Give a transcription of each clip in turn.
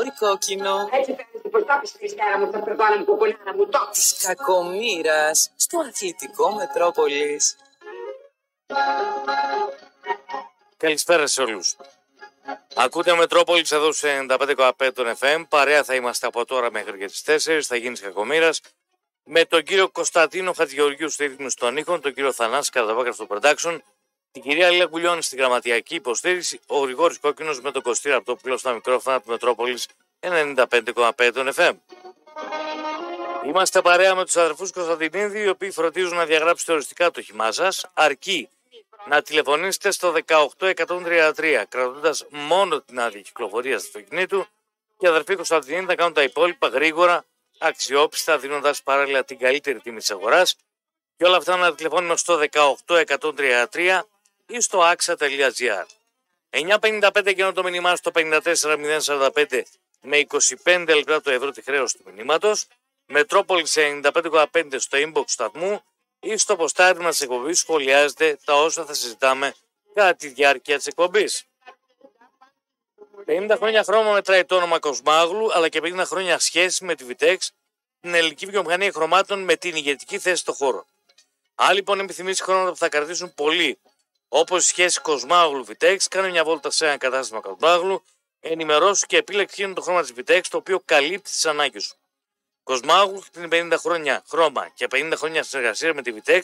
αγόρι κόκκινο Έτσι παίρνει την πορτάπη Χριστιάνα μου, τα περβάνα μου, κοκολάνα μου, το. της κακομήρας στο αθλητικό Μετρόπολης. Καλησπέρα σε όλους. Ακούτε Μετρόπολη εδώ σε 95,5 των FM. Παρέα θα είμαστε από τώρα μέχρι και τις 4. Θα γίνει κακομήρα. Με τον κύριο Κωνσταντίνο Χατζηγεωργίου στη ρύθμιση των ήχων, τον κύριο Θανάση Καρδαβάκα στο production, την κυρία Λίλα Κουλιώνη στην γραμματιακή υποστήριξη, ο Γρηγόρης Κόκκινος με τον Κωστήρα από το πλό στα μικρόφωνα του Μετρόπολης 95,5 των FM. Είμαστε παρέα με τους αδερφούς Κωνσταντινίδη, οι οποίοι φροντίζουν να διαγράψετε οριστικά το χυμά σας, αρκεί να τηλεφωνήσετε στο 18133 κρατώντας μόνο την άδεια κυκλοφορία του αυτοκινήτου. Και οι αδερφοί Κωνσταντινίδη θα κάνουν τα υπόλοιπα γρήγορα, αξιόπιστα, δίνοντας παράλληλα την καλύτερη τιμή της αγοράς. Και όλα αυτά να τηλεφώνουμε στο 18133 ή στο axa.gr. 9.55 και το μήνυμά στο 54.045 με 25 λεπτά το ευρώ τη χρέωση του μηνύματος. Μετρόπολης σε 95,5 στο inbox σταθμού ή στο ποστάρισμα τη εκπομπής σχολιάζετε τα όσα θα συζητάμε κατά τη διάρκεια της εκπομπής. 50 χρόνια χρώμα μετράει το όνομα Κοσμάγλου, αλλά και 50 χρόνια σχέση με τη Vitex, την ελληνική βιομηχανία χρωμάτων με την ηγετική θέση στο χώρο. Αν λοιπόν επιθυμήσει χρώματα που θα κρατήσουν πολύ, όπως η σχέση Κοσμάγλου Vitex, κάνε μια βόλτα σε ένα κατάστημα Κοσμάγλου, ενημερώσου και επίλεξε εκείνο το χρώμα της Vitex το οποίο καλύπτει τις ανάγκες σου. Κοσμάγου πριν 50 χρόνια χρώμα και 50 χρόνια συνεργασία με τη Vitex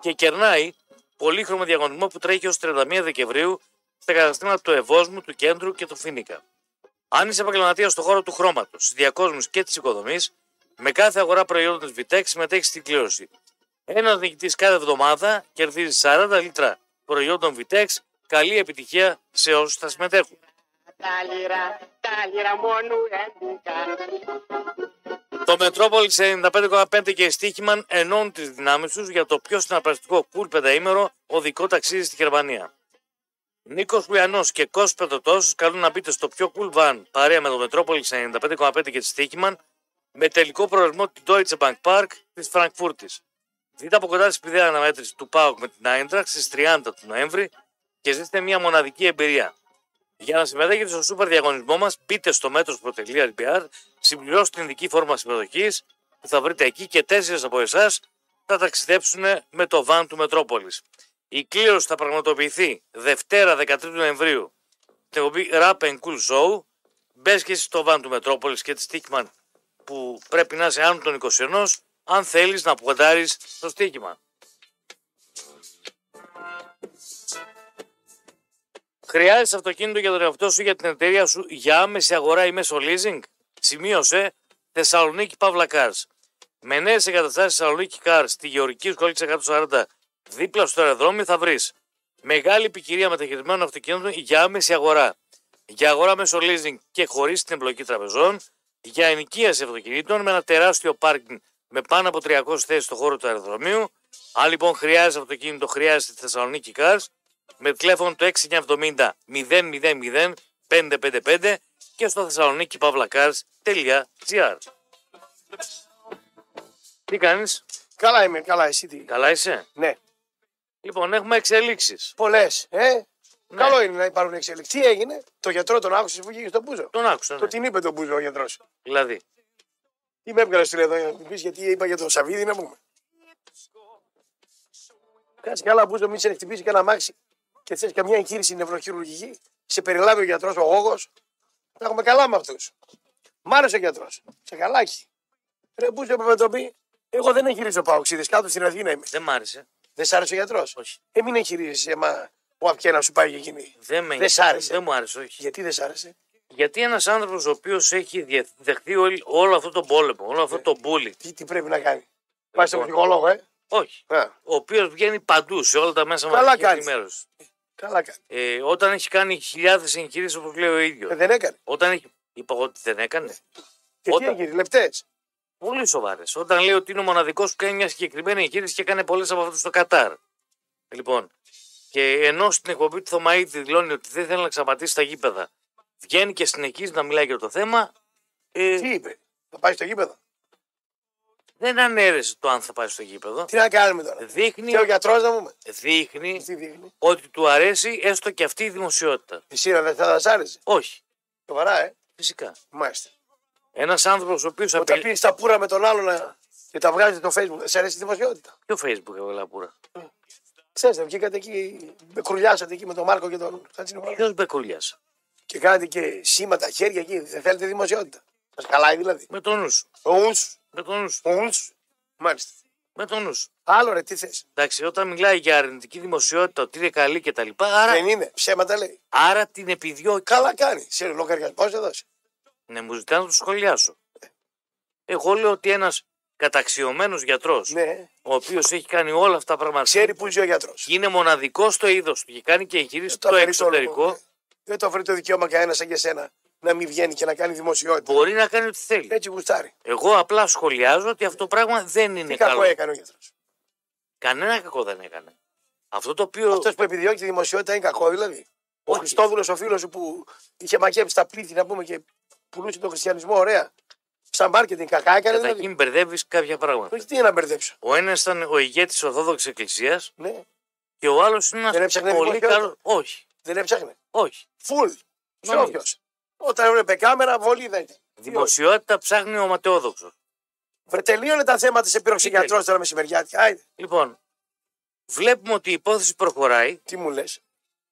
και κερνάει πολύχρωμο διαγωνισμό που τρέχει ως 31 Δεκεμβρίου στα καταστήματα του Ευόσμου, του Κέντρου και του Φίνικα. Αν είσαι επαγγελματίας στον χώρο του χρώματος, της διακόσμησης και της οικοδομής, με κάθε αγορά προϊόντων της Vitex συμμετέχεις στην κλήρωση. Ένας νικητής κάθε εβδομάδα κερδίζει 40 λίτρα προϊόντων Vitex. Καλή επιτυχία σε όσους θα συμμετέχουν. Τα λίρα, τα λίρα μόνο έντικα. Το Μετρόπολη σε 95,5 και η Στίχημαν ενώνουν τις δυνάμεις τους για το πιο συναρπαστικό κουλ πενταήμερο οδικό ταξίδι στη Γερμανία. Νίκος Λουιανό και Κώσ Πετωτό καλούν να μπείτε στο πιο cool van παρέα με το Μετρόπολη σε 95,5 και τη Στίχημαν με τελικό προορισμό την Deutsche Bank Park της Φραγκφούρτης. Δείτε από κοντά της σπουδαία αναμέτρηση του ΠΑΟΚ με την Άιντραξ στις 30 του Νοέμβρη και ζήστε μια μοναδική εμπειρία. Για να συμμετέχετε στο σούπερ διαγωνισμό μας, μπείτε στο μέτρο.gr, συμπληρώστε την ειδική φόρμα συμμετοχής που θα βρείτε εκεί και τέσσερις από εσάς θα ταξιδέψουν με το βαν του Μετρόπολης. Η κλήρωση θα πραγματοποιηθεί Δευτέρα 13 Νοεμβρίου στην εκπομπή Rap and Cool Show. Μπες και εσύ στο βαν του Μετρόπολης και τη Στίχημαν που πρέπει να είσαι άνω των 21 αν θέλεις να ποντάρεις στο στοίχημα. Χρειάζεσαι αυτοκίνητο για τον εαυτό σου για την εταιρεία σου για άμεση αγορά ή μέσω leasing; Σημείωσε Θεσσαλονίκη Παύλα Cars. Με νέες εγκαταστάσεις Θεσσαλονίκη Cars στη Γεωργική Σχολή 140 δίπλα στο αεροδρόμιο θα βρεις μεγάλη ποικιλία μεταχειρισμένων αυτοκινήτων για άμεση αγορά. Για αγορά μέσω leasing και χωρίς την εμπλοκή τραπεζών. Για ενοικίαση αυτοκινήτων με ένα τεράστιο πάρκινγκ με πάνω από 300 θέσεις στο χώρο του αεροδρομίου. Αν λοιπόν χρειάζεται αυτοκίνητο, χρειάζεται τη Θεσσαλονίκη Cars με τηλέφωνο το 6970 000 555 και στο Θεσσαλονίκη Pavlacars.gr Τι κάνεις, Καλά είμαι, καλά, εσύ τι; καλά είσαι; Ναι. Λοιπόν, έχουμε εξελίξεις. Πολλές. Ε; Ναι. Καλό είναι να υπάρχουν εξέλιξει. Τι έγινε, το γιατρό τον άκουσες που βγήκε στον Μπούζο; Τον άκουσα, Το ναι. την είπε τον Μπούζο ο γιατρός. Δηλαδή, Τι με έβγαλες στην εδώ για να μου πεις γιατί είπα για τον Σαββίδη να πούμε. Κάτσε καλά, Μπούζο, μην σε χτυπήσει και ένα μάξι και θες καμιά εγχείρηση νευροχειρουργική. Σε περιλάβει ο γιατρός, ο γόγος. Θα έχουμε καλά με αυτούς. Μ' άρεσε ο γιατρός. Σε καλάκι. Ρε Μπούζο, έπρεπε να το πει. Εγώ δεν εγχειρίζω παοξίδε. Κάτω στην Αθήνα είμαι. δεν μ' άρεσε. Δεν σ' άρεσε ο γιατρός; Όχι. Ε, μην εγχειρίζεις, μα ο Απιέ να σου πάει και εκείνη. Δεν, με... Δεν σ' άρεσε. Δεν μου άρεσε, όχι. Γιατί δεν σ' άρεσε; Γιατί ένας άνθρωπος ο οποίος έχει διε- δεχτεί όλη- όλο αυτό το πόλεμο, όλο αυτό το μπούλι, Τι, τι πρέπει να κάνει; Πάει στον Λοιπόν. ψυχολόγο, ε; όχι, Α, ο οποίος βγαίνει παντού σε όλα τα μέσα Καλά μαζικής κάνεις. ενημέρωσης. καλά κάνεις. Ε, όταν έχει κάνει χιλιάδες εγχειρήσεις όπως λέει ο ίδιος. Ε, δεν έκανε. Όταν έχει... Είπα εγώ ότι δεν έκανε. Και Όταν- τι έγινε, λεπτές. Πολύ σοβαρές. Όταν λέει ότι είναι ο μοναδικός που κάνει μια συγκεκριμένη εγχείρηση και έκανε πολλές από αυτούς στο Κατάρ. Λοιπόν, και ενώ στην εκπομπή του Θωμαίδη δηλώνει ότι δεν θέλει να ξαπατήσει τα γήπεδα, βγαίνει και συνεχίζει να μιλάει για το θέμα, ε, Τι είπε, θα πάει στο γήπεδο; δεν ανέρεσε το αν θα πάει στο γήπεδο. Τι να κάνουμε τώρα; Δείχνει, Και ο γιατρός να πούμε. δείχνει Τι δείχνει; ότι του αρέσει έστω και αυτή η δημοσιότητα. Εσύ να δεν θα σ' άρεσε; Όχι. Σοβαρά, ε; Φυσικά. Μάλιστα. Ένας άνθρωπος ο οποίος Όταν απειλεί. πίνει τα πουρα με τον άλλον να... και τα βγάζεις στο facebook, σε αρέσει η δημοσιότητα; Ποιο Facebook έβαλα πουρα; Ξέρετε, βγήκατε εκεί, με κρουλιάσατε εκεί με τον Μάρκο και τον Χατζηνοπούλου. Ποιος μπεκολιά. Και κάνατε και σήματα χέρια εκεί. Δεν θέλετε δημοσιότητα. Σας καλάει δηλαδή. Με τον νους. σου. Ους, Με τον νους. σου. ους. Μάλιστα. Με τον νους. σου. Άλλο ρε, τι θες. Εντάξει, όταν μιλάει για αρνητική δημοσιότητα, ότι είναι καλή κτλ. Άρα, Δεν είναι. Ψέματα λέει. άρα την επιδιώκει. Καλά κάνει. Σε λογαριασμό έδωσε. Ναι, μου ζητάνε να το σχολιάσω. Εγώ λέω ότι ένας καταξιωμένος γιατρός, Ναι. ο οποίος έχει κάνει όλα αυτά τα πράγματα Ξέρει που ζει ο γιατρός. και είναι μοναδικός στο είδος του και κάνει και εγχειρήσει στο ναι. Εξωτερικό, Δεν το αφαιρεί το δικαίωμα κανένας σαν και σένα να μην βγαίνει και να κάνει δημοσιότητα. μπορεί να κάνει ό,τι θέλει. Έτσι γουστάρει. Εγώ απλά σχολιάζω ότι αυτό το πράγμα δεν είναι Τι κακό καλό. έκανε ο γιατρός. Κανένα κακό δεν έκανε. Αυτό το οποίο. Αυτός που επιδιώκει τη δημοσιότητα είναι κακό δηλαδή. Ο Όχι. Χριστόδουλος ο φίλος σου που είχε μακέψει τα πλήθη να πούμε και πουλούσε τον χριστιανισμό, ωραία. Σαν μάρκετινγκ κακά έκανε Καταρχήν δηλαδή. μπερδεύεις κάποια πράγματα. Όχι, τι είναι να μπερδέψω. Ο ένας ήταν ο ηγέτης Ορθόδοξης Εκκλησίας Ναι, και ο άλλος είναι Δεν ένα έψαχνε πολύ δημοσιότητα. καλό. Όχι. Δεν έψαχνε. Όχι. Φουλ. Νομίζω. Όποιος. Όταν έβλεπε κάμερα, βολή δεν ήταν. Δημοσιότητα ψάχνει ο ματαιόδοξος. Βρε, τελείωνε τα θέματα σε πήρωση Τι γιατρό τώρα μεσημεριάτικα. Άιντε, Λοιπόν, βλέπουμε ότι η υπόθεση προχωράει τι μου λες;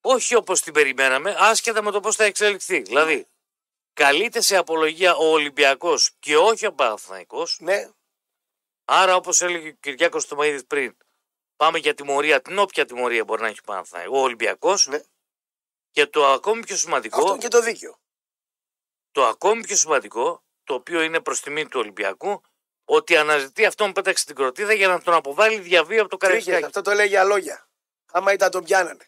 όχι όπως την περιμέναμε, άσχετα με το πώς θα εξελιχθεί. Δηλαδή, καλείται σε απολογία ο Ολυμπιακός και όχι ο Παναθηναϊκός Ναι, Άρα, όπως έλεγε ο Κυριάκος Τωμαίδη πριν, πάμε για τιμωρία, την όποια τιμωρία μπορεί να έχει ο Παναθηναϊκός, ο Ολυμπιακός. Ναι. Και το ακόμη πιο σημαντικό, αυτό είναι και το δίκιο. το ακόμη πιο σημαντικό, το οποίο είναι προς τιμή του Ολυμπιακού, ότι αναζητεί αυτόν που πέταξε την κροτίδα για να τον αποβάλει διαβίω από το Τρίχες, Καραϊσκάκι. αυτό το λέει για λόγια. Άμα ήταν τον πιάνανε.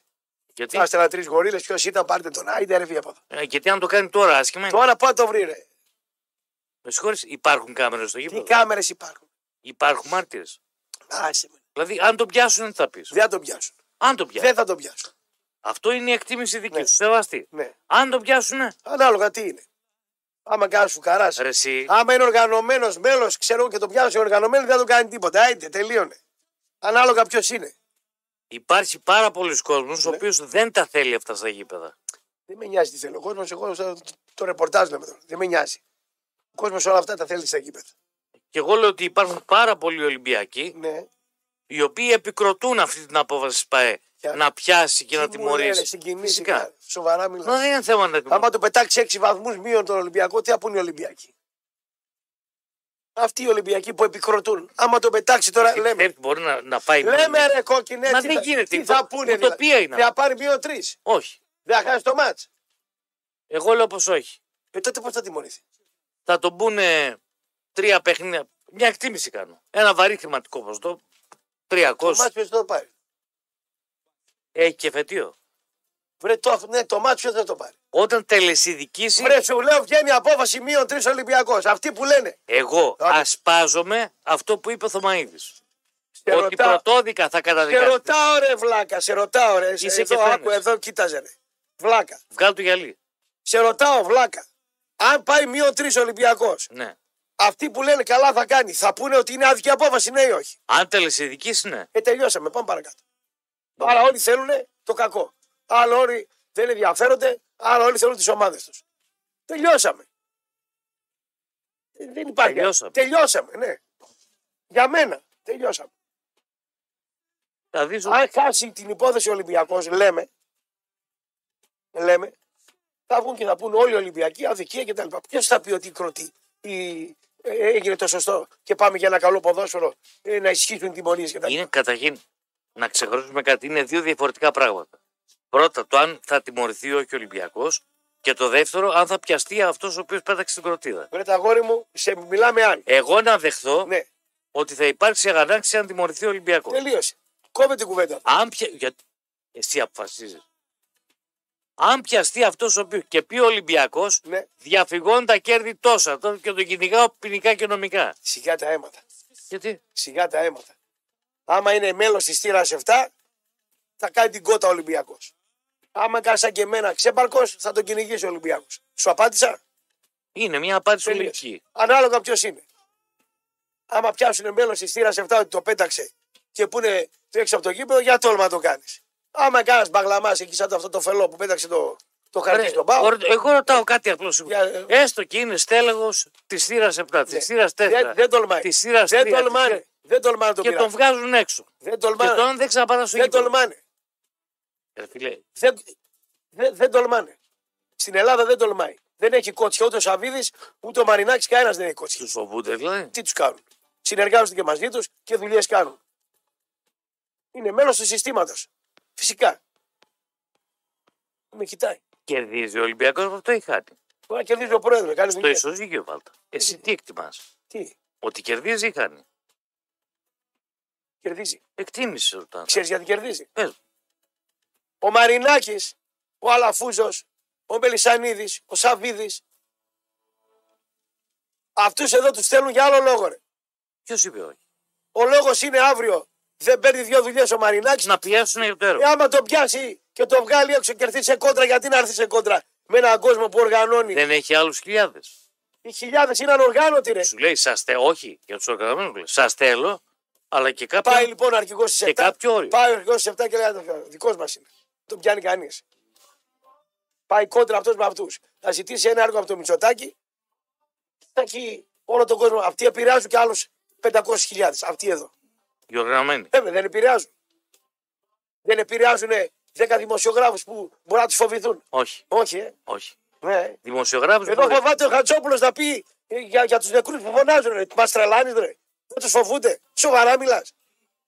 Γιατί, Θα έστελνα τρεις γορίλες, ποιος ήταν, πάρτε τον. Άιντε, ρε, φύγε από εδώ. ε, γιατί αν το κάνει τώρα άσχημα, Τώρα πάω το βρει, ρε. με συγχωρείς, υπάρχουν κάμερες στο Τι γήπεδο. κάμερες υπάρχουν; Υπάρχουν μάρτυρες. Άσε με. Δηλαδή, αν τον πιάσουν, τι θα πεις; Δεν θα τον πιάσουν. Αν τον πιάσουν. Δεν θα τον πιάσουν. Αυτό είναι η εκτίμηση δική Ναι. σου. Σεβαστή. Ναι. Αν τον πιάσουν, Ανάλογα τι είναι. Άμα κάνεις σου καράς. ρε εσύ, Άμα είναι οργανωμένος μέλος, ξέρω και το πιάσουν οργανωμένος, δεν θα τον κάνει τίποτα. Άιντε, τελείωνε. Ανάλογα ποιος είναι. Υπάρχει πάρα πολλοί κόσμος ο Ναι. οποίος δεν τα θέλει αυτά στα γήπεδα. Δεν με νοιάζει τι θέλει ο κόσμος. Εγώ το, το ρεπορτάζ λέμε τώρα. Δεν με νοιάζει. Ο κόσμος όλα αυτά τα θέλει στα γήπεδα. Και εγώ λέω ότι υπάρχουν πάρα πολλοί Ολυμπιακοί Ναι. οι οποίοι επικροτούν αυτή την απόφαση της ΠαΕ Για- να πιάσει και να Τι μου λένε, τιμωρήσει. συγκινήθηκα. Φυσικά. Σοβαρά μιλάω. Μα δεν είναι θέμα να τιμωρήσει. Άμα το πετάξει 6 βαθμούς μείον τον Ολυμπιακό, τι θα πούνε οι Ολυμπιακοί; Αυτοί οι Ολυμπιακοί που επικροτούν. Άμα το πετάξει τώρα, λέμε. Μπορεί να, να πάει. Λέμε ρε κόκκινε. Μα τι δεν θα- γίνεται. Τι θα Το- πούνε. ουτοπία είναι Δεν θα πάρει μείον 3. Όχι. Δεν θα χάσει το μάτς. Εγώ λέω πως όχι. Ε, τότε πώς θα τιμωρηθεί; Θα τον πούνε τρία παιχνίδια. Μια εκτίμηση κάνω. Ένα βαρύ χρηματικό ποσοστό. 300. Το μάτς ποιος θα το πάρει; Έχει και φετίο. Βρε το, ναι, το μάτ ποιος θα το πάρει. Όταν τελεσυδικήσει, Βρε σου λέω βγαίνει απόφαση μείον 3 Ολυμπιακός. Αυτοί που λένε. εγώ Άντε. ασπάζομαι αυτό που είπε ο Θωμαίδης. Σε Ότι ρωτάω, πρωτόδικα θα σε καταδικάσει. ρωτάω ρε βλάκα, σε ρωτάω ρε. Είσαι εδώ, και άκου, φαίνεσαι. εδώ κοίταζε ρε. Βλάκα. Βγάλ του γυαλί. Σε ρωτάω βλάκα. Αν πάει μείον 3 Ολυμπιακός, Ναι. αυτοί που λένε καλά θα κάνει, θα πούνε ότι είναι άδικη απόφαση, ναι ή όχι; Αν τελεσυδικήσεις, ναι. Ε, τελειώσαμε, πάμε παρακάτω. Άρα όλοι θέλουν το κακό. Άλλοι όλοι δεν ενδιαφέρονται, άλλοι όλοι θέλουν τις ομάδες τους. Τελειώσαμε. Ε, Δεν υπάρχει. Τελειώσαμε. Τελειώσαμε, ναι. Για μένα, τελειώσαμε. Θα δεις ότι Αν χάσει την υπόθεση ο Ολυμπιακός, λέμε, λέμε, θα βγουν και θα πούν όλοι οι Ολυμπιακοί αδικία κτλ. Ποιος θα πει ότι η κροτή η, ε, έγινε το σωστό και πάμε για ένα καλό ποδόσφαιρο ε, να ισχύσουν τιμωρίες κτλ. είναι καταρχήν να ξεχωρίσουμε κάτι. Είναι δύο διαφορετικά πράγματα. Πρώτα, το αν θα τιμωρηθεί ή όχι ο Ολυμπιακός. Και το δεύτερο, αν θα πιαστεί αυτός ο οποίος πέταξε την κροτίδα. Βρε τα αγόρι μου, σε μιλάμε αν. Εγώ να δεχθώ Ναι, ότι θα υπάρξει αγανάκτηση αν τιμωρηθεί ο Ολυμπιακός. τελείωσε. Κόβε την κουβέντα. Αν πια... Γιατί εσύ αποφασίζεις. Αν πιαστεί αυτός ο οποίο και πει ο Ολυμπιακός, Ναι, διαφυγών τα κέρδη τόσα τώρα και τον κυνηγάω ποινικά και νομικά. σιγά τα αίματα. Γιατί; Σιγά τα αίματα. Άμα είναι μέλος της θύρα 7, θα κάνει την κότα Ολυμπιακός. Άμα κάνει σαν και εμένα ξέμπαρκο, θα τον κυνηγήσει ο Ολυμπιακός. Σου απάντησα; είναι μια απάντηση Τελείωσε. λογική. Ανάλογα ποιος είναι. Άμα πιάσουν μέλος της θύρα 7 ότι το πέταξε και πούνε έξω από το γήπεδο, για τόλμα το κάνεις. Άμα κάνεις μπαγλαμάς εκεί σαν το αυτό το φελό που πέταξε το, Το χαρτί στον πάω. Εγώ ρωτάω κάτι απλώ. Για, ε, Έστω και είναι στέλεχο της θύρα 7, της θύρα 4. Δεν, δεν τολμάει. Της θύρα 3. Δεν τολμάνε. Δεν τολμάνε το Και τον πειράζουν. βγάζουν έξω. Δεν Και τολμάνε. τον δεν ξαναπατά στο Δεν γήπεδο. τολμάνε. Ρε φίλε, Δεν, δεν, δεν τολμάνε. Στην Ελλάδα δεν τολμάει. Δεν έχει κότσια ούτε ο Σαββίδης ούτε ο Μαρινάκης. Κανένας δεν έχει κότσια. τους φοβούνται δηλαδή. Τι τους κάνουν; Συνεργάζονται και μαζί τους και δουλειές κάνουν. Είναι μέρο του συστήματος. Φυσικά. Με κοιτάει. Κερδίζει ο Ολυμπιακός από αυτό ή χάνει. Μπορεί να κερδίζει ο πρόεδρος. Κάνει Στο δουλειά. ισοζύγιο βάλτα. Εσύ τι εκτιμάς; Τι, Ότι κερδίζει ή χάνει; Κερδίζει. Εκτίμηση ρωτάνε. Ξέρεις γιατί κερδίζει; Πες μου. Ο Μαρινάκης, ο Αλαφούζος, ο Μελισανίδης, ο Σαββίδης. Αυτούς εδώ τους στέλνουν για άλλο λόγο. Ρε. Ποιος είπε όχι; Ο λόγος είναι αύριο. Δεν παίρνει δύο δουλειές ο Μαρινάκης. Να πιέσουν για το έργο. Ε, άμα το πιάσει και το βγάλει έξω και έρθει σε κόντρα, γιατί να έρθει σε κόντρα; Με έναν κόσμο που οργανώνει. Δεν έχει άλλους χιλιάδες. Οι χιλιάδες είναι ανοργάνωτοι, ρε. Σου λέει σας στέλνω, όχι για τους οργανωμένου. Σας στέλνω, αλλά και κάποιο. Πάει λοιπόν ο αρχηγός στι 7. Και κάποιο όριο. Πάει ο αρχηγός στι 7 και λέει: Δικός μας είναι. Τον πιάνει κανείς. Πάει κόντρα αυτός με αυτούς. Θα ζητήσει ένα έργο από το Μητσοτάκι. Θα έχει όλο τον κόσμο. Αυτοί επηρεάζουν και άλλους 500.000. Αυτοί εδώ. Οι οργανωμένοι. Βέβαια δεν επηρεάζουν. Δεν επηρεάζουν 10 δημοσιογράφους που μπορεί να τους φοβηθούν. Όχι, Όχι, ε. όχι. Ναι. Δημοσιογράφους. Εδώ φοβάται ο Χατζόπουλος να πει ε, για, για τους νεκρούς που φωνάζουν. Ρε. Μας τρελάνεις, ρε. Δεν τους φοβούνται; Σοβαρά μιλάς.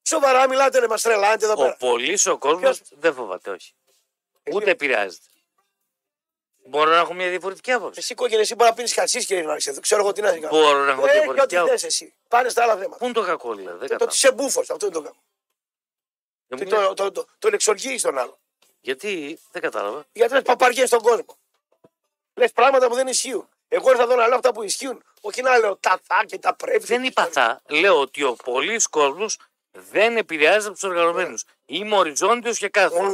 Σοβαρά μιλάτε, ρε. Μας τρελάνετε εδώ Ο πέρα. πολύς ο κόσμος Ποιος; δεν φοβάται, όχι. Εσύ, Ούτε επηρεάζεται. Μπορώ να έχω μια διαφορετική άποψη. Εσύ κόκκινε, εσύ μπορείς να πίνεις χασίς και να είσαι. Ξέρω εγώ τι να κάνω. Μπορώ να έχω Ε, και διαφορετική ό,τι άποψη. θες εσύ. Πάνε στα άλλα θέματα. Πού είναι το κακό, δηλαδή. Δεν Το ότι κατάλαβα. είσαι μπούφος, αυτό είναι το κακό. Δεν Και μου λες, το, το, το, τον εξοργεί τον άλλο. Γιατί δεν κατάλαβα. Γιατί λες παπαριές στον κόσμο. Λες πράγματα που δεν ισχύουν. Εγώ ήρθα εδώ να λέω αυτά που ισχύουν. Όχι να λέω τα θα και τα πρέπει. Δεν είπα θα. Λέω ότι ο πολλή κόσμος δεν επηρεάζεται από τους οργανωμένους. Είμαι οριζόντιος και κάθετο.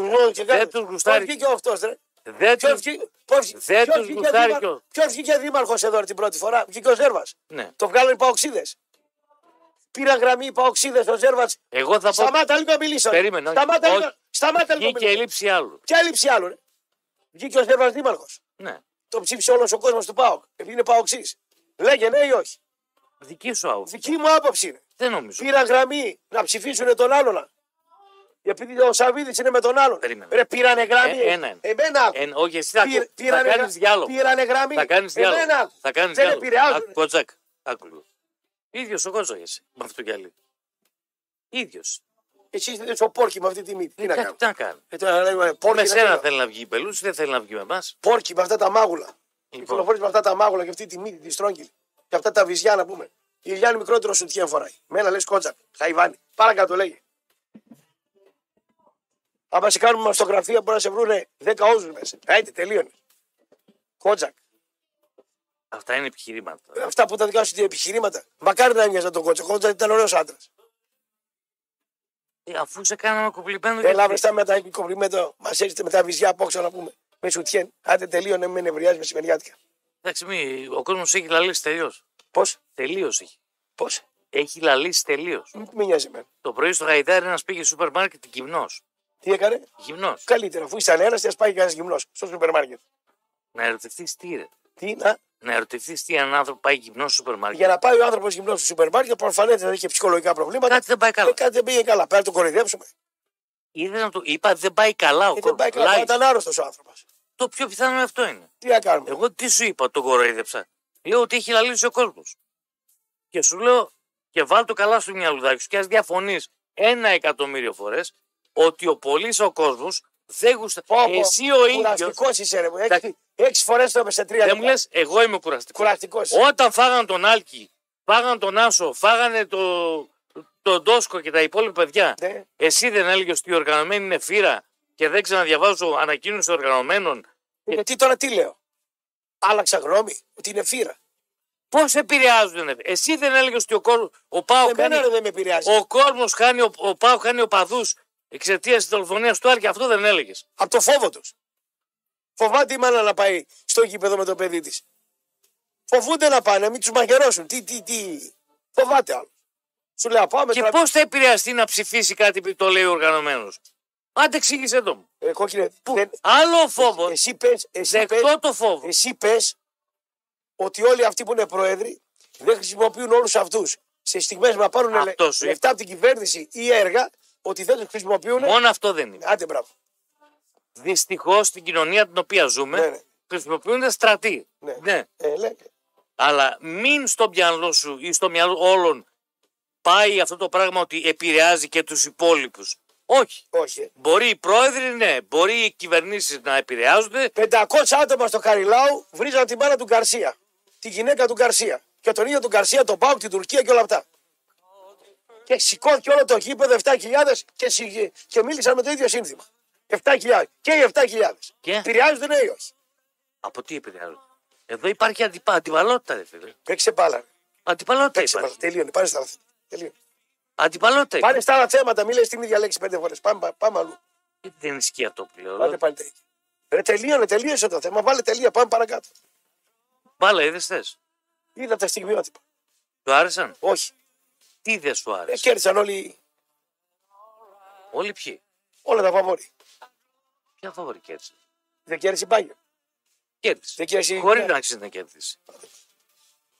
Δεν τους Πώ γουστάρει. βγήκε αυτός, ρε; Δεν Ποιος τους... βγήκε, πώς, Δεν ποιος τους βγήκε γουστάρει δήμαρ- κιόλας. ποιος βγήκε δήμαρχος εδώ την πρώτη φορά; Βγήκε ο Ζέρβας. Ναι. Το βγάλανε οι παοξίδες. Πήραν γραμμή οι παοξίδες, ο Ζέρβας. Εγώ θα πω. Σταμάτα λίγο να μιλήσω. Περίμενα. Σταμάτα Όχι. λίγο, σταμάτα λίγο. να Βγήκε μιλήσω. έλλειψη άλλου. Ποια έλλειψη άλλου, ρε. Βγήκε ο Ζέρβας δήμαρχος. Ναι. Το ψήφισε όλος ο κόσμος του ΠΑΟΚ. Επειδή είναι παοξή. Λέγε ναι ή όχι. Δική σου άποψη. Δική μου άποψη είναι. Δεν νομίζω. Πήραν γραμμή να ψηφίσουν τον άλλον. Επειδή ο Σαββίδης είναι με τον άλλον. Περίμενε. Ρε, πήρανε γραμμή. Ε, ένα είναι. Εμένα. Ε, όχι, εσύ θα, Πήρ- θα πήρανε κάνεις γρα- διάλογο. Πήρανε γραμμή. Θα κάνεις διάλογο. Εμένα. Θα κάνεις Δεν διάλογο. επηρεάζουν. Άκου, Κοτσάκ. Άκου λίγο. ίδιος ο Κότσακ είσαι με αυτό το γυαλί. ίδιος. Εσύ είστε στο πόρκι με αυτή τη μύτη. Τι να κάνω; Τι να κάνει. Ε, τώρα λέμε, πόρκι, Με να σένα κάνω. θέλει να βγει η Πελούση, δεν θέλει να βγει με εμάς. πόρκι με αυτά τα μάγουλα. Λοιπόν. Κυκλοφορεί με αυτά τα μάγουλα και αυτή τη μύτη τη στρόγγυλη. Και αυτά τα βυζιά να πούμε. Η Ηλιάνη μικρότερο σου τι φοράει. Με ένα λες κότσα. Χαϊβάνι. Παρακάτω λέγει. Άμα σε κάνουμε μαστογραφία μπορεί να σε βρούνε 10 όζους μέσα. Άιτε, τελείωνες. Κότζακ. Αυτά είναι επιχειρήματα. Αυτά που τα δικά σου τι επιχειρήματα. Μακάρι να έμοιαζε τον Κότζακ. Ο Κότζακ ήταν ωραίος άντρας. Ε, αφού σε κάναμε κομπλιμένο. Έλα, βρεστά με τα κομπλιμέντο. Μας έρχεται με τα βυζιά από έξω να πούμε. Με σουτιέν. Άντε, τελείωνε με νευριάζει μεσημεριάτικα. Εντάξει, μη, ο κόσμος έχει λαλήσει τελείως. Πώς, Τελείως έχει. πώς; Έχει λαλήσει τελείως. Μην νοιάζει εμένα. Το πρωί στο Χαϊδάρι ένας πήγε στο σούπερ μάρκετ γυμνός. Τι έκανε; Γυμνός. Καλύτερα, αφού είσαι ένας, τι ας πάει κανένας γυμνός στο σούπερ μάρκετ. Να ερωτευτείς τι ρε. Τι να, Να ερωτευτεί τι έναν άνθρωπο πάει γυμνό στο σούπερ μάρκετ. για να πάει ο άνθρωπος γυμνό στο σούπερ μάρκετ, προφανέστατα ότι είχε ψυχολογικά προβλήματα. Κάτι δεν πάει Ε, καλά. κάτι δεν πήγε καλά. Πρέπει να το κοροϊδέψουμε. Είδες να το είπα, δεν πάει καλά ο Ε, δεν πάει κόσμο. καλά. Ήταν άρρωστος ο άνθρωπος. Το πιο πιθανό αυτό είναι. Τι να κάνουμε; Εγώ τι σου είπα, τον κοροϊδέψα. Λέω ότι έχει λαλήσει ο κόσμος. Και σου λέω, και βάλ το καλά στο μυαλουδάκι σου και ας διαφωνείς ένα εκατομμύριο φορές ότι ο πολύς ο κόσμος δεν γουστα. Πω, πω, Εσύ ο ίδιο. Κουραστικό είσαι, ρε. μου. Εντάξει. Έξι, έξι φορές το είπε σε τρία Δεν μου λεπτά. λες, εγώ είμαι κουραστικός. Κουραστικός. Όταν φάγαν τον Άλκη, φάγαν τον Άσο, φάγανε το, τον Τόσκο και τα υπόλοιπα παιδιά, Ναι. εσύ δεν έλεγες ότι οι οργανωμένοι είναι φύρα και δεν ξαναδιαβάζω ανακοίνωση οργανωμένων. Γιατί τώρα τι λέω; Άλλαξα γνώμη. Ότι είναι φύρα. Πώς επηρεάζουν, εσύ δεν έλεγες ότι ο, κόσμο, ο Πάο Εμένα κάνει. ρε, δεν με επηρεάζει. Ο κόσμος χάνει, ο, ο Πάο χάνει οπαδού εξαιτίας της δολοφονίας του Άλκη, αυτό δεν έλεγες. Από το φόβο τους. Φοβάται η μάνα να πάει στο γήπεδο με το παιδί της. Φοβούνται να πάνε, μην τους μαγειρώσουν. Τι, τι, τι. Φοβάται άλλο. Σου λέω πάμε Και τώρα. πώς θα επηρεαστεί να ψηφίσει κάτι που το λέει ο οργανωμένος; Άντε εξήγησε το μου. Ε, κόκκινε. δεν- Άλλο ο φόβο. Εσύ πες, εσύ πες, Δεκτό το φόβο. εσύ πες ότι όλοι αυτοί που είναι πρόεδροι δεν χρησιμοποιούν όλους αυτούς σε στιγμές που να πάρουν λε- Αυτός σου λεφτά από την κυβέρνηση ή έργα ότι δεν τους χρησιμοποιούν. Μόνο αυτό δεν είναι. Άντε μπράβο. Δυστυχώς στην κοινωνία την οποία ζούμε Ναι, ναι. χρησιμοποιούνται στρατοί. Ναι. Ε, λέτε. Αλλά μην στο μυαλό σου ή στο μυαλό όλων πάει αυτό το πράγμα ότι επηρεάζει και τους υπόλοιπους. Όχι. Όχι. ε. Μπορεί οι πρόεδροι, ναι. Μπορεί οι κυβερνήσεις να επηρεάζονται. 500 άτομα στο Καριλάου βρίζαν την μπάρα του Γκαρσία. Τη γυναίκα του Γκαρσία. Και τον ίδιο του Γκαρσία, τον Πάουκ, την Τουρκία και όλα αυτά. Και σηκώθηκε όλο το γήπεδο 7.000 και, συ- και μίλησαν με το ίδιο σύνθημα. 7.000. Και οι 7.000. Και; Επηρεάζονται ναι ή όχι. Από τι επηρεάζονται; Εδώ υπάρχει αντιπα... αντιπαλότητα, ρε φίλε. Παίξε μπάλα. Αντιπαλότητα Παίξε μπάλα. υπάρχει. Τελείωνε. Πάνε στα άλλα θέματα. Τελείωνε. Αντιπαλότητα Πάνε υπάρχει. στα άλλα θέματα. Μην λες την ίδια λέξη πέντε φορές. Πάμε, πάμε, πάμε αλλού. Γιατί δεν ισχύει αυτό που λέω. Πάτε πάλι τέτοια. Ρε τελείωνε, τελείωσε το θέμα. Βάλε τελεία. Πάμε παρακάτω. Μπάλα, είδες θες. Είδα τα στιγμιότυπα. Του άρεσαν; Όχι. Τι δεν σου Ε, άρεσε. κέρδισαν όλοι Όλοι ποιοι; όλα τα φαβόρη. Ποια φαβορή κέρδισε; Δεν κέρδισε η Bayern. Κέρδισε. Δεν κέρδισε η- Χωρίς να αξίζει να κέρδισε.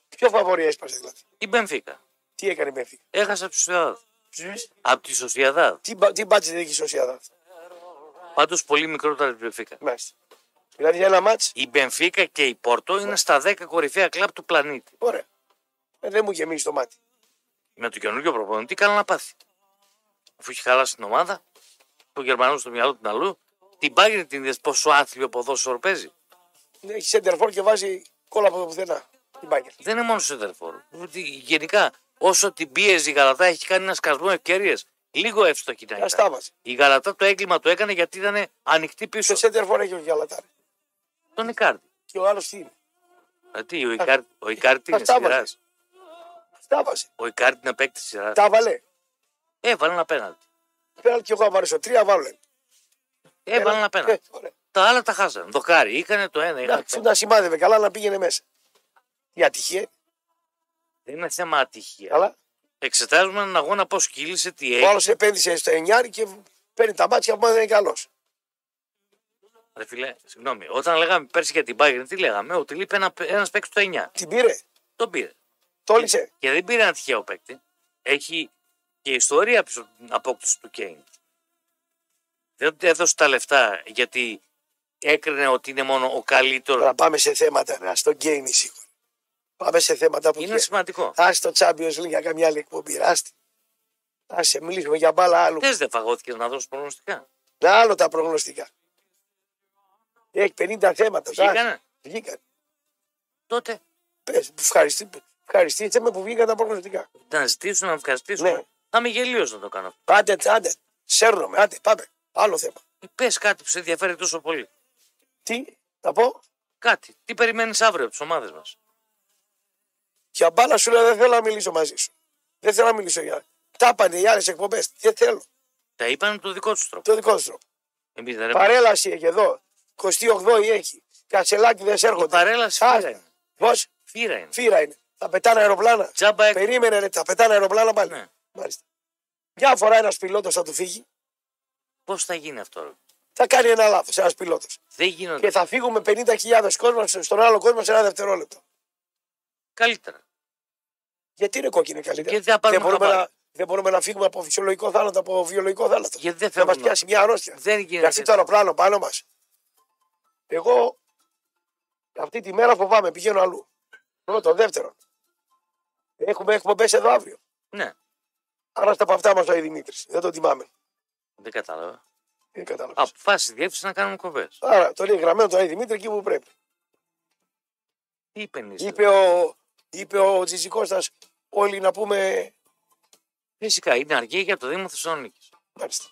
Ποιο φαβόρη έσπασε δηλαδή; Η Μπενφίκα. Τι έκανε η Μπέφη. Έχασε από τη Σοσιαδάδ. Από τη Σοσιαδάδ. Τι, μπα- τι μπάτσε δεν έχει η Σοσιαδά. Πάντως πολύ μικρότερα την Μπενφίκα. Μάλιστα. Δηλαδή για ένα μάτς, Η Μπενφίκα και η Πόρτο είναι στα 10 κορυφαία κλαμπ του πλανήτη. ωραία. Ε, δεν μου γεμίζει το μάτι. Με το καινούργιο προπονητή καλά να πάθει. Αφού έχει χαλάσει την ομάδα, τον Γερμανό στο μυαλό του αλλού, την πάγει την είδε πόσο άθλιο ποδόσφαιρο παίζει. Έχει σέντερφορ και βάζει κόλλα από το πουθενά. Την Bayern. Δεν είναι μόνο σεντερφόρ. Ότι Γενικά, όσο την πίεζε η Γαλατά έχει κάνει ένα σκασμό ευκαιρίες. Λίγο εύστοχη να Α ήταν. τα βάζει. Η Γαλατά το έγκλημα το έκανε γιατί ήταν ανοιχτή πίσω. Στο σέντερφορ έχει ο Γιαλατάρ. Τον Ικάρτη. Και ο άλλος τι είναι; Γιατί ο Ικάρτη, ο Ικάρτη είναι Αυτά σειρά. βάζει. Τα βάζει. Ο Ικάρτη είναι παίκτης σειρά. Τα βάλε. Έβαλε ένα πέναλτι. Πέρα και εγώ αβάρεσω. Τρία βάλε. Έβαλε ένα πέναλτι. Ε, ωραία. Τα άλλα τα χάσανε. Δοκάρι. Είχανε το ένα. είχαν Εντάξει, το... να σημάδευε καλά να πήγαινε μέσα. Η ατυχία. Δεν είναι θέμα ατυχίας. Αλλά Εξετάζουμε έναν αγώνα πώς κύλησε, τι ο έγινε. άλλο επένδυσε στο εννιάρι και παίρνει τα μάτια που δεν είναι καλός. Ρε φιλέ, συγγνώμη. Όταν λέγαμε πέρσι για την Bayern, τι λέγαμε, ότι λείπει ένα ένας παίκτης το 9. Την πήρε. Τον πήρε. Τόλισε. Και δεν πήρε ένα τυχαίο παίκτη. Έχει και ιστορία πίσω από την απόκτηση του Κέιν. Δεν του έδωσε τα λεφτά γιατί έκρινε ότι είναι μόνο ο καλύτερος. Τώρα πάμε σε θέματα. Να στο γκέινι σίγουρα. Πάμε σε θέματα που. Είναι σημαντικό. Α το Champions League για καμιά άλλη εκπομπή. Άστη. Α σε μιλήσουμε για μπάλα άλλου. Θε δεν φαγώθηκες να δώσεις προγνωστικά. Να άλλο τα προγνωστικά. Έχει 50 θέματα. Βγήκανε. Βγήκαν. Τότε Πες, ευχαριστή, ευχαριστήστε με που βγήκαν τα προγνωστικά. να ζητήσουν να με ευχαριστήσουν. Ναι. Θα είμαι γελίος να το κάνω. Άντε, άντε. Σέρνομαι, άντε, πάμε. Άλλο θέμα. Πες κάτι που σε ενδιαφέρει τόσο πολύ. Τι, θα πω; Κάτι. Τι περιμένεις αύριο από τις ομάδες μας; Για μπάλα σου λέω δεν θέλω να μιλήσω μαζί σου. Δεν θέλω να μιλήσω για. Τα είπανε οι άλλες εκπομπές. Δεν θέλω. Τα είπαν το δικό τους τρόπο. Το δικό σου τρόπο. Εμείς δεν Παρέλαση έχει εδώ. 28η έχει. Κατσελάκι δεν Η έρχονται. παρέλαση φύρα είναι. Πώς, Φύρα είναι. φύρα είναι. Θα πετάνε αεροπλάνα. Τζάμπα έκ- Περίμενε, ρε, θα πετάνε αεροπλάνα πάλι. Ναι. Μάλιστα. Μια φορά ένας πιλότος θα του φύγει. Πώς θα γίνει αυτό; ρε. Θα κάνει ένα λάθος ένας πιλότος. Δεν γίνονται. Και θα φύγουμε 50.000 κόσμος στον άλλο κόσμο σε ένα δευτερόλεπτο. Καλύτερα. Γιατί είναι κόκκινη καλύτερα; Γιατί θα πάρουμε δεν, μπορούμε χαμπάρι. να, δεν μπορούμε να φύγουμε από φυσιολογικό θάνατο, από βιολογικό θάνατο. Γιατί δεν θα μας θέλουμε να- πιάσει μια αρρώστια. Δεν Για γίνεται. αυτή το αεροπλάνο πάνω μας. Εγώ αυτή τη μέρα φοβάμαι, πηγαίνω αλλού. Πρώτο, δεύτερο. Έχουμε εκπομπέ εδώ αύριο. Ναι, Άρα στα παυτά μας ο Δημήτρης. Δεν το τιμάμε. Δεν κατάλαβα. Δεν κατάλαβα. Αποφάσισε η διεύθυνσης να κάνουμε κοβές. Άρα το λέει γραμμένο το Δημήτρη εκεί που πρέπει. Τι είπε νύστα. Είπε ο, είπε ο Τζιτζικώστας όλοι να πούμε. Φυσικά είναι αργή για το Δήμο Θεσσαλονίκης. Μάλιστα.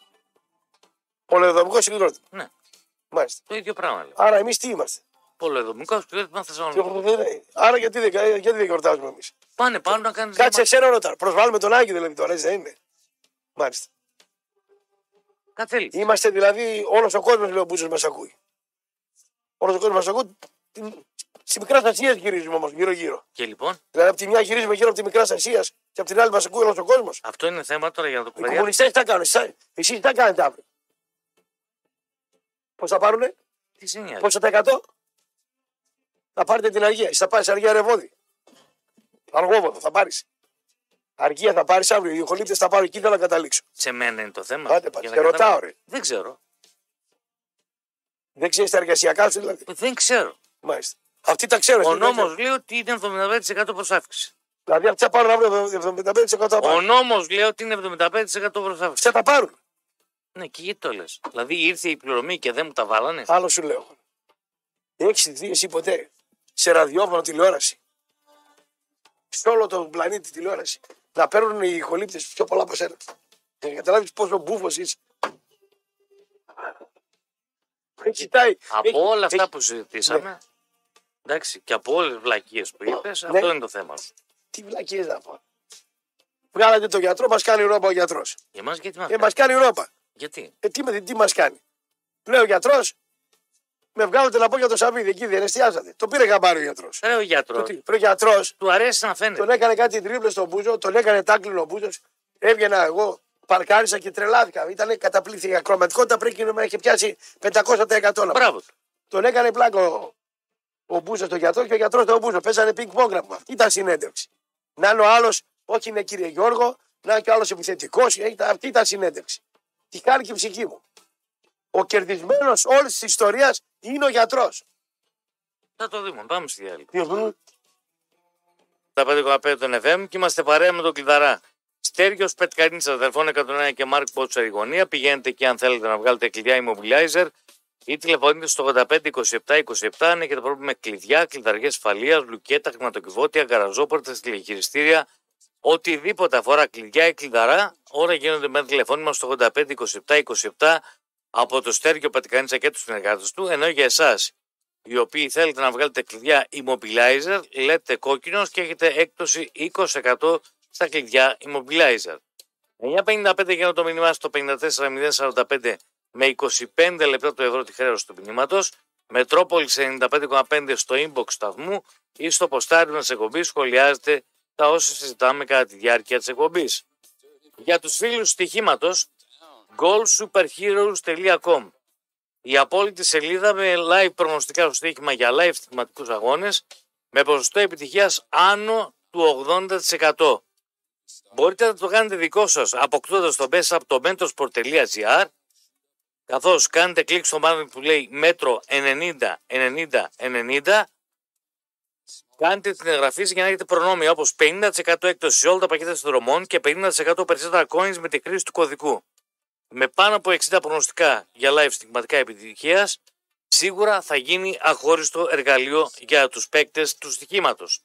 Πολεοδομικός συγκρότημα. Ναι, Μάλιστα. το ίδιο πράγμα λέω. Άρα εμείς τι είμαστε; Πολεοδομικός συγκρότημα Θεσσαλονίκης. Και- Άρα γιατί δεν, γιατί δεν γιορτάζουμε εμείς; Πάνε πάνω να κάνεις. Κάτσε εσένα ρώτα. Προσβάλλουμε τον Άγιο δηλαδή τώρα, έτσι δεν είναι; Μάλιστα. Καθέλη. Είμαστε δηλαδή όλος ο κόσμος λέει ο Μπούζο μας ακούει. Όλος ο κόσμος μας ακούει. Στη μικρά Ασίας γυρίζουμε όμως γύρω-γύρω. Και λοιπόν, Δηλαδή από τη μια γυρίζουμε γύρω από τη μικρά Ασίας και από την άλλη μας ακούει όλος ο κόσμος. αυτό είναι θέμα τώρα για να το Οι κουβεντιάσουμε. κομμουνιστές τι θα κάνουν, εσείς τι θα κάνετε αύριο. Πώς θα πάρουνε, Τι σε νοιάζει. πόσο τα εκατό; Θα πάρετε την αργία. Εσύ θα πάρεις αργία ρεβόδι. Αργόβοδο θα πάρεις. Αργία θα πάρεις αύριο. Οι ηχολήπτε θα πάρω εκεί, θέλω να καταλήξω. Σε μένα είναι το θέμα. Άντε, πάλι. Για να Σε ρωτάω, καταλάβω. ρε. Δεν ξέρω. Δεν ξέρεις τα εργασιακά σου, δηλαδή. Δεν ξέρω. Μάλιστα. Αυτοί τα ξέρουν. Ο αυτοί δεν νόμος ξέρουν. λέει ότι είναι 75% προς αύξηση. Δηλαδή αυτοί θα πάρουν αύριο 75% θα Ο πάρουν. νόμος λέει ότι είναι 75% προς αύξηση. Αυτοί θα τα πάρουν. Ναι, και γιατί το λες. Δηλαδή ήρθε η πληρωμή και δεν μου τα βάλανε. Άλλο σου λέω. Έχεις δει εσύ ποτέ σε ραδιόφωνο τηλεόραση; Σε όλο τον πλανήτη τηλεόραση. Να παίρνουν οι ηχολήπτες πιο πολλά από σένα. Για να καταλάβεις πόσο μπούφος είσαι. Έχει κοιτάει. Από έχει- όλα αυτά έχει- που συζητήσαμε. Εντάξει, και από όλες τις βλακίες που είπες, αυτό Ναι. είναι το θέμα σου. Τι βλακίες να πω. Βγάλατε τον γιατρό, μας κάνει ρόμπα ο γιατρός. Για εμά γιατί μας Ε, μας κάνει ρόμπα. Γιατί; Ε, τι, με- τι μας κάνει; Λέει ο γιατρός, με βγάλετε να πω για το Σαββίδι, εκεί δεν εστιάζατε. Το πήρε χαμπάρι ο γιατρός. Ρε ο γιατρός, Ο γιατρός του αρέσει να φαίνεται. τον έκανε κάτι τρίπλε στον Μπούζο, τον έκανε τάκλινο ο Μπούζος. Έβγαινα εγώ, παρκάρισα και τρελάθηκα. Ήταν καταπληκτική. Η ακροματικότητα πρέπει να με είχε πιάσει 500%. να πω. Μπράβο. του. Τον έκανε πλάκο ο Μπούζος στον γιατρό και ο γιατρός τον Μπούζο. Παίζανε πινκ πόγκ Αυτή ήταν συνέντευξη. Να είναι ο άλλος, όχι είναι κύριε Γιώργο, να είναι και ο άλλος επιθετικός. Αυτή ήταν συνέντευξη. Τι κάνει και η ψυχή μου. Ο κερδισμένος όλης της ιστορίας είναι ο γιατρός. Θα το δούμε. Πάμε στη διάλειμμα. Τα 5,5 των FM και είμαστε παρέα με τον Κλειδαρά. Στέργιος Πετκαρίνης, αδερφών 101 και Μάρκ Πότσαρ η γωνία. Πηγαίνετε εκεί αν θέλετε να βγάλετε κλειδιά immobilizer ή τηλεφωνείτε στο 85 27 27 αν έχετε πρόβλημα με κλειδιά, κλειδαριές ασφαλεία, λουκέτα, χρηματοκιβώτια, γκαραζόπορτε, τηλεχειριστήρια. Οτιδήποτε αφορά κλειδιά ή κλειδαρά, όλα γίνονται με τηλεφώνημα στο 85 27 27 από το Στέργιο Πετκαρίνη και τους συνεργάτες του. Ενώ για εσάς οι οποίοι θέλετε να βγάλετε κλειδιά immobilizer, λέτε κόκκινος και έχετε έκπτωση 20% στα κλειδιά immobilizer. 9.55 για το μήνυμα στο 54.045 με 25 λεπτά το ευρώ τη χρέωση του μηνύματος. Μετρόπολης 95,5 στο inbox σταθμού ή στο ποστάρισμα της εκπομπής σχολιάζετε τα όσα συζητάμε κατά τη διάρκεια της εκπομπής. Για τους φίλους στοιχήματος, goalsuperheroes.com η απόλυτη σελίδα με live προγνωστικά στο στοίχημα για live στοιχηματικούς αγώνες με ποσοστό επιτυχίας άνω του 80%. Μπορείτε να το κάνετε δικό σας αποκτώντας το best από το mentorsport.gr καθώς κάνετε κλικ στο μάτι που λέει μέτρο 90 90 90 Κάντε την εγγραφή σας για να έχετε προνόμια όπως 50% έκπτωση σε όλα τα πακέτα συνδρομών και 50% περισσότερα coins με τη χρήση του κωδικού με πάνω από 60 προγνωστικά για live στιγματικά επιτυχίας, σίγουρα θα γίνει αχώριστο εργαλείο για τους παίκτες του στοιχήματος.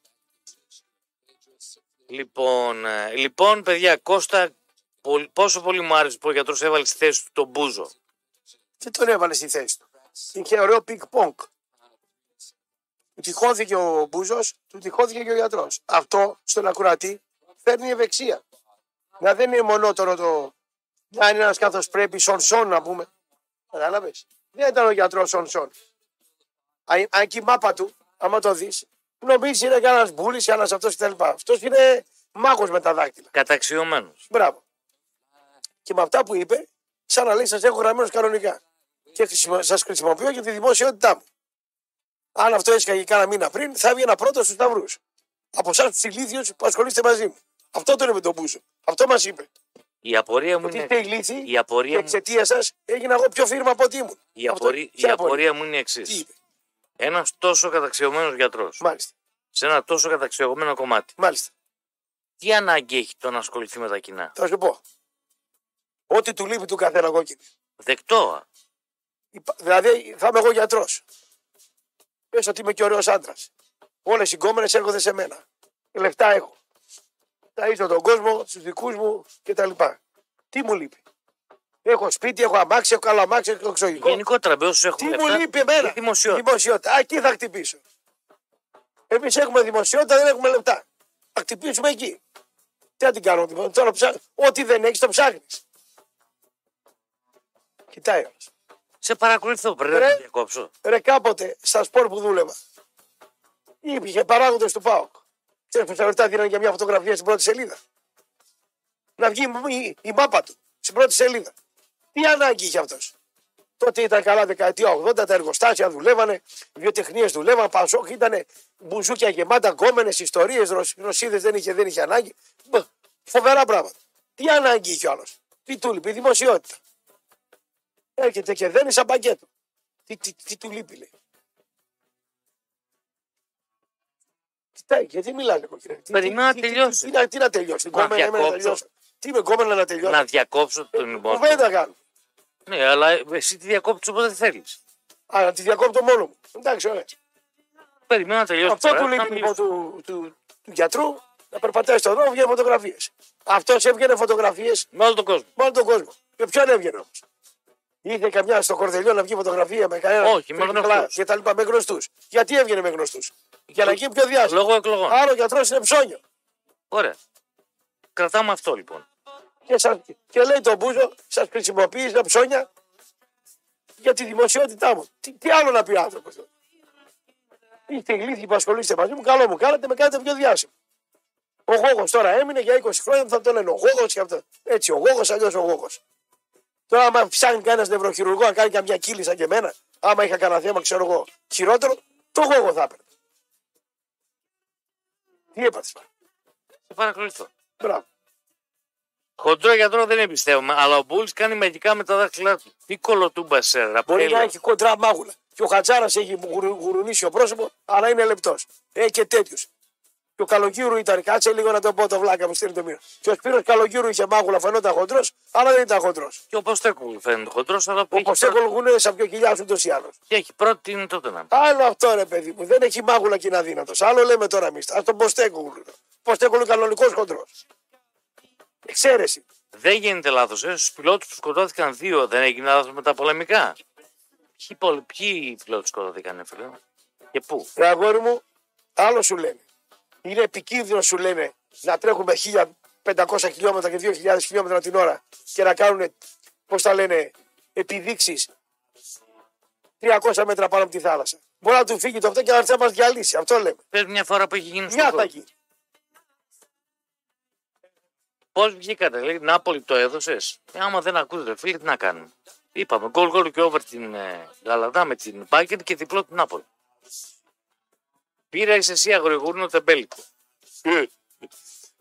Λοιπόν, ε, λοιπόν, παιδιά, Κώστα, πο- πόσο πολύ μου άρεσε που ο γιατρός έβαλε στη θέση του τον Μπούζο; Δεν τον έβαλε στη θέση του; Είχε ωραίο πινκ πονκ. Του τυχώθηκε ο Μπούζος, του τυχώθηκε και ο γιατρός. Αυτό στον ακροατή φέρνει ευεξία. Να δεν είναι μονότονο το. Να είναι ένας καθώς πρέπει, σον σον να πούμε. Κατάλαβες; Δεν ήταν ο γιατρός σον σον. Αν αν και η μάπα του, άμα το δεις, νομίζεις είναι κανένας μπουλή, ένα αυτός κτλ. Αυτός είναι μάγος με τα δάχτυλα. Καταξιωμένος. Μπράβο. Και με αυτά που είπε, σαν να λέει σας έχω γραμμένος κανονικά. Και σας χρησιμοποιώ για τη δημοσιότητά μου. Αν αυτό έσκαγε κάνα μήνα πριν, θα έβγαινα πρώτος στους σταυρούς. Από εσάς τους ηλίθιους που ασχολείστε μαζί μου. Αυτό το είναι με τον Μπούσο. Αυτό μας είπε. Η απορία μου Ότι είναι, είστε ηλίθιοι η και απορία μου, εξαιτίας σας έγινα εγώ πιο φίρμα από ότι ήμουν. η Αυτό- απορία, η ποια απορία; απορία μου είναι η Τι εξή. είπε; Ένας τόσο καταξιωμένος γιατρός, Μάλιστα. σε ένα τόσο καταξιωμένο κομμάτι, Μάλιστα. τι ανάγκη έχει το να ασχοληθεί με τα κοινά; Θα σου πω. Ό,τι του λείπει του καθένα κόκκινη. Δεκτό. Υπα- Δηλαδή θα είμαι εγώ γιατρός. Πες ότι είμαι και ωραίος άντρας. Όλες οι κόμενε έρχονται σε μένα. Λεφτά έχω. Ταΐζω τον κόσμο, τους δικούς μου κτλ. Τι μου λείπει; Έχω σπίτι, έχω αμάξι, έχω καλό αμάξι, έχω εξωγικό. Γενικότερα, με όσους Τι έχουν μου λεφτά, λείπει εμένα; η δημοσιότητα. δημοσιότητα. Α, εκεί θα χτυπήσω. Εμείς έχουμε δημοσιότητα, δεν έχουμε λεφτά. Θα χτυπήσουμε εκεί. Τι να την κάνω, λοιπόν, τώρα ψά... Ό,τι δεν έχεις, το ψάχνεις. Κοιτάει όμως. Σε παρακολουθώ, πρέπει να Ρε. το διακόψω. Ρε κάποτε στα σπορ που δούλευα. Υπήρχε παράγοντε του ΠΑΟΚ. Ξέρει πόσα λεφτά δίνανε για μια φωτογραφία στην πρώτη σελίδα. Να βγει η, η μάπα του στην πρώτη σελίδα. Τι ανάγκη είχε αυτός. Τότε ήταν καλά δεκαετία 80, τα εργοστάσια δουλεύανε, βιοτεχνίες δουλεύαν, Πασόκ ήταν μπουζούκια γεμάτα, γκόμενες ιστορίες, Ρωσίδες δεν είχε, δεν είχε ανάγκη. Μπ, Φοβερά πράγματα. Τι ανάγκη είχε ο άλλος. Τι του λείπει, η δημοσιότητα. Έρχεται και δένει σαν πακέτο. Τι, τι, τι του λείπει, λέει. Κοιτάει, γιατί μιλάνε, κύριε. Τι- Περιμένω να τι- τι- τελειώσει. Τι, τι, τι να τελειώσει. Να Γκόμενα είμαι να διακόψω. τελειώσω. Τι είμαι γκόμενα να τελειώσω. Να διακόψω τον ημών. Κουβέντα κάνω. Ναι, αλλά εσύ τη διακόπτει όποτε θέλει. Α, να τη διακόπτω μόνο μου. Εντάξει, ωραία. Περιμένω να τελειώσει. Αυτό τώρα, που να λείπει λοιπόν μιλήσω. του, του, του γιατρού να περπατάει στον δρόμο βγαίνει φωτογραφίε. Αυτό έβγαινε φωτογραφίε Με όλο τον κόσμο. με όλο τον κόσμο. Με ποιον έβγαινε όμω. Είχε καμιά στο κορδελιό να βγει φωτογραφία με κανένα. Όχι, με γνωστούς. Και τα λοιπά, με γνωστούς. Γιατί έβγαινε με γνωστούς; Για να γίνει πιο διάσημο. Λόγω εκλογών. Άρα ο γιατρός είναι ψώνιο. Ωραία. Κρατάμε αυτό λοιπόν. Και, σας, και λέει τον Μπούζο, σας χρησιμοποίησα ψώνια για τη δημοσιότητά μου. Τι, τι άλλο να πει ο άνθρωπος. Είστε ηλίθιοι που ασχολείστε μαζί μου, καλό μου κάνατε, με κάνετε πιο διάσημο. Ο Γόγος τώρα έμεινε για 20 χρόνια, θα το λένε ο Γόγος και αυτό. Έτσι, ο Γόγος, αλλιώς ο Γόγος. Τώρα, άμα ψάχνει κανένας νευροχειρουργό να κάνει καμιά κύλη σαν και εμένα, άμα είχα κανένα θέμα, ξέρω εγώ, χειρότερο, το Γόγο θα έπαιρνε. Τι έπατε, Σε παρακολουθώ. Μπράβο. Χοντρό γιατρό δεν εμπιστεύομαι, αλλά ο Μπούλς κάνει μαγικά με τα δάχτυλά του. Τι κολοτούμπα σε Μπορεί ραπέλα. να έχει κοντρά μάγουλα. Και ο Χατζάρας έχει γουρου- γουρουνίσιο πρόσωπο, αλλά είναι λεπτός. Έχει και τέτοιου. Και ο Καλογύρου ήταν, κάτσε λίγο να το πω το βλάκα μου, στείλει το μήνα. Και ο Σπύρος Καλογύρου είχε μάγουλα, φαινόταν χοντρός, αλλά δεν ήταν χοντρός. Και ο Ποστέκουλ φαίνεται χοντρός, αλλά Ο έχει Ποσέκολ γουνέ σαν πιο χιλιάδες ούτω ή άλλω. και έχει πρώτη είναι τότε να. Άλλο αυτό ρε παιδί μου, δεν έχει μάγουλα και είναι αδύνατος. Άλλο λέμε τώρα εμείς. Α τον Ποστέκολ. Ποστέκολ είναι κανονικός χοντρός. Εξαίρεση. Δεν γίνεται λάθος. Ε. Στους πιλότους που σκοτώθηκαν δύο, δεν έγινε λάθος με τα πολεμικά. Ποιοι, πολ... Ποιοι πιλότοι σκοτώθηκαν, φίλε. Και πού; Ρε αγόρι μου, άλλο σου λένε. Είναι επικίνδυνο σου λένε να τρέχουμε 1500 χιλιόμετρα και 2000 χιλιόμετρα την ώρα και να κάνουν, πώς τα λένε, επιδείξεις 300 μέτρα πάνω από τη θάλασσα. Μπορεί να του φύγει το αυτό και να έρθει να μας διαλύσει. Αυτό λέμε. Πες μια φορά που έχει γίνει Μια στο θα γίνει. Πώς βγήκατε, λέει, Νάπολη το έδωσες; Ε, άμα δεν ακούτε, φίλε, τι να κάνουμε. Είπαμε, γκολ γκολ και over την ε, Γαλατά με την Μπάγκερ και διπλό την Νάπολη. Πήρα εσύ αγρογούρνο τεμπέλικο.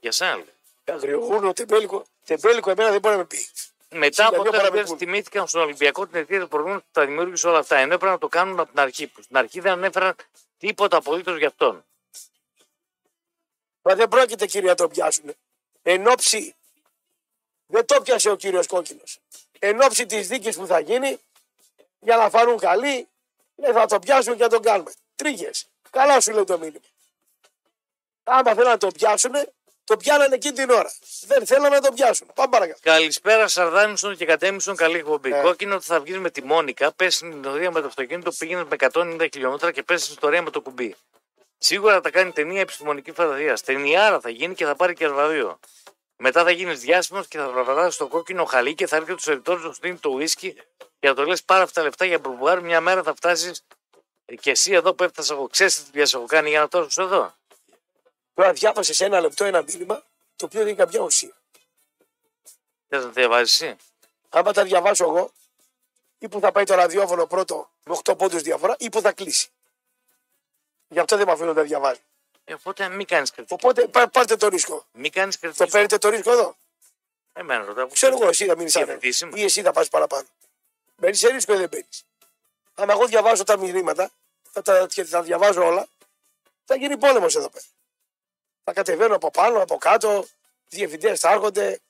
Για σένα λέει. Αγριογούρνο, τεμπέλικο. Τεμπέλικο εμένα δεν μπορεί να με πει. Μετά από Χίλια δυο τέσσερι μέρε παραμικρούν. τιμήθηκαν στον Ολυμπιακό την αιτία του προβλήματο που τα δημιούργησε όλα αυτά. Ενώ έπρεπε να το κάνουν από την αρχή. Που στην αρχή δεν ανέφεραν τίποτα απολύτως για αυτόν. Μα δεν πρόκειται κύριε να το πιάσουν. Εν ώψη, δεν το πιάσε ο κύριος Κόκκινος. Εν ώψη της δίκης που θα γίνει, για να φανούν καλοί, ναι, θα το πιάσουν και να τον κάνουμε. Τρίγες. Καλά σου λέει το μήνυμα. Άμα θέλουν να το πιάσουν, το πιάνανε εκείνη την ώρα. Δεν θέλουν να το πιάσουν. Πάμε παρακάτω. Καλησπέρα, Σαρδάνισον και Κατέμισον. Καλή εκπομπή. Ε. Κόκκινο ότι θα βγεις με τη Μόνικα, πέσει στην ιστορία με το αυτοκίνητο, πήγαινε με 190 χιλιόμετρα και πέσει στην ιστορία με το κουμπί. Σίγουρα θα κάνει ταινία επιστημονική φαντασία. Ταινιάρα θα γίνει και θα πάρει και βραβείο. Μετά θα γίνεις διάσημος και θα βραβεύει στο κόκκινο χαλί και θα έρθει του ερητόρου να στείλει το ουίσκι και να το λες πάρα αυτά τα λεφτά για μπουρμπουάρι. Μια μέρα θα φτάσεις και εσύ εδώ που έφτασα εγώ. Ξέρεις τι δουλειά έχω κάνει για να τόσο εδώ; Τώρα διάβασες σε ένα λεπτό ένα μήνυμα, το οποίο δεν έχει καμιά ουσία. Θε να διαβάζεις εσύ; Άμα τα διαβάσω εγώ, ή που θα πάει το ραδιόφωνο πρώτο με 8 πόντους διαφορά, ή που θα κλείσει. Γι' αυτό δεν με αφήνω να τα διαβάζω. Ε, οπότε μην κάνεις κριτική. Οπότε πά- πάρτε το ρίσκο. Μην κάνεις Το κριτική. παίρνετε το ρίσκο εδώ. Εμένα ρωτάω. Ξέρω εγώ, εσύ θα μείνεις Διευθυντής είμαι. Ή εσύ θα πας παραπάνω. Μπαίνεις σε ρίσκο ή δεν μπαίνεις. Αν εγώ διαβάζω τα μηνύματα, θα τα, και θα διαβάζω όλα, θα γίνει πόλεμος εδώ πέρα. Θα κατεβαίνω από πάνω, από κάτω, διευθυντές θα έρχονται,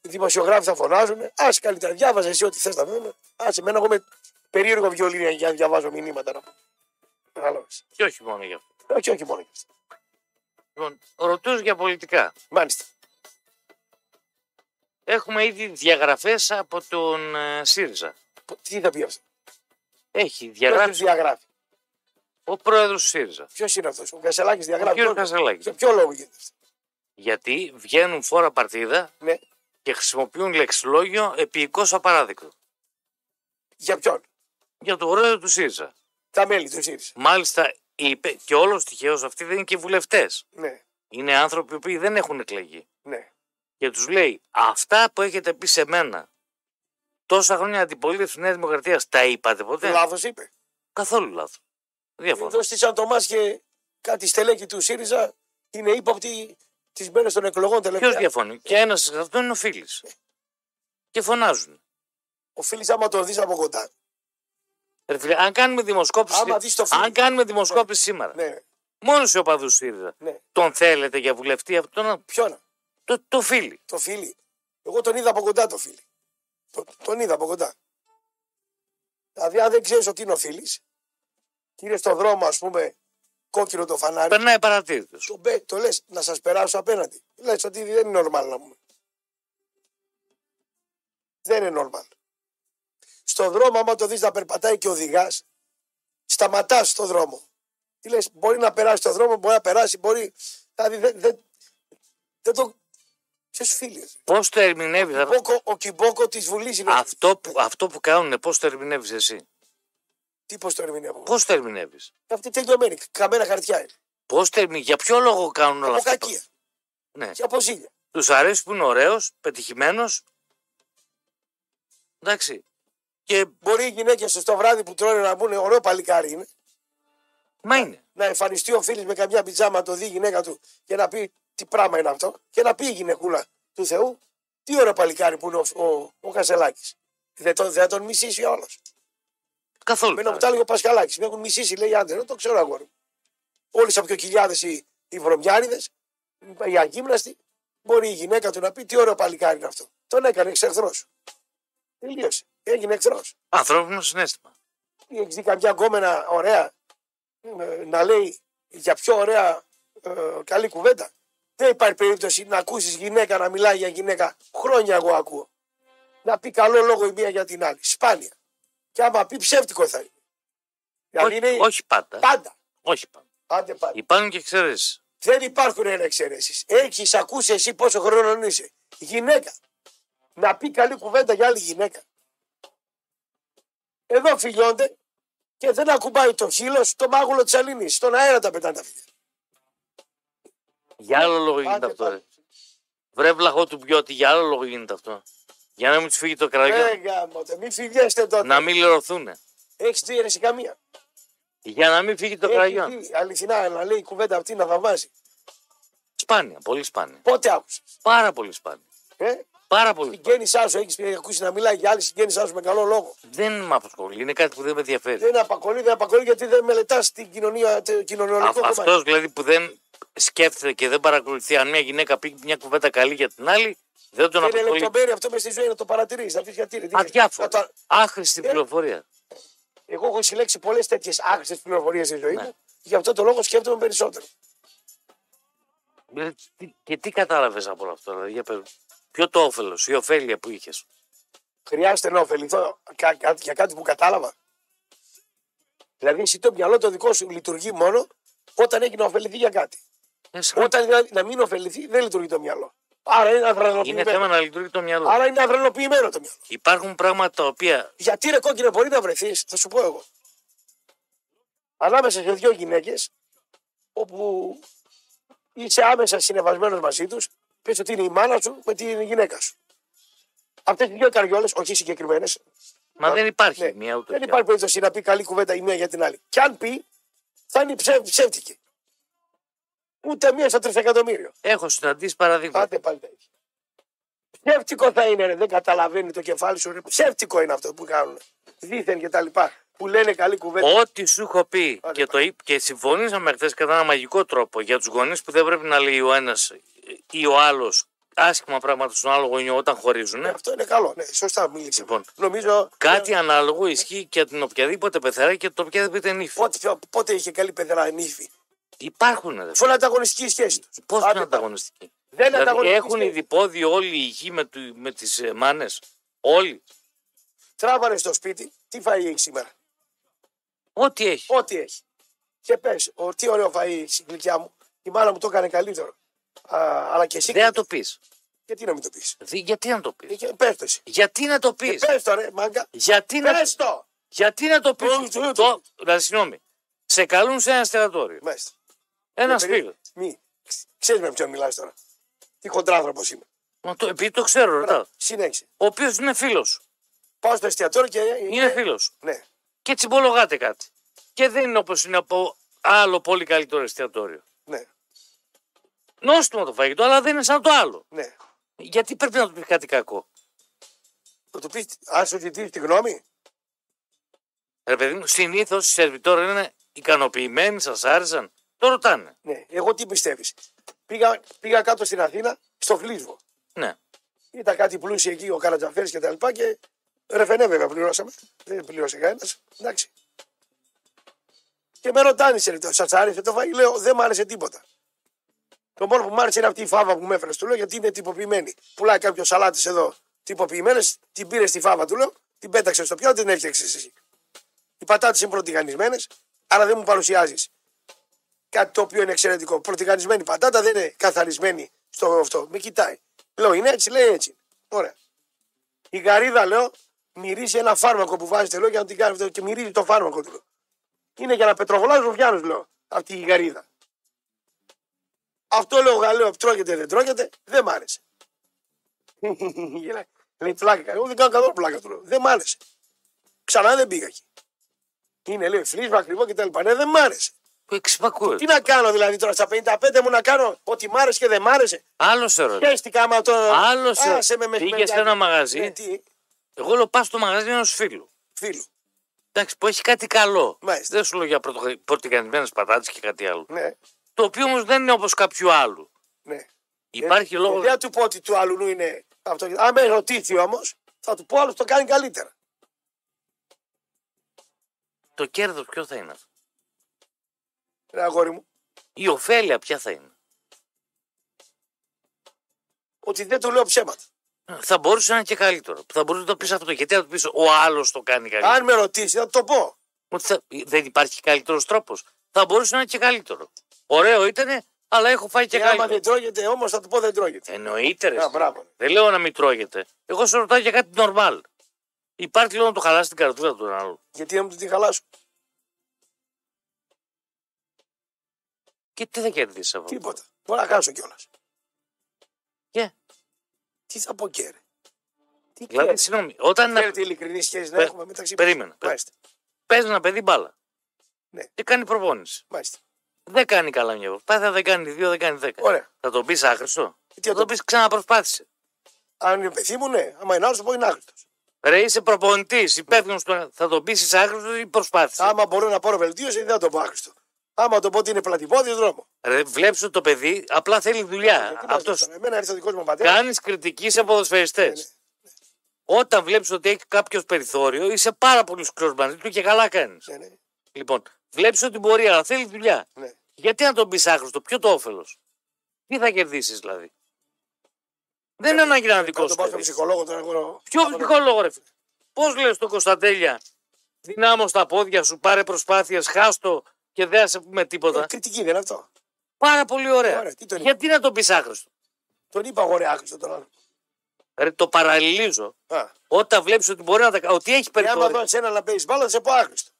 δημοσιογράφοι θα φωνάζουν. Α καλύτερα, διάβαζες εσύ ό,τι θες να πούμε. Α εμένα εγώ με περίεργο βιολίνια για να διαβάζω μηνύματα να πω. Κατάλαβες. Και όχι μόνο γι' αυτό. Όχι, όχι μόνο γι' αυτό. Λοιπόν, ρωτούσε για πολιτικά. Μάλιστα. Έχουμε ήδη διαγραφές από τον ε, ΣΥΡΙΖΑ. Τι θα πει αυτό; Έχει Ποιος διαγράψει διαγράφει; ο πρόεδρος του ΣΥΡΙΖΑ. Ποιος είναι αυτός. Ο Κασελάκης Ο διαγράφει. κ. Ποιος- Κασελάκης. Για ποιο λόγο γίνεται αυτό; Γιατί βγαίνουν φόρα παρτίδα Ναι. και χρησιμοποιούν λεξιλόγιο επίοικο απαράδεκτο. Για ποιον; Για τον πρόεδρο του ΣΥΡΙΖΑ. Τα μέλη του ΣΥΡΙΖΑ. Μάλιστα είπε και όλος τυχαίως αυτοί δεν είναι και βουλευτές. Ναι, Είναι άνθρωποι που δεν έχουν εκλεγεί. ναι. Και τους λέει αυτά που έχετε πει σε μένα Τόσα χρόνια αντιπολίτευση Νέα Δημοκρατία τα είπατε ποτέ; Λάθος είπε. Καθόλου λάθος. Διαφωνώ. Εδώ στη Σαν Τομάς και κάτι στελέχη του ΣΥΡΙΖΑ είναι ύποπτη τις μέρες των εκλογών Ποιος τελευταία. διαφωνεί; Και ένας εξ αυτών είναι ο Φίλης. Και φωνάζουν. Ο Φίλης, άμα τον δεις από κοντά. Ρε φίλε, αν κάνουμε δημοσκόπηση, Άμα δεις το Φίλη. αν κάνουμε δημοσκόπηση σήμερα, Ναι, μόνος σε οπαδούς ΣΥΡΙΖΑ, ναι. τον θέλετε για βουλευτή αυτόν, Ποιον, το, το Φίλη. το Φίλη. Εγώ τον είδα από κοντά το Φίλη. Το, τον είδα από κοντά. Δηλαδή, αν δεν ξέρεις ότι είναι ο Φίλης, και είναι στον δρόμο, ας πούμε, κόκκινο το φανάρι, Περνάει παρατήρητος. το, μπε- το λες να σας περάσω απέναντι. Λες ότι δεν είναι normal να μου. Δεν είναι normal. Στον δρόμο, άμα το δεις να περπατάει και οδηγάς, σταματάς στον δρόμο. Τι λες, μπορεί να περάσει στον δρόμο, μπορεί να περάσει, μπορεί. Δηλαδή δεν, δεν, δεν το. Ποιος φίλοι. Πώς το ερμηνεύει, Ο Κιμπόκο, ο Κιμπόκο της Βουλής είναι. αυτό, που, αυτό που κάνουν, πώς το ερμηνεύει εσύ; Τι πώς το ερμηνεύω. Πώς το ερμηνεύει. Αυτή τελειωμένη. Καμένα χαρτιά είναι. Πώς το ερμηνεύει, για ποιο λόγο κάνουν όλα Από αυτά; κακία. Ναι. Και από ζήλια. Τους αρέσεις που είναι ωραίος, πετυχημένος. Εντάξει. Και Μπορεί οι γυναίκες στο βράδυ που τρώνε να μπουν ωραίο παλικάρι είναι. μα είναι. να εμφανιστεί ο φίλος με καμιά πιτζάμα, να το δει η γυναίκα του και να πει τι πράγμα είναι αυτό; Και να πει η γυναικούλα του Θεού, τι ωραίο παλικάρι που είναι ο, ο, ο Κασελάκη. Δεν, τον- δεν θα τον μισήσει όλος. Καθόλου. Μένα μου τα έλεγε ο Πασχαλάκης. Με έχουν μισήσει, λέει άντρε. Δεν το ξέρω αγόρι. μου. Όλες από χιλιάδε οι, οι βρωμιάριδες, οι αγύμναστοι, μπορεί η γυναίκα του να πει τι ωραίο παλικάρι είναι αυτό. Τον έκανε εξ-εχθρό. Τελείωσε. Έγινε εχθρός. Ανθρώπινο συνέστημα. Έχεις δει καμιά γκόμενα ωραία ε, να λέει για πιο ωραία ε, καλή κουβέντα; Δεν υπάρχει περίπτωση να ακούσεις γυναίκα να μιλάει για γυναίκα. Χρόνια εγώ ακούω. Να πει καλό λόγο η μία για την άλλη. Σπάνια. Και άμα πει ψεύτικο θα είναι. Δηλαδή όχι, είναι όχι πάντα. πάντα. Όχι πάντα. Άντε πάντα. Υπάρχουν και εξαιρέσεις. Δεν υπάρχουν εξαιρέσεις. Έχεις ακούσει εσύ πόσο χρόνο είσαι. Γυναίκα. Να πει καλή κουβέντα για άλλη γυναίκα. Εδώ φιλιώνται και δεν ακουμπάει το χείλος στο μάγουλο της Αλληνή. Στον αέρα τα πετάνε τα φιλιά. Για άλλο λόγο γίνεται Άντε, αυτό. πάτε. Ρε. Βρε βλαχό του πιώτη, για άλλο λόγο γίνεται αυτό. Για να μην τους φύγει το κραγιό. Ε, γάμοτε, μην φιλιέστε τότε. να μην λερωθούν. Έχεις δει αίρεση καμία. Για να μην φύγει το Έχει κραγιό. δει, αληθινά να λέει η κουβέντα αυτή να θαυμάζει. Σπάνια, πολύ σπάνια. Πότε άκουσες; Πάρα πολύ σπάνια. Ε; Πάρα πολύ σπάνια. Συγγένειά σου έχεις ακούσεις να μιλάει για άλλη συγγένειά σου με καλό λόγο. Δεν με απασχολεί. Είναι κάτι που δεν με ενδιαφέρει. Δεν απακολεί, δεν απακολεί γιατί δεν μελετάς την κοινωνία, το κοινωνιολογικό κομμάτι. Αυτός δηλαδή που δεν σκέφτεται και δεν παρακολουθεί αν μια γυναίκα πει μια κουβέντα καλή για την άλλη, δεν τον Είναι απασχολεί. λεπτομέρεια αυτό με στη ζωή να το παρατηρείς. Να πεις γιατί. είναι, τι είναι. Αδιάφορο. Να το- Άχρηστη Ε. πληροφορία. Εγώ έχω συλλέξει πολλές τέτοιες άχρηστες πληροφορίες στη ζωή Ναι. μου. Γι' αυτό το λόγο σκέφτομαι περισσότερο. Δηλαδή, τι- Και τι κατάλαβες από όλο αυτό, δηλαδή, για πες μου. Ποιο το όφελος, η ωφέλεια που είχες; Χρειάζεται να ωφεληθώ κα- κα- για κάτι που κατάλαβα. Δηλαδή, εσύ το μυαλό το δικό σου λειτουργεί μόνο όταν έχει να ωφεληθεί για κάτι. Όταν δηλαδή να μην ωφεληθεί, δεν λειτουργεί το μυαλό. Άρα είναι Είναι αδρανοποιημένο. θέμα να λειτουργεί το μυαλό. Άρα είναι αδρανοποιημένο το μυαλό. Υπάρχουν πράγματα τα οποία Γιατί ρε κόκκινε μπορεί να βρεθείς, θα σου πω εγώ. Ανάμεσα σε δύο γυναίκες, όπου είσαι άμεσα συνεβασμένος μαζί τους, πες ότι είναι η μάνα σου με τη γυναίκα σου. Αυτές οι δύο καριόλες, όχι συγκεκριμένες. Μα δεν υπάρχει Ναι, μία ούτε δεν πια. υπάρχει περίπτωση να πει καλή κουβέντα η μία για την άλλη. Και αν πει, θα είναι ψευ, ψεύτικη. Ούτε μία στο τρισεκατομμύριο. Έχω συναντήσει παραδείγματα. Άντε πάλι τα έχεις. Ψεύτικο θα είναι, ρε. δεν καταλαβαίνει το κεφάλι σου. Ρε. Ψεύτικο είναι αυτό που κάνουν. Δίθεν και τα λοιπά. Που λένε καλή κουβέντα. Ό,τι σου έχω πει Άντε, και, το, είπ- και συμφωνήσαμε χθες κατά ένα μαγικό τρόπο για τους γονείς που δεν πρέπει να λέει ο ένας ή ο άλλος άσχημα πράγματα στον άλλο γονιό όταν χωρίζουν. Αυτό είναι καλό. Ναι, σωστά μίλησες. Λοιπόν, Νομίζω. Κάτι ανάλογο ισχύει και για την οποιαδήποτε πεθερά και την οποιαδήποτε νύφη. Πότε, πότε είχε καλή παιδερά νύφη. Υπάρχουν. Ρε. Φω είναι ανταγωνιστική σχέση τους. Πώς είναι ανταγωνιστική; Δεν είναι Δηλαδή, ανταγωνιστική έχουν σχέση. ειδηπόδι όλοι οι γη με, του- με τις ε, μάνες; Όλοι. Τράβανε στο σπίτι. Τι φαΐ έχει σήμερα; Ό,τι έχει. Ό,τι έχει. Και πες, τι ωραίο φαΐ έχει η γλυκιά μου. Η μάνα μου το έκανε καλύτερο. Α, αλλά και εσύ. Δεν θα το πεις. Γιατί να μην το πεις; Γιατί να το πεις; Πες το εσύ. Γιατί να το πεις; Πες το ρε, μάγκα. Γιατί να, Πες το. γιατί να το πεις; Το- Το, δηλαδή, συγγνώμη. Σε καλούν σε ένα εστιατόριο. Μάλιστα. Ένα Με περί- φίλο. Μη. Ξέρεις με ποιον μιλάς τώρα. Τι χοντράνθρωπος είμαι. Μα το, επειδή το ξέρω, ρωτάω. Συνέχισε. Ο οποίος είναι φίλος σου. Πάω στο εστιατόριο και. Είναι φίλος σου. Ναι. Και τσιμπολογάτε κάτι. Και δεν είναι όπως είναι από άλλο πολύ καλύτερο εστιατόριο. Ναι. Νόστιμο το φαγητό, αλλά δεν είναι σαν το άλλο. ναι. Γιατί πρέπει να του πει κάτι κακό. Θα του πεις, αν σου ζητήσει τη γνώμη. Ρε παιδί μου, συνήθως οι σερβιτόροι είναι ικανοποιημένοι, σας άρεσαν. Το ρωτάνε. Ναι. Εγώ τι πιστεύεις. Πήγα, πήγα κάτω στην Αθήνα, στο Φλίσβο. Ναι. Ήταν κάτι πλούσιο εκεί, ο Καρατζαφέρης και τα λοιπά και ρεφενέ βέβαια πληρώσαμε. Δεν πλήρωσε κανένας. Εντάξει. Και με ρωτάνε σε λεπτό, σας άρεσε το φαγητό; Λέω, δεν μ' άρεσε τίποτα. Το μόνο που μ' άρεσε είναι αυτή η φάβα που μου έφερες. Του λέω γιατί είναι τυποποιημένη. Πουλάει κάποιος σαλάτε εδώ τυποποιημένες, την πήρε στη φάβα του λέω, την πέταξε στο πιάτο, την έφτιαξες εσύ. Οι πατάτες είναι πρωτιγανισμένε, άρα δεν μου παρουσιάζεις κάτι το οποίο είναι εξαιρετικό. Πρωτιγανισμένη πατάτα δεν είναι καθαρισμένη στο αυτό. Με κοιτάει. Λέω, είναι έτσι, λέει έτσι. Ωραία. Η γαρίδα, λέω, μυρίζει ένα φάρμακο που βάζετε, λέω, για να την κάνει αυτό και μυρίζει το φάρμακο του. Λέω. Είναι για να πετροβολάζει ρουφιάνους, λέω, αυτή η γαρίδα. Αυτό λέω, γαλέο, τρώγεται, δεν τρώγεται, δεν μ' άρεσε. Γελάει. Λέει πλάκα. Εγώ δεν κάνω καθόλου πλάκα του λέω. Δεν μ' άρεσε. Ξανά δεν πήγα εκεί. Είναι λέει φλίσμα ακριβό και τα λοιπά. Ναι, δεν μ' άρεσε. Που εξυπακούει. Τι να κάνω δηλαδή τώρα στα 55 μου να κάνω ότι μ' άρεσε και δεν μ' άρεσε. Άλλος σε ρωτώ. Χαίστηκα άμα το. Άλλος σε Άσε με Πήγες μεσημεράκι. σε ένα μαγαζί. Ναι, τι, Εγώ λέω πας στο μαγαζί ενό φίλου. φίλου. Εντάξει, που έχει κάτι καλό. Μάλιστα. Δεν σου λέω για πρωτογανισμένε πατάτες και κάτι άλλο. Ναι, Το οποίο όμως δεν είναι όπως κάποιου άλλου. ναι. Υπάρχει Ε, λόγο. Δεν θα του πω ότι του αλλού είναι αυτό. Αν με ρωτήσει όμως, θα του πω άλλος το κάνει καλύτερα. Το κέρδος ποιο θα είναι αυτό; Ρε αγόρι μου, Η ωφέλεια ποια θα είναι. ότι δεν του λέω ψέματα. Θα μπορούσε να είναι και καλύτερο. Θα μπορούσε να το πεις αυτό. Γιατί να το πεις ο άλλος το κάνει καλύτερο. Αν με ρωτήσεις, θα του το πω. Ότι θα- δεν υπάρχει καλύτερος τρόπος. Θα μπορούσε να είναι και καλύτερο. Ωραίο ήταν, αλλά έχω φάει και Και άμα καλύτερο. δεν τρώγεται όμως, θα του πω δεν τρώγεται. Εννοείται. Ρε. Α, μπράβο. Δεν λέω να μην τρώγεται. Εγώ σε ρωτάω για κάτι νορμάλ. Υπάρχει λόγο να το χαλάσει την καρδούλα του άλλου. Γιατί να μου τη χαλάσω; Και τι θα κερδίσει από αυτό; Τίποτα. Μπορεί να χάσω κιόλας. Και, Τι θα πω και ρε. Τι δηλαδή, δηλαδή, συγγνώμη, όταν να... Θέλετε ειλικρινή σχέση να Πε- έχουμε μεταξύ μας. περίμενε. Μάλιστα. παίζει ένα παιδί μπάλα Ναι. και κάνει προπόνηση. Μάλιστα. Δεν κάνει καλά μια προσπάθεια, δεν κάνει δύο, δεν κάνει δέκα. Ωραία. Θα το πεις άχρηστο; Τι Θα θα το το πεις ξαναπροσπάθησε. Αν είναι παιδί μου, ναι. Άμα είναι άλλο, θα πω είναι άχρηστος. Ρε είσαι προπονητής, υπεύθυνος του. Θα το πεις είσαι άχρηστος ή προσπάθησε; Άμα μπορώ να πάρω βελτίωση, δεν θα το πω άχρηστο. Άμα το πω ότι είναι πλατυπόδιο δρόμο. Ρε βλέπεις ότι το παιδί απλά θέλει δουλειά. Ε, τι να Αυτός ζητήσω, Εμένα ήρθε ο δικός μου πατέρας. κάνεις κριτικής σε ποδοσφαιριστές. Ναι, ναι. Όταν βλέπεις ότι έχει κάποιος περιθώριο, είσαι πάρα πολύ σκληρό μαζί του και καλά κάνεις. Ναι, ναι, Λοιπόν, βλέπεις ότι μπορεί, αλλά θέλει δουλειά. ναι. Γιατί να τον πεις άχρηστο, ποιο το όφελος; Τι θα κερδίσεις δηλαδή; Δεν είναι ανάγκη να είναι δικός Θα σου. το πάω στον παιδί. ψυχολόγο τώρα. Εγώ... Ποιο ψυχολόγο, ρε φίλε; Πώς λες τον Κωνσταντέλια, δυνάμω στα πόδια σου, πάρε προσπάθειες, χάστο και δεν σε πούμε τίποτα. Ε, κριτική δεν είναι αυτό. Πάρα πολύ ωραία. Ωραία, τι τον είπε. Γιατί να τον πεις άχρηστο. Τον είπα εγώ ρε άχρηστο τον άλλο. Ρε, το παραλληλίζω. Α. Όταν βλέπεις ότι μπορεί να τα κάνει, ότι έχει Και άμα περιθώριο. δω εσένα να παίζεις μπάλα, θα σε πω άχρηστο.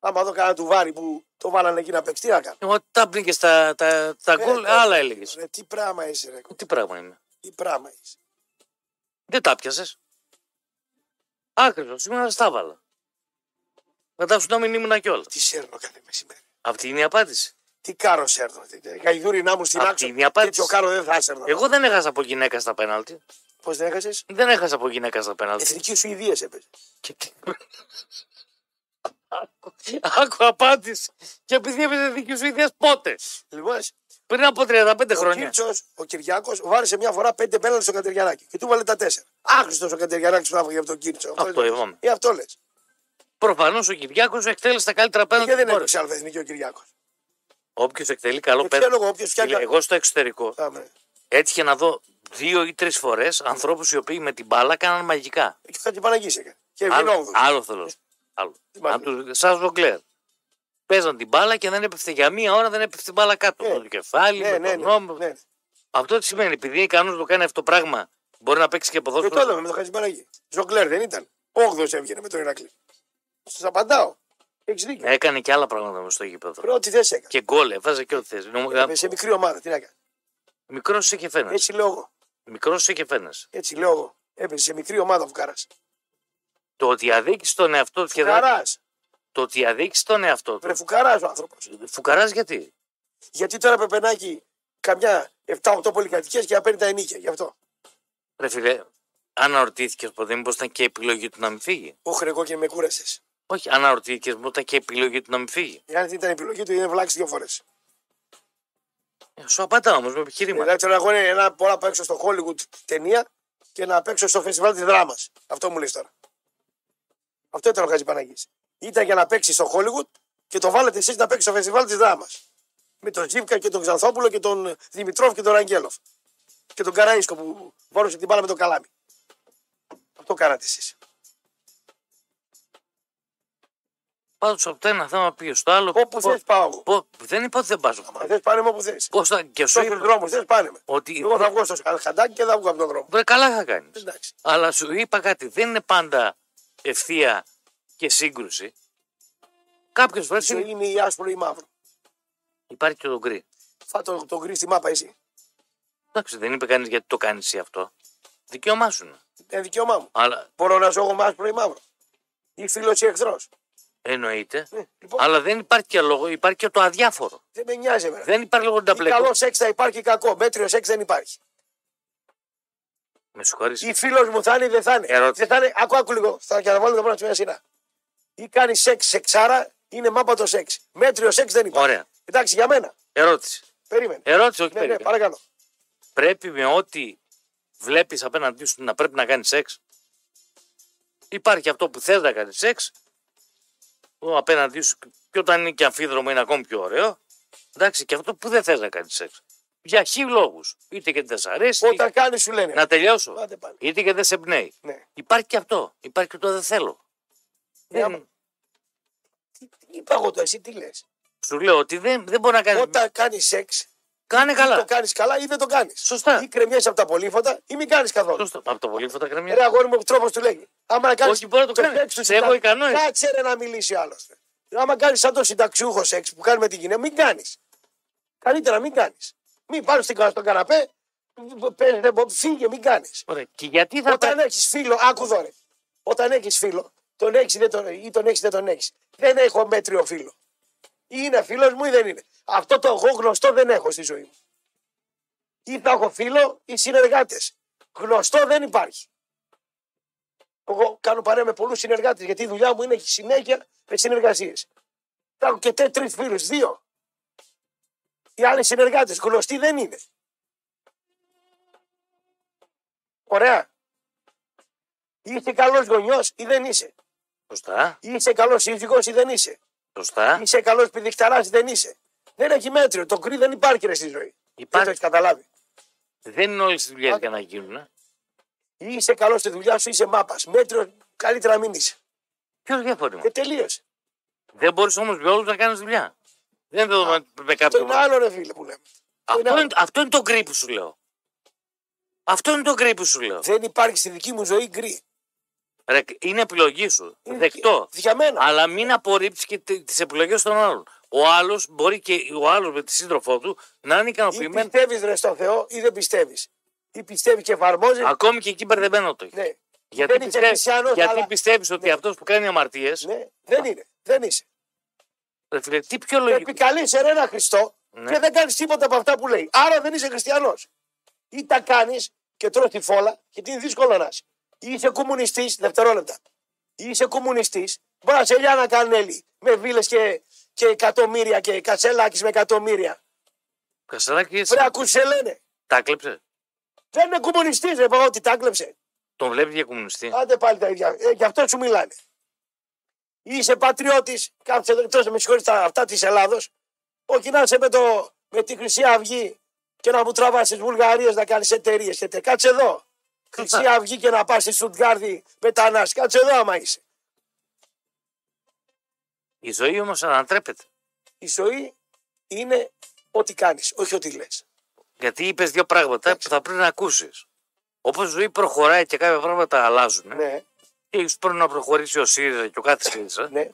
Άμα δω κανένα του βάρη που το βάλανε εκεί να παίξει, τι να κάνω; Όταν μπήκε στα τα, τα Ε, γκολ, ε, άλλα έλεγες. Ρε, τι πράγμα είσαι, ρε. Τι πράγμα είναι. Τι πράγμα είσαι. Δεν τα πιασε. Άκρητο, σήμερα δεν στα βάλα. Μετά σου να μην ήμουν κιόλας. Τι σέρνω κάθε μεσημέρι. Αυτή είναι η απάντηση. Τι κάρο σέρνω. Γαϊδούρι να μου στην Αυτή άξο. είναι η απάντηση. Έτσι ο κάρο δεν θα σέρνω. Εγώ δεν έχασα από γυναίκα στα πέναλτι. Πώς δεν έχασες; Δεν έχασα από γυναίκα στα πέναλτι. Εθνική Σουηδία έπαιζες. Και τι- Άκου- Άκου απάντηση. Και επειδή έπαιζε δική σου ιδέα πότε; Λοιπόν, Πριν από 35 ο χρόνια. Κίρτσο, ο Κυριάκος, βάρεσε μια φορά πέντε πέναλτι στο Κατεριανάκι και του βάλε τα τέσσερα. Άχρηστος ο Κατεριανάκι που έφαγε από τον Κίρτσο. Αυτό είπαμε. Ε, αυτό λες. Προφανώς ο Κυριάκος εκτέλεσε τα καλύτερα πέναλτι. Και δεν της χώρας. έπαιξε άλλο εθνική ο Κυριάκος. Όποιος εκτελεί καλό Και ποιο πέναλτι. λόγο, όποιος Φίλε, φτιάχνει. Εγώ στο εξωτερικό Άμε. έτυχε να δω δύο ή τρεις φορές ανθρώπους οι οποίοι με την μπάλα κάναν μαγικά. Και θα την Παναγίσει έκανε. Και Άλλο, εβγαινόγδο. άλλο θέλω. Άλλο. Τι μάλλον. Από του σαν ζογκλέρ. Παίζαν την μπάλα και δεν έπεφτε για μία ώρα, δεν έπεφτε την μπάλα κάτω. Ναι. Με το κεφάλι, Ναι, με ναι, τον ναι, νόμο. ναι. Αυτό τι σημαίνει, επειδή είναι ικανό να το κάνει αυτό το πράγμα, μπορεί να παίξει και Και το ποδόσφαιρο. είδαμε με το Χατζηπαναγί. Ζογκλέρ δεν ήταν. Όγδος έβγαινε με τον Ηρακλή. Σας απαντάω. Έχεις δίκιο. Έκανε και άλλα πράγματα με στο γήπεδο. Ρε, Ό,τι θες έκανε. Και γκολ, έβαζε και ό,τι θες. Ε, Σε μικρή ομάδα, τι να κάνεις. Μικρός είσαι και φαίνεσαι. Έτσι λέω εγώ. Μικρός είσαι και φαίνεσαι. Έτσι λέω εγώ. Έπαιζε σε μικρή ομάδα ο Φουκάρα. Το ότι αδίκησε τον εαυτό του και δεν. Φουκαράς. Το ότι αδίκησε τον εαυτό του. Ρε φουκαράς ο άνθρωπος. Φουκαράς γιατί; Γιατί τώρα πεπενάκι καμιά 7-8 πολυκατοικίες και να παίρνει τα ενίκια. Γι' αυτό. Ρε φίλε, αναρωτήθηκες ποτέ μήπως ήταν και επιλογή του να μην φύγει; Όχι, ρε, εγώ και με κούρασες. Όχι, αναρωτήθηκε μήπω ήταν και επιλογή του να μην φύγει. Αν δεν ήταν επιλογή του, είναι βλάξεις δύο φορές. Ε, Σου απαντά όμως με επιχείρημα. Δηλαδή θέλω να εγώ είναι ένα μπορώ να παίξω στο Hollywood ταινία και να παίξω στο φεστιβάλ της δράμας. Αυτό μου λες τώρα. Αυτό ήταν ο Χατζη Παναγής. Ήταν για να παίξει στο Hollywood και το βάλετε εσείς να παίξει στο φεστιβάλ της δράμας. Με τον Τζίβκα και τον Ξανθόπουλο και τον Δημητρόφ και τον Ραγκέλοφ. Και τον Καραΐσκο που βόρωσε την μπάλα με τον καλάμι. Αυτό κάνατε εσείς. Πάντω από το ένα θέμα πήγε στο άλλο. Όπου Πο- θες πάω εγώ. πο- Δεν είπα ότι δεν πας. Αν θες πάνε με όπου θες. Πώς θα. Και σου Στου είπα δρόμους θες πάνε με. ότι. Εγώ θα βγω στο χαντάκι και θα βγω από τον δρόμο. Βρε, καλά θα κάνεις. Εντάξει. Αλλά σου είπα κάτι. Δεν είναι πάντα ευθεία και σύγκρουση. Κάποιες Η φορές ζωή είναι η άσπρο ή η μαύρο. υπάρχει και το γκρι. Φά' το, το γκρι στη μάπα εσύ. Εντάξει, δεν είπε κανείς γιατί το κάνεις εσύ αυτό. Δικαίωμά σου είναι. Είναι δικαίωμά μου. Αλλά Μπορώ να ζω εγώ με άσπρο ή μαύρο. Ή φίλος ή εχθρός. Εννοείται. Ε, λοιπόν, Αλλά δεν υπάρχει και λόγο, υπάρχει και το αδιάφορο. δεν με νοιάζει εμένα. Δεν υπάρχει λόγο να τα Ή μπλέκω. καλός σεξ θα υπάρχει κακό. Μέτριο σεξ δεν υπάρχει. Με συγχωρείς. Ή φίλος μου θα είναι ή δεν θα είναι. Ερώτηση. Δεν θα είναι. Ακού, άκου λίγο. Θα και να βάλω το πράγμα σε μια σειρά. Ή κάνεις σεξ σεξάρα, είναι μάπα το σεξ. Μέτριος σεξ δεν υπάρχει. Ωραία. Εντάξει, για μένα. Ερώτηση. Περίμενε. Ερώτηση, όχι ναι, ναι, περίπου. παρακαλώ. Πρέπει με ό,τι βλέπεις απέναντί σου να πρέπει να κάνεις σεξ. Υπάρχει αυτό που θες να κάνεις σεξ. Ο απέναντί σου και όταν είναι και αμφίδρομο είναι ακόμη πιο ωραίο. Εντάξει, και αυτό που δεν θες να κάνεις σεξ. Για χι λόγους. Είτε και δεν σ' αρέσει. Όταν κάνεις, σου λένε. Να τελειώσω. Άντε πάλι. Είτε και δεν σε πνέει. Ναι. Υπάρχει και αυτό. Υπάρχει και το δεν θέλω. Ε, Δεν- άμα- Τι, τι είπα εγώ το, εσύ τι λες; Σου λέω ότι δεν, δεν μπορεί να κάνει. Όταν κάνεις σεξ, Κάνε ή καλά. το κάνεις καλά ή δεν το κάνεις. Σωστά. Ή κρεμιέσαι από τα πολύφωτα ή μην κάνεις καθόλου. Σωστό. Από το πολύ φωτά κρεμιά. Ρε αγόρι μου, τρόπος του λέγει. Άμα να κάνεις. Όχι, μπορεί να το κάνει. Σε εγώ ικανός είσαι. Κάτσε ρε να μιλήσει ο άλλος. Άμα κάνεις σαν το συνταξιούχο σεξ που κάνει με την γυναίκα, μην κάνεις. Καλύτερα μην κάνεις. Μην πάρεις στην στον καναπέ, παίζετε, φύγε, μην κάνεις. Ωραία. Και γιατί θα Όταν πάει. έχεις φίλο, άκου δώρε. Όταν έχεις φίλο, τον έχεις ή, τον, ή τον έχεις δεν τον έχεις. Δεν έχω μέτριο φίλο. Ή είναι φίλος μου ή δεν είναι. Αυτό το εγώ γνωστό δεν έχω στη ζωή μου. Ή θα έχω φίλο ή συνεργάτες. Γνωστό δεν υπάρχει. Εγώ κάνω παρέα με πολλούς συνεργάτες γιατί η δουλειά μου είναι έχει συνέχεια με συνεργασίες. Θα έχω και τρεις φίλους, δύο. Οι άλλοι συνεργάτες γνωστοί δεν είναι. Ωραία. Είσαι καλός γονιός ή δεν είσαι; Σωστά. Είσαι καλός σύζυγος ή δεν είσαι; Σωστά. Είσαι καλός πηδικταρά ή δεν είσαι; Δεν έχει μέτριο. Το κρύ δεν υπάρχει ρε στη ζωή. Δεν Υπάρχει. το έχεις καταλάβει. Δεν είναι όλες τις δουλειές για να γίνουν. Ή είσαι καλός στη δουλειά σου, είσαι μάπας. Μέτριο καλύτερα να μην είσαι. Ποιος διαφορετικό. Και τελείωσε. Δεν μπορείς όμως με όλους να κάνεις δουλειά. Δεν είναι δεδομένο με Αυτό κάποιον. είναι άλλο ρε φίλε που λέμε. Αυτό είναι είναι, αυτό είναι το γκρι που σου λέω. Αυτό είναι το γκρι που σου λέω. Δεν υπάρχει στη δική μου ζωή γκρι. Ρε, είναι επιλογή σου. Είναι Δεκτό. Για μένα. Αλλά μην απορρίψεις και τις επιλογές των άλλων. Ο άλλος μπορεί και ο άλλος με τη σύντροφό του να είναι Ή ικανοποιημένος. πιστεύεις ρε στο Θεό ή δεν πιστεύεις. Ή πιστεύεις και εφαρμόζεις. Ακόμη και εκεί μπερδεμένο το έχει. Ναι. Γιατί, δεν είσαι πιστεύεις, χριστιανός, γιατί αλλά- πιστεύεις ότι αυτός που κάνει αμαρτίε. Ναι, δεν είναι. Δεν είσαι. Φίλε, τι πιο λογικό. Επικαλείσαι ρε ένα Χριστό Ναι. και δεν κάνεις τίποτα από αυτά που λέει. Άρα δεν είσαι χριστιανός. Ή τα κάνεις και τρως τη φόλα, γιατί είναι δύσκολο να είσαι. Ή είσαι κομμουνιστής, δευτερόλεπτα. Ή είσαι κομμουνιστής, μπορεί να σε να κάνουν Έλλη. Με βίλες και, και εκατομμύρια και κατσελάκι με εκατομμύρια. Κασαράκι, εσύ Βρε, ακούσε λένε. τα κλέψε. Δεν είναι κομμουνιστής, ρε είπα ότι τα έκλεψε. Τον βλέπει για κομμουνιστή. Άντε πάλι τα ίδια. Ε, γι' αυτό σου μιλάνε. Είσαι πατριώτης, κάτσε εδώ εκτός με συγχωρείτε αυτά της Ελλάδος. Όχι να είσαι με, το, με τη Χρυσή Αυγή και να μου τραβάς τις Βουλγαρίες να κάνεις εταιρείες. Και τε- κάτσε εδώ. Χρυσή Αυγή και να πας στη Στουτγκάρδη μετανάστη. Κάτσε εδώ άμα είσαι. Η ζωή όμως ανατρέπεται. Η ζωή είναι ό,τι κάνεις, όχι ό,τι λες. Γιατί είπες δύο πράγματα που θα πρέπει να ακούσεις. Όπως η ζωή προχωράει και κάποια πράγματα αλλάζουν. Ναι, Και ίσως πρέπει να προχωρήσει ο ΣΥΡΙΖΑ και ο κάθε ΣΥΡΙΖΑ. ναι,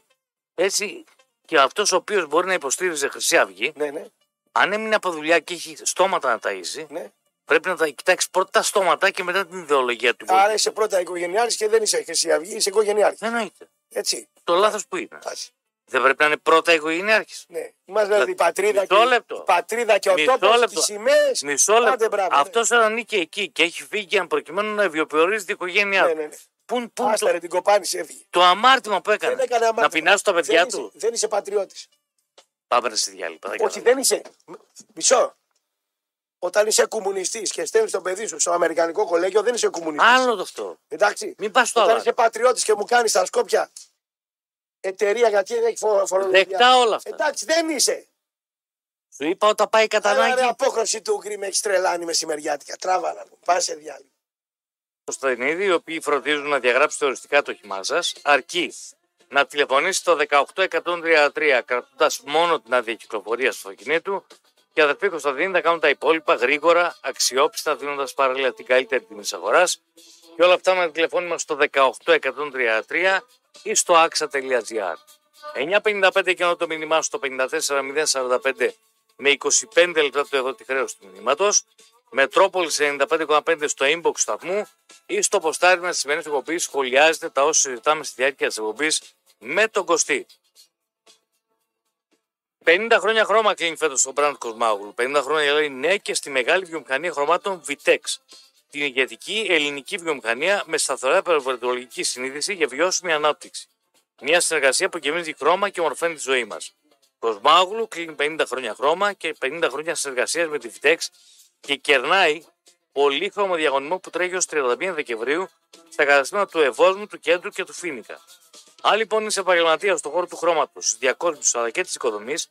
Έτσι και αυτός ο οποίος μπορεί να υποστήριζε Χρυσή Αυγή, ναι, ναι, αν έμεινε από δουλειά και έχει στόματα να ταΐζει, ναι. Πρέπει να τα κοιτάξει πρώτα τα στόματα και μετά την ιδεολογία του. Άρα είσαι πρώτα οικογενειάρχη και δεν είσαι Χρυσή Αυγή, είσαι οικογενειάρχη. Εννοείται. Έτσι. Το λάθος που είναι. Άση. Δεν πρέπει να είναι πρώτα οικογενειάρχη. Ναι. Μας δηλαδή η πατρίδα, Μισό και, λεπτό. η πατρίδα και ο Μισό τόπος, λεπτό. τις σημαίες. Μισό λεπτό. μπράβο, ναι. Αυτός ανήκει εκεί και έχει φύγει αν προκειμένου να βιοπιορίζει την οικογένειά Ναι, του. ναι, ναι. Πού, πού Άστα το, ρε την κοπάνιση έφυγε. το αμάρτημα που έκανε. Δεν έκανε αμάρτημα. Να πεινάσει τα παιδιά δεν του. Είσαι, δεν είσαι πατριώτης. Πάμε ρε στη διάλειμμα. δεν Όχι, κάνω. δεν είσαι. Μισό. Όταν είσαι κομμουνιστής και στέλνεις τον παιδί σου στο Αμερικανικό κολέγιο, δεν είσαι κομμουνιστής. Άλλο το αυτό. Εντάξει. Μην πας στο Όταν άλλο. είσαι πατριώτης και μου κάνεις τα σκόπια εταιρεία γιατί δεν έχει φο- φορολογία. Δεκτά όλα αυτά. Εντάξει, δεν είσαι. Σου είπα όταν πάει κατά Άρα, ρε, ανάγκη. απόχρωση του γκρι με έχει τρελάνει μεσημεριάτικα. Τράβαλα μου. Πας σε διάλειμμα. Στενίδη, οι οποίοι φροντίζουν να διαγράψετε οριστικά το όχημά σας, αρκεί να τηλεφωνήσει στο 18133 κρατώντας μόνο την άδεια κυκλοφορία του αυτοκινήτου και αδερφή Κωνσταντίνη θα κάνουν τα υπόλοιπα γρήγορα, αξιόπιστα, δίνοντας παράλληλα την καλύτερη τιμή της αγοράς. Και όλα αυτά με τηλεφώνημα στο 18133 ή στο axa.gr. 9.55 και το μήνυμά στο 54045 με 25 λεπτά το εδώ τη χρέωση του μηνύματος. Μετρόπολης 95,5 στο inbox σταθμού ή στο ποστάρισμα της σημερινής εκπομπής σχολιάζετε τα όσα συζητάμε στη διάρκεια της εκπομπής με τον Κωστή. 50 χρόνια χρώμα κλείνει φέτος στο Μπραντ Κοσμάγουλου. 50 χρόνια λέει ναι και στη μεγάλη βιομηχανία χρωμάτων Vitex. Την ηγετική ελληνική βιομηχανία με σταθερά περιβαλλοντολογική συνείδηση για βιώσιμη ανάπτυξη. Μια συνεργασία που γεμίζει χρώμα και ομορφαίνει τη ζωή μας. Κοσμάγουλου κλείνει 50 χρόνια χρώμα και 50 χρόνια συνεργασίας με τη Vitex και κερνάει πολύχρωμο διαγωνισμό που τρέχει ως 31 Δεκεμβρίου στα καταστήματα του Ευόσμου, του Κέντρου και του Φίνικα. Αν λοιπόν είσαι επαγγελματίας στον χώρο του χρώματος, της διακόσμησης αλλά και της οικοδομής,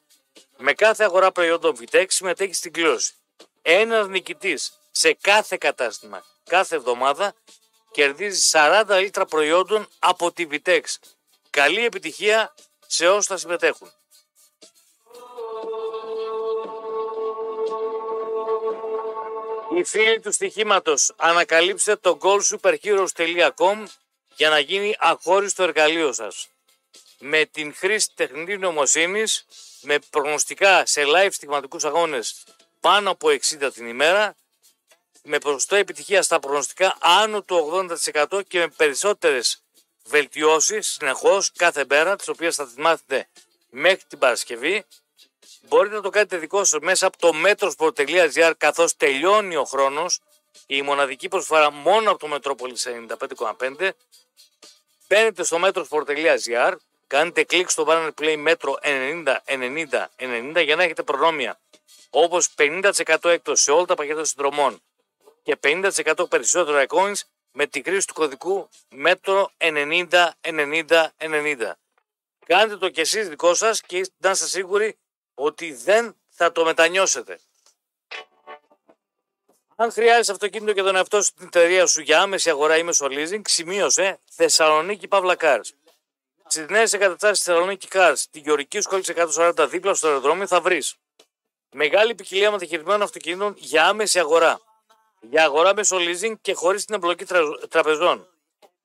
με κάθε αγορά προϊόντων Vitex συμμετέχεις στην κλήρωση. Ένας νικητής σε κάθε κατάστημα κάθε εβδομάδα κερδίζεις 40 λίτρα προϊόντων από τη Vitex. Καλή επιτυχία σε όσους θα συμμετέχουν. Οι φίλοι του στοιχήματος ανακαλύψτε το goalsuperheroes.com για να γίνει αχώριστο εργαλείο σας. Με την χρήση τεχνητής νοημοσύνης, με προγνωστικά σε live στιγματικούς αγώνες πάνω από 60 την ημέρα, με ποσοστό επιτυχία στα προγνωστικά άνω του 80% και με περισσότερες βελτιώσεις συνεχώς κάθε μέρα, τις οποίες θα τις μάθετε μέχρι την Παρασκευή, Μπορείτε να το κάνετε δικό σας μέσα από το metrosport.gr καθώς τελειώνει ο χρόνος η μοναδική προσφορά μόνο από το Metropolis 95,5 Μπαίνετε στο metrosport.gr κάνετε κλικ στο banner play Metro 90 90 90 για να έχετε προνόμια. Όπως 50% έκπτωση σε όλα τα πακέτα συνδρομών και 50% περισσότερα coins με τη χρήση του κωδικού Metro 90 90 90. Κάντε το κι εσείς δικό σας και να είστε σίγουροι ότι δεν θα το μετανιώσετε. Αν χρειάζεσαι αυτοκίνητο και τον εαυτό σου την εταιρεία σου για άμεση αγορά ή μέσω leasing, σημείωσε Θεσσαλονίκη Παύλα Cars. Στις νέες εγκαταστάσεις Θεσσαλονίκη Cars, τη Γεωργική Σχόλη 140 δίπλα στο αεροδρόμιο θα βρεις μεγάλη ποικιλία μεταχειρισμένων αυτοκινήτων για άμεση αγορά. Για αγορά μέσω leasing και χωρίς την εμπλοκή τρα- τραπεζών.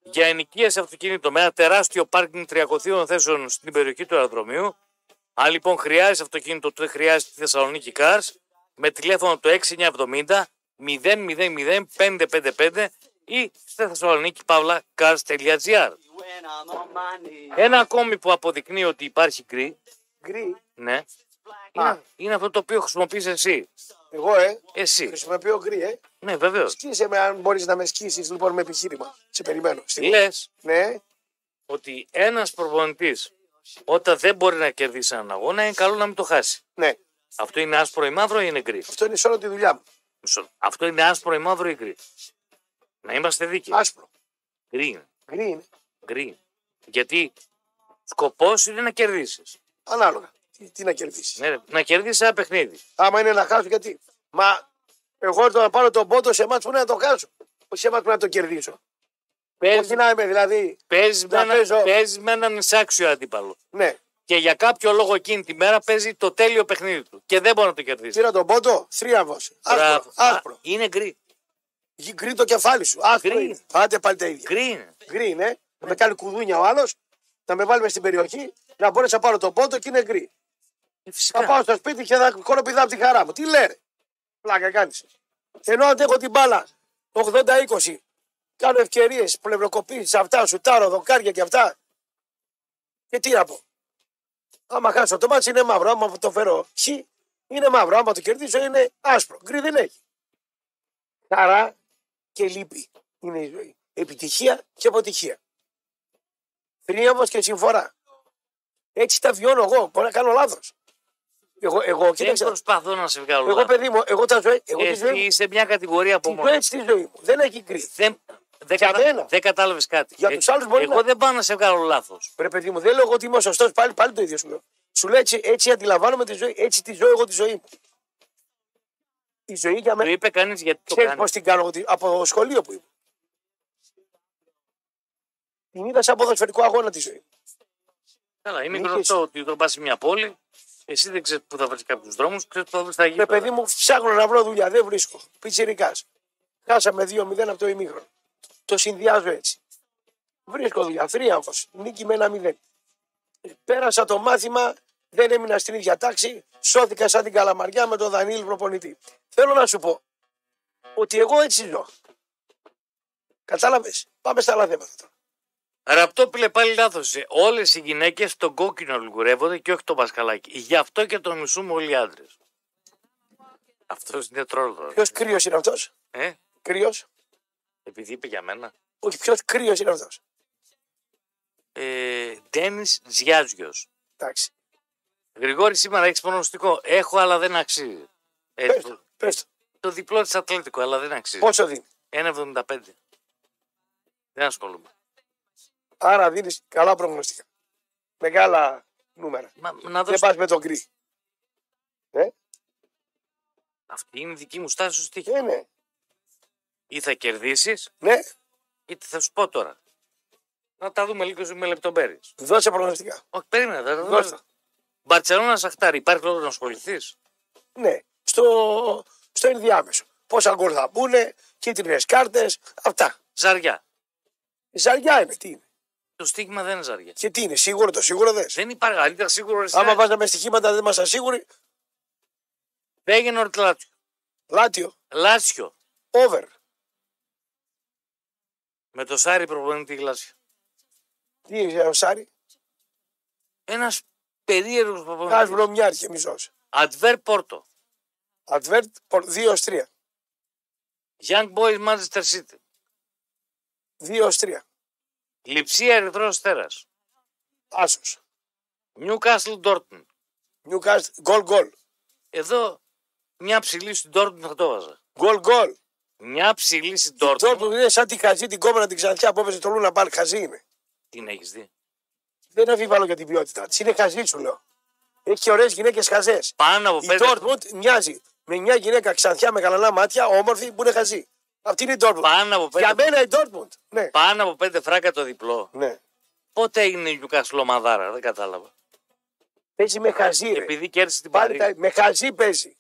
Για ενοικίαση αυτοκίνητο με ένα τεράστιο πάρκινγκ 300 θέσεων στην περιοχή του αεροδρομίου. Αν λοιπόν χρειάζεσαι αυτοκίνητο, τότε χρειάζεται τη Θεσσαλονίκη Cars με τηλέφωνο το 6970 000 555 ή στη Θεσσαλονίκη Παύλα Cars.gr. Ένα ακόμη που αποδεικνύει ότι υπάρχει γκρι, Γκρι. ναι, Α. είναι, είναι αυτό το οποίο χρησιμοποιείς εσύ. Εγώ, ε. Εσύ. Χρησιμοποιώ γκρι, ε. Ναι, βεβαίως. Σκίσε με αν μπορείς να με σκίσεις λοιπόν με επιχείρημα. Σε περιμένω. Στη- Λες Ναι. ότι ένας προπονητής όταν δεν μπορεί να κερδίσει έναν αγώνα είναι καλό να μην το χάσει. Ναι. Αυτό είναι άσπρο ή μαύρο ή είναι γκρι. Αυτό είναι σε όλη τη δουλειά μου. Μισό. Αυτό είναι άσπρο ή μαύρο ή γκρι. Να είμαστε δίκαιοι. Άσπρο. Γκρι είναι. Γκρι είναι. Γκρι. είναι. Γιατί σκοπός είναι να κερδίσεις. Ανάλογα. Τι, τι να κερδίσεις. Ναι, ρε. να κερδίσεις ένα παιχνίδι. Άμα είναι να χάσω, γιατί; Μα εγώ το να πάρω τον πόντο σε μάτς που είναι να το χάσω. Όχι σε μάτς που να το κερδίσω. Παίζει Όχι να είμαι δηλαδή. παίζεις με, να ένα, παίζω. παίζεις με έναν εισάξιο αντίπαλο. Ναι. Και για κάποιο λόγο εκείνη τη μέρα παίζει το τέλειο παιχνίδι του. Και δεν μπορεί να το κερδίσει. Πήρα τον πόντο. Θρίαμβο. Άσπρο. Μπράβο. Άσπρο. Α, Είναι γκρι. Γκρι το κεφάλι σου. Άσπρο. Γκρι. είναι. Άντε πάλι τα ίδια. Γκρι είναι. Γκρι είναι. Να με κάνει κουδούνια ο άλλος. Να με βάλει μες στην περιοχή. Να μπορέσει να πάρω τον πόντο και είναι γκρι. Ε, Φυσικά. Θα πάω στο σπίτι και θα κοροπηδάω από τη χαρά μου. Τι λε ρε. Πλάκα κάνεις. Ενώ αντέχω την μπάλα 80-20, κάνω ευκαιρίες, πλευροκοπήσεις, αυτά, σουτάρω, δοκάρια και αυτά. Και τι να πω. Άμα χάσω το μάτι είναι μαύρο. Άμα το φέρω χ, είναι μαύρο. Άμα το κερδίσω είναι άσπρο. Γκρι δεν έχει. Χαρά και λύπη είναι η ζωή. Επιτυχία και αποτυχία. Θρίαμβο και συμφορά. Έτσι τα βιώνω εγώ. Μπορεί να κάνω λάθος. Εγώ, εγώ, Δεν κοίταξε. προσπαθώ να σε βγάλω. Εγώ, λάθος. παιδί μου, εγώ τα ζωή, εγώ τη Εσύ ζωή μου. είσαι μια κατηγορία από Τη μόνος. ζω έτσι τη ζωή μου. Δεν έχει γκρι. Δεν, δεν, Για κατα... μένα. δεν κατάλαβες κάτι. Για Ε, τους άλλους μπορεί Εγώ να- δεν πάω να σε βγάλω λάθος. Ρε παιδί μου, δεν λέω εγώ ότι είμαι σωστός. Πάλι, πάλι το ίδιο σου λέω. Σου λέω έτσι, έτσι αντιλαμβάνομαι τη ζωή. Έτσι τη ζω εγώ τη ζωή μου. Η ζωή για Το μένα. είπε κανείς γιατί το Ξέρεις κάνει. πώς την κάνω εγώ, τη- από το σχολείο που ήμουν. Την είδα σαν ποδοσφαιρικό αγώνα τη ζωή. Καλά, είναι Είχες- γνωστό ότι όταν πας σε μια πόλη, εσύ δεν ξέρεις πού θα βρεις κάποιους δρόμους, ξέρεις πού θα βρεις τα Ρε γύρω. παιδί μου, ψάχνω να βρω δουλειά, δεν βρίσκω. Πιτσυρικά. Χάσαμε 2-0 από το ημίχρονο. Το συνδυάζω έτσι. Βρίσκω δουλειά. Θρίαμβο. Νίκη με ένα 0. Πέρασα το μάθημα, δεν έμεινα στην ίδια τάξη. Σώθηκα σαν την καλαμαριά με τον Δανίλη προπονητή. Θέλω να σου πω ότι εγώ έτσι ζω. Κατάλαβες; Πάμε στα άλλα θέματα τώρα. Ραπτόπιλε πάλι λάθος. Όλες οι γυναίκες τον κόκκινο λιγουρεύονται και όχι το μπασκαλάκι. Γι' αυτό και τον μισούμε όλοι οι άντρες. Αυτός είναι τρόλος. Ποιος κρύος είναι αυτός; Ε, Κρύος; επειδή είπε για μένα. Όχι, ποιος κρύος είναι αυτός; Ε, Ντένις Τζιάζιο. Εντάξει. Γρηγόρη, σήμερα έχεις προνοστικό. Έχω, αλλά δεν αξίζει. Ε, Πες το, το, πες το. το διπλό της Ατλέτικο, αλλά δεν αξίζει. Πόσο δίνει; 1,75. Δεν ασχολούμαι. Άρα δίνεις καλά προγνωστικά. Μεγάλα νούμερα. Μα, να Δεν δώσω. πας με τον γκρι. Ε, Αυτή είναι η δική μου στάση στο στοίχημα. ε, ναι. Ή θα κερδίσεις, Ναι, είτε θα σου πω τώρα. Να τα δούμε λίγο με λεπτομέρειες. δώσε προγνωστικά. Όχι, περίμενα. Θα τα Δώστε. δούμε. Μπαρσελόνα Σαχτάρι, υπάρχει λόγος να ασχοληθείς; Ναι, στο, στο ενδιάμεσο. Πόσα γκολ θα μπουν, κίτρινες κάρτες, αυτά. Ζαριά. Ζαριά είναι, τι είναι. Το στίγμα δεν είναι ζαριά. Και τι είναι, σίγουρο το σίγουρο δες. Δεν υπάρχει. Αν ήταν σίγουρο εσύ. Άμα βάζαμε στοιχήματα δεν είμαστε σίγουροι. Πήγαινε ο Λάτσιο. Λάτιο, Λάτσιο. over. Με το Σάρι προπονητή Λάτσιο. Τι είναι ο Σάρι, Ένας περίεργος προπονητής. Κάσβρο μιάρχη μισός. Αντβέρ Πόρτο. Advert 2-3. Young Boys Manchester City. 2-3. Λιψία Ερυθρός Αστέρα. Άσος. Newcastle Dortmund. Newcastle, γκολ γκολ. Εδώ μια ψηλή στην Dortmund θα το βάζα. Γκολ γκολ. Μια ψηλή στην Τώρα Dortmund. του είναι σαν τη χαζή την κόμμα την ξανθιά που έπαιζε το Λούνα Μπαρ. Χαζή είναι. Την έχεις δει. Δεν αμφιβάλλω για την ποιότητά της. Είναι χαζή, σου λέω. Έχει ωραίες γυναίκες χαζές. Πάνω από Η πέντε. Dortmund μοιάζει με μια γυναίκα ξανθιά με γαλανά μάτια, όμορφη που είναι χαζή. Αυτή είναι η Dortmund. Πάνω από Για πέντε. μένα η Dortmund. Ναι. Πάνω από πέντε φράγκα το διπλό. ναι. Πότε έγινε η Newcastle ομαδάρα, δεν κατάλαβα. Παίζει με χαζή. Ρε. Επειδή κέρδισε την Πάλι Παρή. τα... με χαζή παίζει.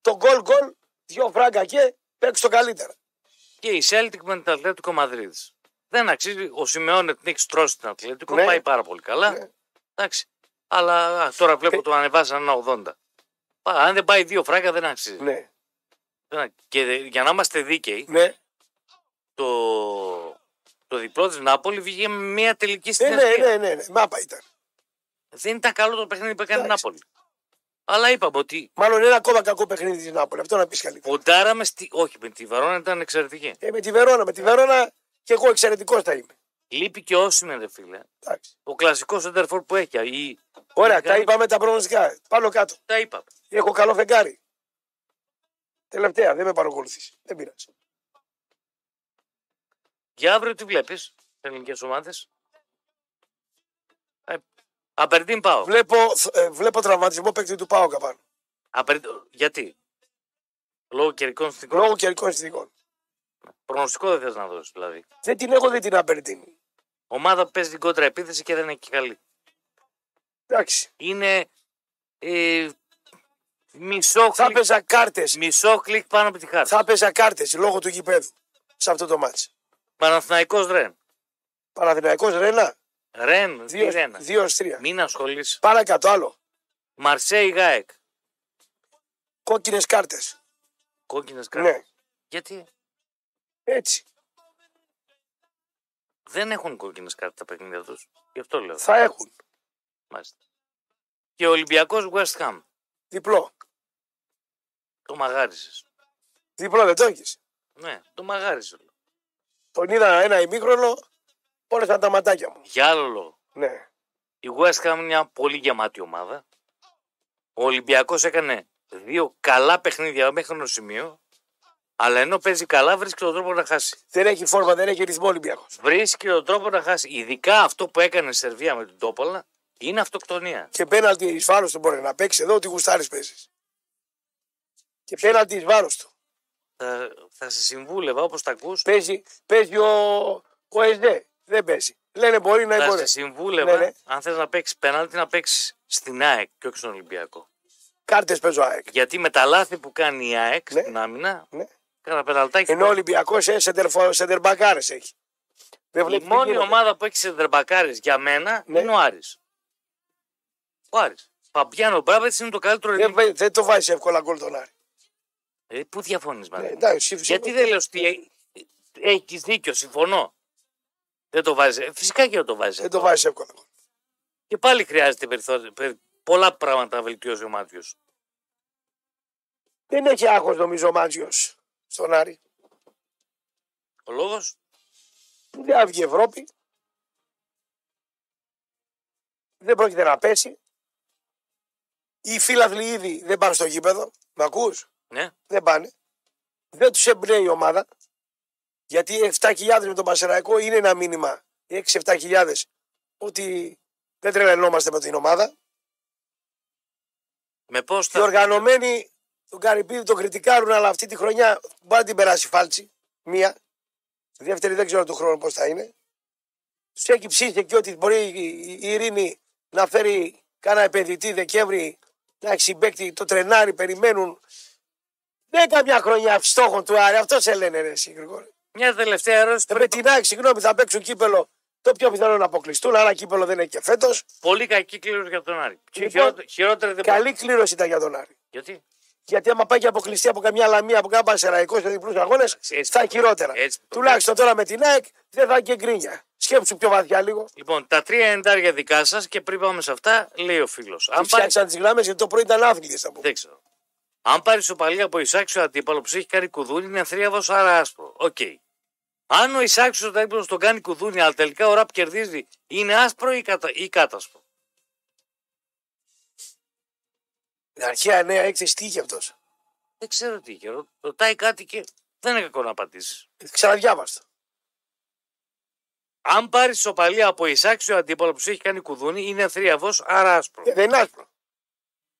Το γκολ γκολ, δύο φράγκα και παίξει το καλύτερα. Και η Celtic με την Ατλέτικο Μαδρίτης. Δεν αξίζει. Ο Σιμεώνε την έχει στρώσει την Ατλέτικο. Ναι. Πάει πάρα πολύ καλά. Ναι. Εντάξει. Αλλά α, τώρα βλέπω Ε. το ανεβάσαν ένα 80. Πα, αν δεν πάει δύο φράγκα δεν αξίζει. Ναι. Δεν α- Και δε- για να είμαστε δίκαιοι, Ναι. το, το διπλό της Νάπολη βγήκε με μια τελική στην Ε, ναι, αιστεία. ναι, ναι, ναι. Μάπα ήταν. Δεν ήταν καλό το παιχνίδι που έκανε η Εντάξει. Νάπολη. Αλλά είπαμε ότι Μάλλον ένα ακόμα κακό παιχνίδι της Νάπολη. Αυτό να πεις καλύτερα. ποντάραμε στη. Όχι, με τη Βαρόνα ήταν εξαιρετική. Ε, με τη Βερόνα, με τη Βερόνα και εγώ εξαιρετικός θα είμαι. Λείπει και όσοι ρε φίλε. Εντάξει. Ο κλασικός σεντερφόρ που έχει. Ή... Ωραία, η- τα είπαμε τα προγνωστικά. Πάνω κάτω. Τα είπαμε. Έχω καλό φεγγάρι. Τελευταία, δεν με παρακολουθείς. Δεν πειράζει. Για αύριο τι βλέπεις, ελληνικές ομάδες; Ε, Αμπερντίν πάω. Βλέπω, ε, βλέπω τραυματισμό παίκτη του Πάοκα πάνω. Απερ- Γιατί; Λόγω καιρικών συνθήκων. Λόγω καιρικών συνθήκων. Προγνωστικό δεν θες να δώσεις δηλαδή. Δεν την έχω δει την Αμπερντίνη. Ομάδα που παίζει την κόντρα επίθεση και δεν είναι και καλή. Εντάξει. Είναι ε, μισό, Θα κλικ, έπαιζα κάρτες. μισό κλικ πάνω από τη χάρτη. Θα έπαιζα κάρτες λόγω του γηπέδου σε αυτό το μάτσο. Παναθηναϊκός Ρεν. Παναθηναϊκός Ρένα. Ρεν, τι Ρένα. 2-3. Μην ασχολείσαι. Παρακάτω άλλο. Μαρσέη Γάεκ. Κόκκινες κάρτες. κόκκινες κάρτες. Ναι, Γιατί; Έτσι. δεν έχουν κόκκινες κάρτες τα παιχνίδια τους. Γι' αυτό λέω. Θα έχουν. Μάλιστα. Και ο Ολυμπιακός West Ham. Διπλό. Το μαγάρισες. Διπλό δεν το έχεις. Ναι, το μαγάρισες. Τον είδα ένα ημίχρονο, πόνεσαν τα ματάκια μου. Για άλλο λόγο. Ναι. Η West Ham είναι μια πολύ γεμάτη ομάδα. Ο Ολυμπιακός έκανε δύο καλά παιχνίδια μέχρι ένα σημείο. Αλλά ενώ παίζει καλά, βρίσκει τον τρόπο να χάσει. Δεν έχει φόρμα, δεν έχει ρυθμό Ολυμπιακός. Βρίσκει τον τρόπο να χάσει. Ειδικά αυτό που έκανε η Σερβία με την Τόπολα είναι αυτοκτονία. Και πέναλτι εις βάρος του μπορεί να παίξει εδώ, ότι γουστάρεις παίζεις. Και πέναλτι εις βάρος του. Θα, θα σε συμβούλευα όπως τα ακούς. Παίζει, παίζει ο, ο ΕΣΔΕ. Δεν παίζει. Λένε μπορεί να Θα μπορεί. σε συμβούλευα Ναι, ναι. αν θες να παίξεις πέναλτι να παίξεις στην ΑΕΚ και όχι στον Ολυμπιακό. Κάρτες παίζω ΑΕΚ. Γιατί με τα λάθη που κάνει η ΑΕΚ Ναι. στην άμυνα, Ναι. κάνα πεναλτάκι. Ενώ ο Ολυμπιακός ε, σεντερφο- σεντερμπακάρες έχει. Δεν Η βλέπεις τι μόνη γίνεται. ομάδα που έχει σεντερμπακάρες για μένα Ναι. είναι ο Άρης. Ο Άρης. Παμπιάνο Μπράβετς είναι το καλύτερο δεν, ελληνικό. βα- δεν το βάζεις εύκολα γκολ τον Άρη. Ε, πού διαφωνείς μαζί Ναι, μου; εντάξει, Γιατί δεν λέω ότι έχεις δίκιο, συμφωνώ. Δεν το βάζεις. Ε, Φυσικά και δεν το βάζεις. δεν το βάζεις εύκολα. γκολ. Και πάλι χρειάζεται περιθώριο, περι- πολλά πράγματα να βελτιώσει ο Μάτιος. Δεν έχει άγχος νομίζω ο Μάτζιος στον Άρη. Ο λόγος, Δεν θα βγει η Ευρώπη. Δεν πρόκειται να πέσει. Οι φίλαθλοι ήδη δεν πάνε στο γήπεδο. Μ' ακούς; Ναι, Δεν πάνε. Δεν τους εμπνέει η ομάδα. Γιατί 7.000 με τον Πασεραϊκό είναι ένα μήνυμα. 6-7.000 ότι δεν τρελαινόμαστε με την ομάδα. με πώς Οι θα... οργανωμένοι τον Καρυπίδη τον κριτικάρουν, αλλά αυτή τη χρονιά μπορεί να την περάσει φάλτσι. Μία. Δεύτερη δεν ξέρω του χρόνου πώς θα είναι. Τους έχει ψήσει εκεί ότι μπορεί η η Ειρήνη να φέρει κάνα επενδυτή Δεκέμβρη να έχει συμπέκτη το τρενάρι, περιμένουν. Δεν είναι καμιά χρονιά στόχων του Άρη. Αυτό σε λένε, ρε, εσύ, Γρηγόρη. Μια τελευταία ερώτηση. Ε, Με την ΑΕΚ, συγγνώμη, θα παίξουν κύπελο. Το πιο πιθανό να αποκλειστούν, αλλά κύπελο δεν είναι και φέτος. Πολύ κακή κλήρωση για τον Άρη. Και Λοιπόν, χειρότερη, χειρότερη δεν Καλή κλήρωση ήταν για τον Άρη. Γιατί; Γιατί άμα πάει και αποκλειστεί από καμιά λαμία, από κάνα πασεραϊκό σε διπλούς αγώνες, έτσι. θα είναι χειρότερα. Έτσι. Τουλάχιστον τώρα με την ΑΕΚ δεν θα είναι και γκρίνια. Σκέψου πιο βαθιά λίγο. Λοιπόν, τα τρία εντάρια δικά σας και πριν πάμε σε αυτά, λέει ο φίλος. Αν πάρει. Φτιάξαν τις γράμμε γιατί το πρωί ήταν άθλιες θα πούμε. Δεν ξέρω. Αν πάρεις ισοπαλία από εισάξιο αντίπαλο που σε έχει κάνει κουδούνι, είναι θρίαμβος άρα άσπρο. Οκ. Αν ο εισάξιος αντίπαλος τον κάνει κουδούνι, αλλά τελικά ο ραπ κερδίζει, είναι άσπρο ή, κατα... ή κάτασπρο; Την αρχαία νέα έκθεση τι είχε αυτός; Δεν ξέρω τι είχε. Ρω- Ρωτάει κάτι και δεν είναι κακό να απαντήσεις. Ξαναδιάβαστο. Αν πάρεις ισοπαλία από εισάξιο αντίπαλο που σε έχει κάνει κουδούνι, είναι θρίαμβος άρα άσπρο. Ε, δεν είναι άσπρο.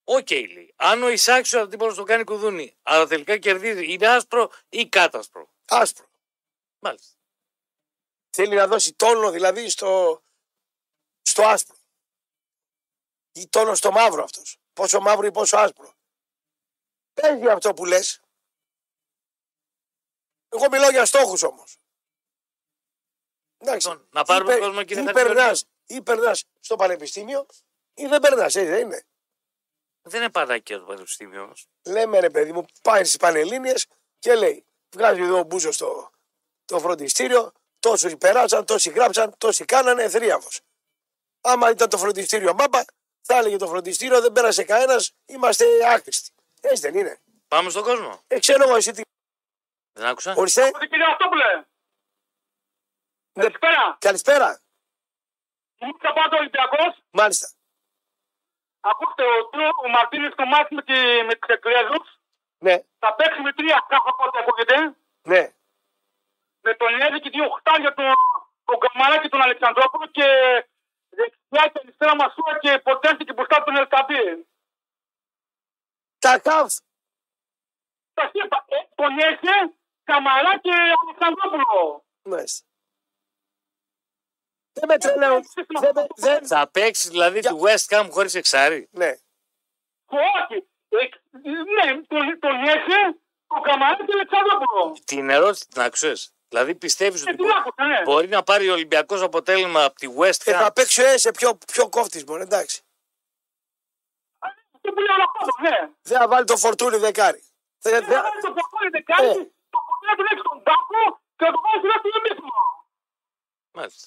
Οκ, λέει. Αν ο εισάξιο αντίπαλο τον κάνει κουδούνι, αλλά τελικά κερδίζει, είναι άσπρο ή κάτασπρο; Άσπρο. Μάλιστα. Θέλει να δώσει τόνο δηλαδή στο, στο άσπρο. Ή τόνο στο μαύρο αυτός. Πόσο μαύρο ή πόσο άσπρο. Παίζει αυτό που λες. Εγώ μιλάω για στόχους όμως. Εντάξει. Λοιπόν, να πάρουμε Ή πε- κόσμο, κύριε ή Χατζηδάκη. περνάς, ή περνάς στο πανεπιστήμιο ή δεν περνάς, έτσι δεν είναι. Δεν είναι πανάκια το πανεπιστήμιο όμως. Λέμε ρε παιδί μου, πάει στις Πανελλήνιες και λέει, βγάζει εδώ ο Μπούζος στο το φροντιστήριο, τόσοι περάσαν, τόσοι γράψαν, τόσοι κάνανε, θρίαμβος. Άμα ήταν το φροντιστήριο μάπα, θα έλεγε το φροντιστήριο, δεν πέρασε κανένας, είμαστε άχρηστοι. Έτσι δεν είναι. Πάμε στον κόσμο. Ε, ξέρω εγώ εσύ τι. Δεν άκουσα. Ορίστε, Ότι κύριε Αυτόπουλε, Ναι. καλησπέρα. καλησπέρα. Μου θα πάω το Ολυμπιακός. Μάλιστα. Ακούστε, ο, ο Μαρτίνης στο μάτι με, τη, με τις Εκκλέζους Ναι, θα παίξει με τρία κάθε από ό,τι ακούγεται. ναι. Με τον Ιέδη και δύο χτάρια τον, τον Καμαρά και τον Αλεξανδρόπουλο και δεξιά και αριστερά Μασούρα και Ποντέντη και μπροστά τον Ελκαμπή. Τα καφ. Τα είπα, ε, τον Ιέδη, Καμαρά και Αλεξανδρόπουλο. Μάλιστα. Δεν με τρελαίνω. Δεν με, δεν, Θα παίξεις δηλαδή Για- του West Ham χωρίς εξάρι. ναι. Όχι, ε, ναι, τον, τον Ιέδη, τον Καμαρά και Αλεξανδρόπουλο. Την ερώτηση την άκουσες. Δηλαδή πιστεύεις Ε, ότι την μπο- άκουσα, ναι. μπορεί να πάρει ο Ολυμπιακός αποτέλεσμα από τη West Ε, Ham; θα παίξει ο Έσε πιο, πιο κόφτης μπορεί, εντάξει. Αυτό που λέω αυτό, ναι. Δεν θα βάλει το φορτούνι δεκάρι. Θε- Δεν θε- θα βάλει το πορτόλι δεκάρι, Ε. το πορτόλι να τον έχει στον τάφο και να το βάλει στη δεύτερη μύθμο. Μάλιστα.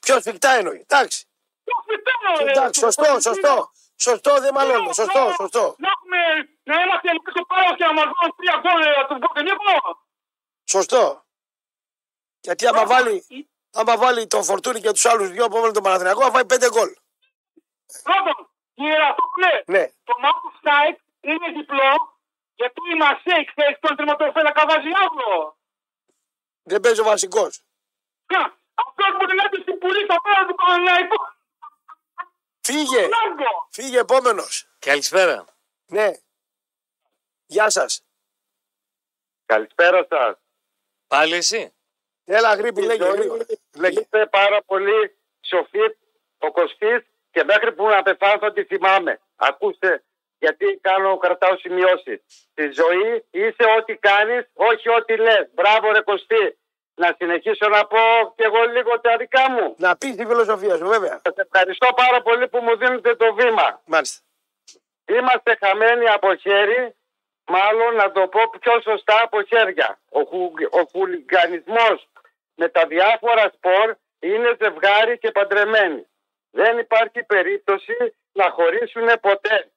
Πιο σφιχτά εννοεί. Εντάξει. Το φυτέο, ρε. Εντάξει, σωστό, σωστό. Σωστό, δεν μαλώνω. Σωστό, σωστό. Να έχουμε, να είμαστε εμείς στο πάγο και να μας βάλουν τρία γκολ ε, από τον Πορτενίκο. Σωστό. Γιατί άμα βάλει, άμα βάλει τον Φορτούνη και τους άλλους δυο που έβαλε τον Παναθηναϊκό, θα φάει πέντε γκολ. Πρώτον, κύριε Ραστόπουλε, Ναι. το Μάρκο Σάιτ είναι διπλό γιατί η Μασέη χθες τον τερματοφέλα Καβαζιάδο. Δεν παίζει ο βασικός. Αυτός που την έπεισε στην πουλή στα πέρα του Παναναϊκού. Φύγε. Λάγκο. Φύγε επόμενος. Καλησπέρα. Ναι. Γεια σας. Καλησπέρα σας. Πάλι εσύ. Έλα, γρήπη, λέγε. γρήγορα. Λέγε. Είστε πάρα πολύ σοφοί, ο Κωστής και μέχρι που να πεθάνω θα τη θυμάμαι. Ακούστε, γιατί κάνω, κρατάω σημειώσεις. Στη ζωή είσαι ό,τι κάνεις, όχι ό,τι λες. Μπράβο ρε Κωστή. Να συνεχίσω να πω και εγώ λίγο τα δικά μου. Να πεις τη φιλοσοφία σου, βέβαια. Σας ευχαριστώ πάρα πολύ που μου δίνετε το βήμα. Μάλιστα. Είμαστε χαμένοι από χέρι, μάλλον να το πω πιο σωστά από χέρια. Ο, χου, ο χουλιγανισμός με τα διάφορα σπορ είναι ζευγάρι και παντρεμένοι. Δεν υπάρχει περίπτωση να χωρίσουν ποτέ.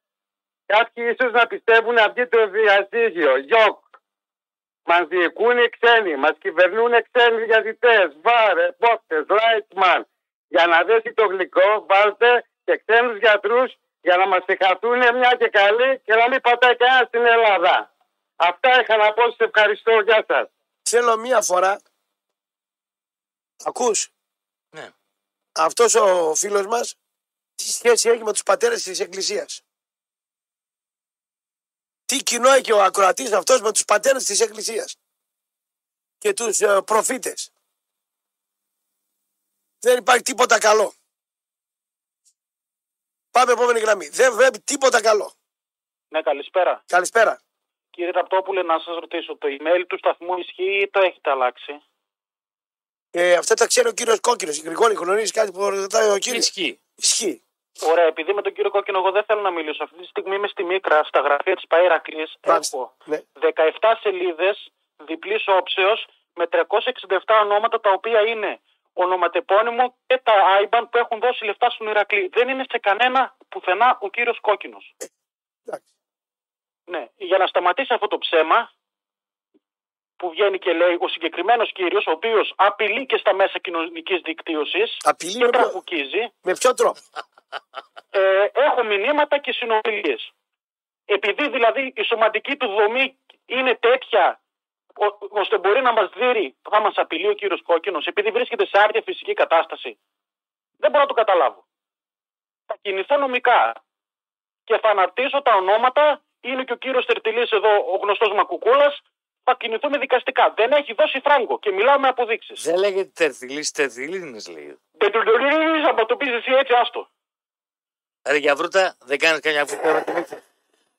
Κάποιοι ίσως να πιστεύουν αυτή το διαζύγιο, γιοκ. Μας διοικούν οι ξένοι, μας κυβερνούν ξένοι διαζητές, βάρε, πόκτες, λάιτσμαν. Για να δέσει το γλυκό, βάλτε και ξένους γιατρούς για να μας συγχαθούν μια και καλή και να μην πατάει κανένα στην Ελλάδα. Αυτά είχα να πω, σας ευχαριστώ, γεια σας. Θέλω μία φορά. Ακούς; Ναι. Αυτός ο φίλος μας τι σχέση έχει με τους πατέρες της Εκκλησίας; Τι κοινό έχει ο ακροατής αυτός με τους πατέρες της Εκκλησίας και τους ε, προφήτες. Δεν υπάρχει τίποτα καλό. Πάμε επόμενη γραμμή. Δεν βλέπει τίποτα καλό. Ναι, καλησπέρα. Καλησπέρα. Κύριε Ραπτόπουλε, να σας ρωτήσω, το email του σταθμού ισχύει ή το έχετε αλλάξει; Ε, αυτά τα ξέρει ο κύριος Κόκκινος. Η Γρηγόρη γνωρίζει κάτι που ρωτάει ο κύριος. Ισχύει. Ισχύει. Ωραία, επειδή με τον κύριο Κόκκινο εγώ δεν θέλω να μιλήσω. Αυτή τη στιγμή είμαι στη Μίκρα, στα γραφεία της Παΐρακλης. Μάλιστα. Έχω Ναι. 17 σελίδες διπλής όψεως με 367 ονόματα τα οποία είναι ονοματεπώνυμο και τα IBAN που έχουν δώσει λεφτά στον Ηρακλή. Δεν είναι σε κανένα πουθενά ο κύριος Κόκκινος. Εντάξει. Ναι, για να σταματήσει αυτό το ψέμα που βγαίνει και λέει ο συγκεκριμένος κύριος, ο οποίος απειλεί και στα μέσα κοινωνικής δικτύωσης Απειλεί και με ποιο, τραγουκίζει, με ποιο τρόπο; ε, έχω μηνύματα και συνομιλίες. Επειδή δηλαδή η σωματική του δομή είναι τέτοια ο- ώστε μπορεί να μας δείρει, θα μας απειλεί ο κύριος Κόκκινος, επειδή βρίσκεται σε άρια φυσική κατάσταση. Δεν μπορώ να το καταλάβω. Θα κινηθώ νομικά και θα αναρτήσω τα ονόματα. Είναι και ο κύριος Τερτιλής εδώ, ο γνωστός Μακουκούλας. Θα κινηθούμε δικαστικά. Δεν έχει δώσει φράγκο και μιλάω με αποδείξεις. Δεν λέγεται τερθιλής, τερθιλίνης λέγεται. Δεν του λέει, άμα το πεις εσύ έτσι, άστο. Ρε για βρούτα, δεν κάνεις καμιά βούτα.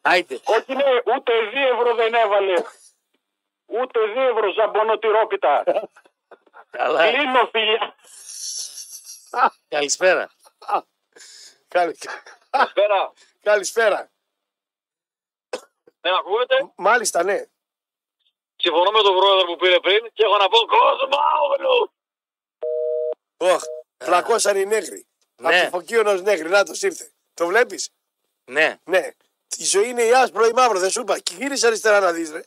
Άιτε. Όχι ναι, ούτε δύο ευρώ δεν έβαλε. Ούτε δύο ευρώ ζαμπονοτυρόπιτα. Καλά. Κλείνω φιλιά. Καλησπέρα. Καλη- Καλησπέρα. Καλησπέρα. Ναι, ακούγεται; Μάλιστα, ναι. Συμφωνώ με τον πρόεδρο που πήρε πριν και έχω να πω Κοσμάουλου. Οχ, πλακώσαν οι νέγροι. Ναι. Από το φωκίωνος νέγρη, να το ήρθε. Το βλέπεις; Ναι. Ναι. Η ζωή είναι η άσπρο ή μαύρο, δεν σου είπα. Και γύρισε αριστερά να δεις, ρε.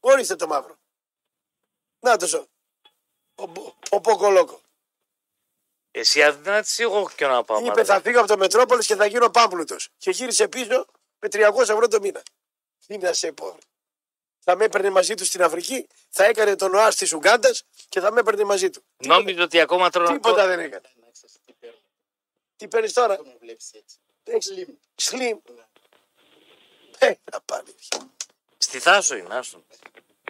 Ορίστε το μαύρο. Να το ζω. Ο, ο, ο Ποκολόκο. Εσύ αδυνάτης ή εγώ και να πάω. Είπε μάλλον. θα φύγω από το Μετρόπολης και θα γίνω πάμπλουτος. Και γύρισε πίσω με 300 ευρώ το μήνα. Τι να σε πω. Θα με έπαιρνε μαζί του στην Αφρική, θα έκανε τον ΟΑΣ τη Ουγγάντα και θα με έπαιρνε μαζί του. Νόμιζε ότι ακόμα τρώνε Τίποτα δεν έκανε. Τι παίρνεις τώρα; Έχεις Slim. Ε, να πάνε. Στη Θάσο είναι, άστον.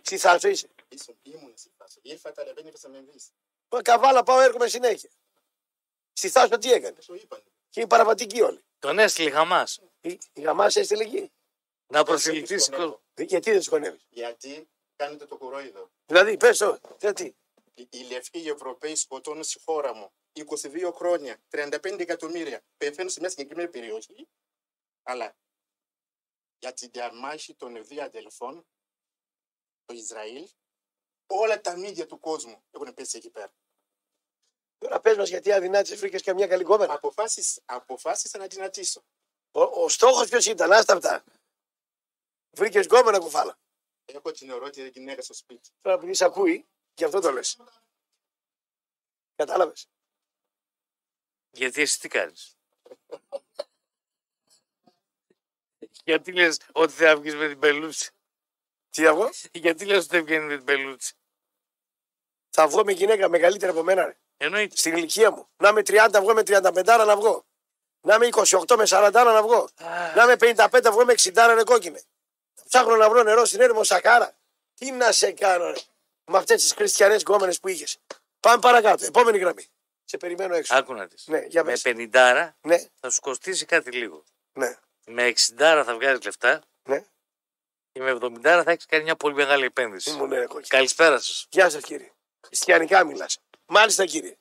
Τι θα σου είσαι. Ήσουν, ήμουν στη φάση. Ήρθα τα λεβένια και με βρεις. Μα καβάλα πάω έρχομαι συνέχεια. Στη Θάσο τι έκανες; Το είπαν. Και οι παραβατικοί όλοι. Τον έστειλε η Χαμάς. Η, η Χαμάς έστειλε εκεί. Να προσελκύσει κόσμο. Γιατί δεν σκονεύει. Γιατί κάνετε το κορόιδο. Δηλαδή, πες το. Γιατί; Οι, οι λευκοί Ευρωπαίοι σκοτώνουν στη χώρα μου 22 χρόνια, 35 εκατομμύρια. Πεθαίνουν σε μια συγκεκριμένη περιοχή. Αλλά για τη διαμάχη των δύο αδελφών, το Ισραήλ, όλα τα μίδια του κόσμου έχουν πέσει εκεί πέρα. Τώρα πες μας γιατί αδυνάτησες βρήκες καμιά καλή κόμενα. Αποφάσισα, αποφάσισα να δυνατήσω. Ο, ο στόχος ποιος ήταν, άστα αυτά. Βρήκες γκόμενα κουφάλα. Έχω την ερώτηση γυναίκα στο σπίτι. Τώρα επειδή σε ακούει, γι' αυτό το λες. Κατάλαβες. Γιατί εσύ τι κάνεις; Γιατί λες ότι θα βγεις με την πελούτσι; Τι θα βγω, Γιατί λες ότι δεν βγαίνει με την πελούτσι; θα βγω με γυναίκα μεγαλύτερη από μένα. Ρε. Εννοείται. Στην ηλικία μου. Να είμαι 30, βγω με 35 να βγω. Να είμαι 28 με 40 να βγω. Να είμαι 55, βγω με 60 ρε κόκκινε. Θα ψάχνω να βρω νερό στην έρημο Σακάρα. Τι να σε κάνω, ρε. Με αυτές τις χριστιανές γκόμενες που είχες. Πάμε παρακάτω. Επόμενη γραμμή. Σε περιμένω έξω. Άκου να δεις. Ναι, για Με πες. 50 Ναι, θα σου κοστίσει κάτι λίγο. ναι, Με 60 θα βγάλεις λεφτά ναι. και με 70 θα έχεις κάνει μια πολύ μεγάλη επένδυση. Ήμουν ρε κόκκινε. Καλησπέρα σας. Γεια σας κύριε. Χριστιανικά μιλάς. Μάλιστα κύριε.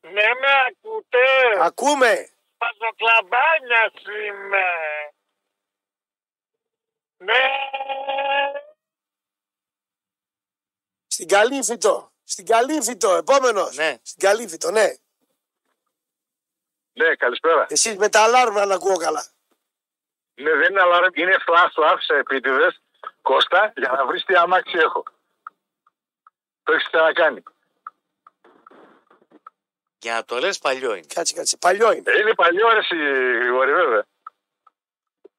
Ναι, με ακούτε. Ακούμε. Παζοκλαμπάνιας είμαι. Ναι. Στην Καλύφιτο. Στην Καλύφιτο. Επόμενος. Ναι. Στην Καλύφιτο, ναι. Ναι, καλησπέρα. Εσείς με τα αλάρμα να ακούω καλά. Ναι, δεν είναι αλάρμ, είναι φλάσ του άφησα επίτηδες. Κώστα, για να βρεις τι αμάξι έχω. Το έχεις ξανακάνει. Για να το λες παλιό είναι. Κάτσε, κάτσε. Παλιό είναι. Ε, Είναι παλιό ρε εσύ, Γρηγόρη, βέβαια.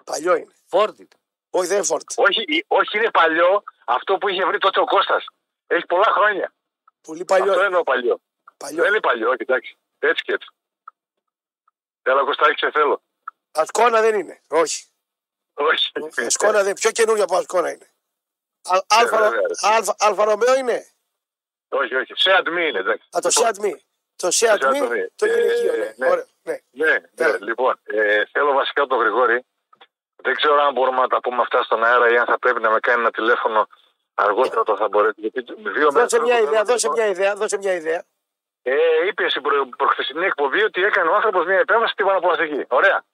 Παλιό είναι. Φόρτι. Όχι, δεν είναι φόρτ. Όχι, όχι, είναι παλιό αυτό που είχε βρει τότε ο Κώστας. Έχει πολλά χρόνια. Πολύ παλιό. Αυτό είναι. εννοώ παλιό. Παλιό. Δεν είναι παλιό, όχι, εντάξει. Έτσι και έτσι. Έλα, Κωστάκη, σε θέλω. Ασκόνα δεν είναι. Όχι. Όχι. Ασκόνα δεν Πιο καινούργια από Ασκόνα είναι. Α- Αλφα, βέβαια, ρε. αλφα, αλφα Ρωμαίο είναι; όχι, όχι. Σε admin είναι, εντάξει. Α, το Λοιπόν, Seat Me. Το Seat Seat Me, Me. το Ε, γυναικείο. Ναι. ναι. Ωραία, ναι. Ναι, ναι, Έλα. λοιπόν. Ε, θέλω βασικά τον Γρηγόρη. Δεν ξέρω αν μπορούμε να τα πούμε αυτά στον αέρα ή αν θα πρέπει να με κάνει ένα τηλέφωνο αργότερα όταν θα μπορέσει. Γιατί δύο μέρες Δώσε μια πριν ιδέα, το δώσε θέμα- μια ιδέα, δώσε μια ιδέα. Ε, είπε στην προ... προχθεσινή εκπομπή ότι έκανε ο άνθρωπος μια επέμβαση στη Βανοπολαστική. Ωραία.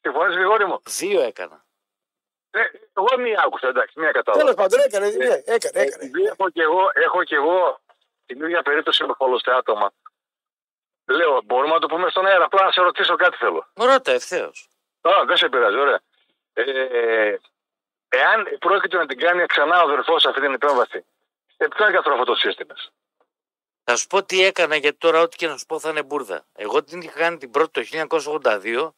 Συμφωνείς, Γρηγόρη μου; Δύο έκανα. Ε, εγώ μία άκουσα, εντάξει, μία κατάλαβα. Τέλος πάντων, έκανε, ναι, έκανε, έκανε. Επειδή έχω και εγώ, έχω και εγώ την ίδια περίπτωση με πολλωστέ άτομα. Λέω, μπορούμε να το πούμε στον αέρα. Απλά να σε ρωτήσω κάτι θέλω. Ρώτα ευθέως. Α, δεν σε πειράζει, ωραία. Ε, εάν πρόκειται να την κάνει ξανά ο αδερφός αυτή την επέμβαση, σε ποιον γιατρό θα το σύστημα. Θα σου πω τι έκανα γιατί τώρα ό,τι και να σου πω θα είναι μπουρδα. Εγώ την είχα κάνει την πρώτη το 1982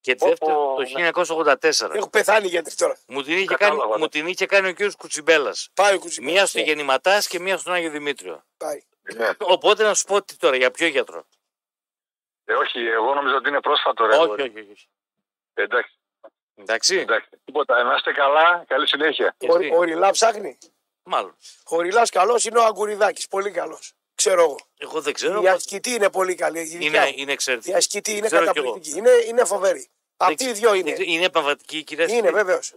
και τη δεύτερη Όπο, το 1984. Έχω πεθάνει γιατροί τώρα. Μου την, είχε Κατάλαβα, κάνει, ναι. μου την είχε κάνει ο κ. Κουτσιμπέλας. Πάει ο κουτσί. Μία στο Γεννηματάς και μία στον Άγιο Δημήτριο. Πάει. Ναι. Οπότε να σου πω τι τώρα, για ποιο γιατρό. Ε, όχι, εγώ νομίζω ότι είναι πρόσφατο ρε. όχι, αγόρι. όχι, όχι. Ε, εντάξει, Εντάξει. εντάξει. Τίποτα. Να είστε καλά. Καλή συνέχεια. Και Ο, εσύ. ο Ριλά ψάχνει. Μάλλον. Ο Ριλάς καλός είναι ο Αγκουριδάκης. Πολύ καλός. Ξέρω εγώ. Εγώ δεν ξέρω. Η ασκητή είναι πολύ καλή. η δικιά Είναι, μου. είναι Η εξαιρετική. ασκητή είναι Ξέρω κι εγώ. καταπληκτική. Είναι, είναι φοβερή. Αυτοί οι Δεν- δυο δεν είναι. ξέρω, Είναι επαγγελματική η κυρία. Είναι βεβαίως.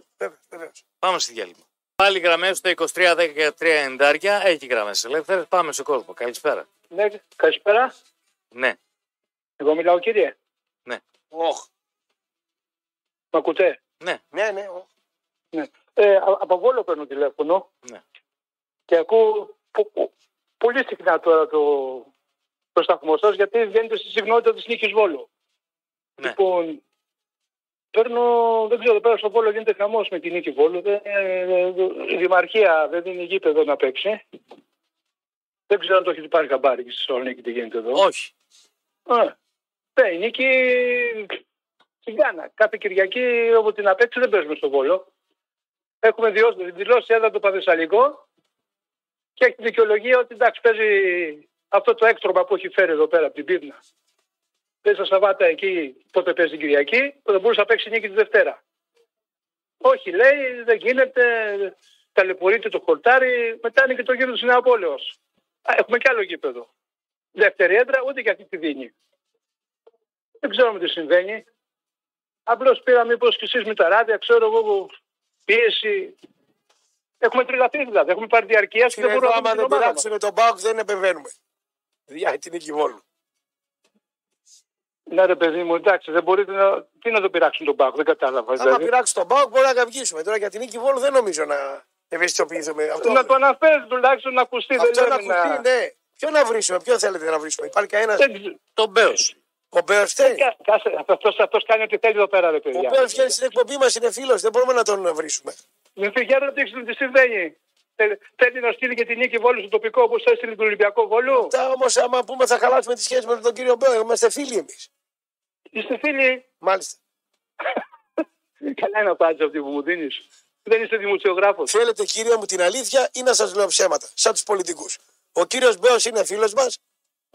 Βεβαίως. Πάμε στη διάλειμμα. Πάλι γραμμές στο 23 10 και 3 εντάρια. Έχει γραμμές ελεύθερες. Πάμε σε κόσμο. Καλησπέρα. Ναι, καλησπέρα. Ναι. Εγώ μιλάω κύριε. Οχ. Μ' ακούτε; Ναι. Ναι, ναι. οχ. Ε, α- από Βόλο παίρνω τηλέφωνο. Ναι. Και ακούω πο- πο- πολύ συχνά τώρα το, το σταθμό σας γιατί βγαίνετε στη συχνότητα τη νίκη Βόλου. Ναι. Λοιπόν, παίρνω, δεν ξέρω, πέρα στο Βόλο γίνεται χαμός με τη νίκη Βόλου. Δεν, ε, η Δημαρχία δεν δίνει γήπεδο να παίξει. Δεν ξέρω αν το έχετε πάρει χαμπάρι και στη Θεσσαλονίκη τι γίνεται εδώ. Όχι. Α, ναι, η νίκη στην Γκάνα. Κάθε Κυριακή όπου την απέξει δεν παίζουμε στο Βόλο. Έχουμε δηλώσει, δηλώσει έδρα το Παδεσσαλικό και έχει δικαιολογία ότι εντάξει παίζει αυτό το έκτρωμα που έχει φέρει εδώ πέρα από την Πύρνα. Παίζει στα Σαββάτα εκεί, τότε παίζει την Κυριακή, που δεν μπορούσε να παίξει νίκη τη Δευτέρα. Όχι, λέει, δεν γίνεται, ταλαιπωρείται το χορτάρι, μετά είναι και το γύρο της Νεαπόλεως. Α, Έχουμε κι άλλο γήπεδο. Δεύτερη έντρα, ούτε και αυτή τη δίνει. Δεν ξέρουμε τι συμβαίνει. Απλώς πήρα μήπω και εσεί με τα ράδια, ξέρω εγώ, πίεση. Έχουμε τριγαθείς δηλαδή. Έχουμε πάρει διαρκεία και Φίλε, δεν εδώ μπορούμε να άμα δούμε δεν την ομάδα μας. πειράξουμε τον Μπάουκ δεν επεμβαίνουμε. Για την νίκη Βόλου. Ναι, ρε παιδί μου, εντάξει, δεν μπορείτε να. Τι να το πειράξουν τον Πάοκ, δεν κατάλαβα. Άμα δηλαδή. πειράξει τον Πάοκ, μπορεί να βγούμε. Τώρα για την νίκη Βόλου δεν νομίζω να ευαισθητοποιηθούμε. Αυτό, Να το αναφέρει τουλάχιστον να ακουστεί. αυτό δεν να λέμε ακουστεί, να... ναι. Ποιο να βρίσουμε, ποιο θέλετε να βρίσουμε. Υπάρχει κανένας; Δεν ξέρω. Τον Μπέο. Ο Μπέο φταίει. Κα- Κάσε, αυτός, αυτός κάνει ό,τι θέλει εδώ πέρα, ρε Ο παιδιά. Μπέο βγαίνει στην εκπομπή μας, είναι φίλος, δεν μπορούμε να τον βρίσουμε. Με φυγιά ρωτήξτε τι συμβαίνει. Θε- Θέλει να στείλει και την νίκη Βόλου στο τοπικό όπως έστειλε τον Ολυμπιακό Βόλου. Τα όμως, άμα πούμε, θα χαλάσουμε τη σχέση με τον κύριο Μπέο. Είμαστε φίλοι εμείς. Είστε φίλοι; Μάλιστα. Καλά είναι απάντηση αυτή που μου δίνεις. Δεν είστε δημοσιογράφος. Θέλετε, κύριε μου, την αλήθεια ή να σας λέω ψέματα, σαν τους πολιτικούς. Ο κύριος Μπέος είναι φίλος μας,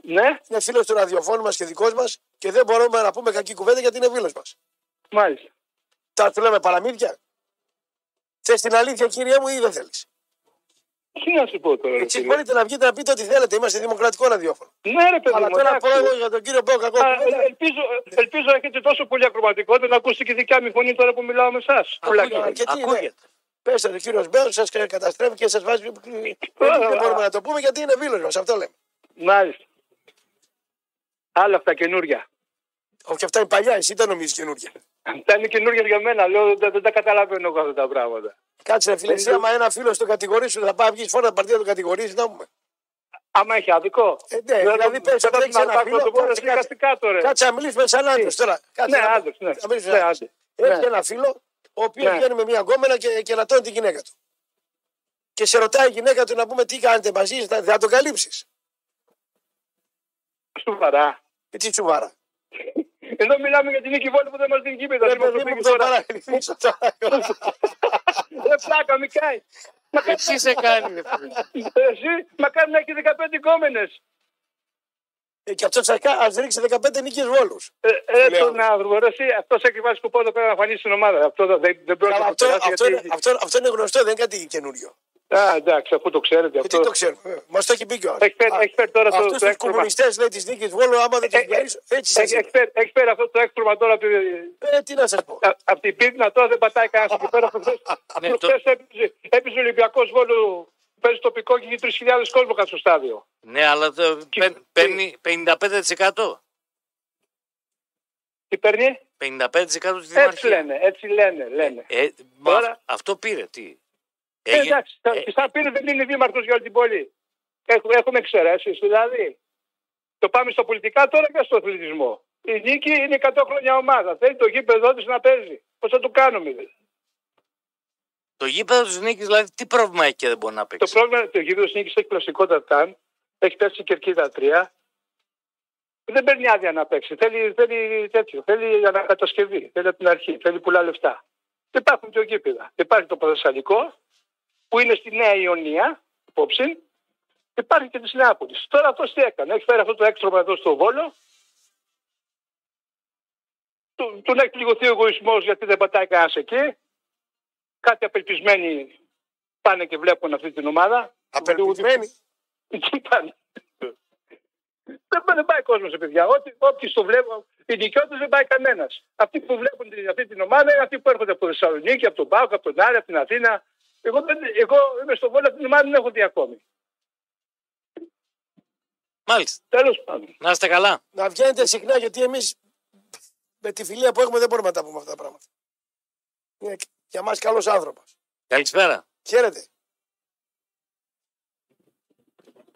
Ναι, είναι φίλος του ραδιοφώνου μας και δικός μας και δεν μπορούμε να πούμε κακή κουβέντα γιατί είναι φίλος μας. μάλιστα. Τα του λέμε παραμύθια. Θες την αλήθεια, κύριε μου, ή δεν θέλεις; Τι να σου πω τώρα. ρε Έτσι φίλε. μπορείτε να βγείτε να πείτε ό,τι θέλετε. Είμαστε δημοκρατικό ραδιόφωνο. Ναι, ρε παιδί Αλλά μου. τώρα πω εντάξει. εγώ για τον κύριο Μπέο κακό. Α, κουβέντα. ε, ελπίζω, ελπίζω να έχετε τόσο πολύ ακροματικότητα να ακούσετε και η δικιά μου φωνή τώρα που μιλάω με εσάς. Ακούγεται. αρκετή, ναι. Ακούγεται. Πέστε ο κύριος Μπέος, σας καταστρέφει και σας βάζει. Δεν μπορούμε να το πούμε γιατί είναι φίλος μας. Αυτό λέμε. Μάλιστα. Άλλα αυτά καινούρια. Όχι, αυτά είναι παλιά, εσύ τα νομίζεις καινούργια. Αυτά είναι καινούργια για μένα. Λέω δεν, δεν τα καταλαβαίνω εγώ αυτά τα πράγματα. Κάτσε ρε φίλε, εσύ άμα ένα φίλο το κατηγορήσει, θα πάει βγεις φόρα παρτίδα το κατηγορήσει, να πούμε. Άμα έχει άδικο. Ε, ναι, δηλαδή πες ότι έχεις ένα φίλο, Το πω κάτσε, κάτσε. δικαστικά τώρα. Κάτσε να μιλήσουμε σαν άντρες τώρα. Κάτσε Ναι, να- άντρες, ναι. να μιλήσουμε Ναι, σαν άντρες. άντρες. Έχει Ναι. ένα φίλο, ο οποίος Ναι. βγαίνει με μια γκόμενα και, και λατώνει τη γυναίκα του. Και σε ρωτάει η γυναίκα του να πούμε τι κάνετε μαζί, θα, θα το καλύψεις. Σοβαρά. Ε, τι σοβαρά. Εδώ μιλάμε για την νίκη Βόλου που δεν μας δίνει κήπεδα. Ρε Τι μας παιδί το μου, πήγε το τώρα. παρακολουθήσω τώρα. Δεν πλάκα, μη κάει. Ε, Τι σε κάνει, ρε φίλε. Εσύ, μακάρι να έχει 15 κόμενες. Ε, Και αυτό ας ρίξει 15 νίκες βόλους. Ε, ε, Λέω. τον άνθρωπο, ρε, εσύ, αυτός έχει βάλει σκοπό εδώ πέρα να φανεί στην ομάδα. Αυτό δεν, δεν πρόκειται να Αυτό, περάσει. αυτό, είναι, γιατί- αυτό, αυτό είναι γνωστό, δεν είναι κάτι καινούριο. Α, εντάξει, αφού το ξέρετε Γιατί αυτό. το ξέρουμε. Μας το έχει πει κιόλα. Έχεις φέρει- έχεις φέρει τώρα το- Αυτούς το τους έκτρωμα. κομμουνιστές λέει της νίκης Βόλου, άμα δεν του Ε, ε, διαλύσω. Έτσι Έχεις, σα έχει, φέρει, έχεις φέρει αυτό το έκτρωμα τώρα από, Ε, τι να σας πω. από την πίπνα τώρα δεν πατάει κανένας εκεί πέρα. Προχθές- Ναι, προχθές έπαιζε, έπαιζε ο Ολυμπιακός Βόλου, παίζει τοπικό και έχει 3.000 κόσμο κάτω στο στάδιο. Ναι, αλλά το παίρ- παίρνει 55%. Τι παίρνει, 55% στη έτσι Δημαρχία. λένε, έτσι λένε, λένε. Ε, μα Τώρα- αυτό πήρε, τι; Ε, Έγινε- εντάξει, θα- ε, σαν πήρε δεν είναι δήμαρχος για όλη την πόλη. Έχουμε, έχουμε εξαιρέσεις, δηλαδή. Το πάμε στα πολιτικά τώρα και στο αθλητισμό. Η νίκη είναι 100 χρόνια ομάδα. Θέλει το γήπεδο της να παίζει. Πώς θα το κάνουμε, δηλαδή; Το γήπεδο της νίκης, δηλαδή, τι πρόβλημα έχει και δεν μπορεί να Το παίξει; πρόβλημα είναι ότι ο γήπεδο νίκης έχει πλαστικό τατάν, έχει πέσει η κερκίδα 3. Δεν παίρνει άδεια να παίξει. Θέλει, θέλει τέτοιο. Θέλει ανακατασκευή. Θέλει από την αρχή. Θέλει πολλά λεφτά. Δεν υπάρχουν δύο γήπεδα. Υπάρχει το Παδεσσαλικό που είναι στη Νέα Ιωνία, υπόψη. Υπάρχει και της Νεάπολης. Τώρα αυτός τι έκανε. Έχει φέρει αυτό το έξτρωμα εδώ στο Βόλο. Του, τον έχει πληγωθεί ο εγωισμός γιατί δεν πατάει κανένα εκεί. Κάτι απελπισμένοι πάνε και βλέπουν αυτή την ομάδα. Απελπισμένοι; Τι πάνε. Δεν δεν πάει κόσμος, παιδιά. Ό,τι, όποιοι το βλέπουν, οι δικαιώτες δεν πάει κανένας. Αυτοί που βλέπουν την- αυτή την ομάδα είναι αυτοί που έρχονται από Θεσσαλονίκη, από τον Πάοκ, από τον Άρη, από την Αθήνα. Εγώ, δεν, εγώ είμαι στο Βόλο, αυτή την ομάδα δεν έχω δει ακόμη. Μάλιστα. Τέλος πάντων. Να είστε καλά. Να βγαίνετε συχνά γιατί εμείς με τη φιλία που έχουμε δεν μπορούμε να τα πούμε αυτά τα πράγματα. Είναι για μας καλός άνθρωπος. Καλησπέρα. Χαίρετε.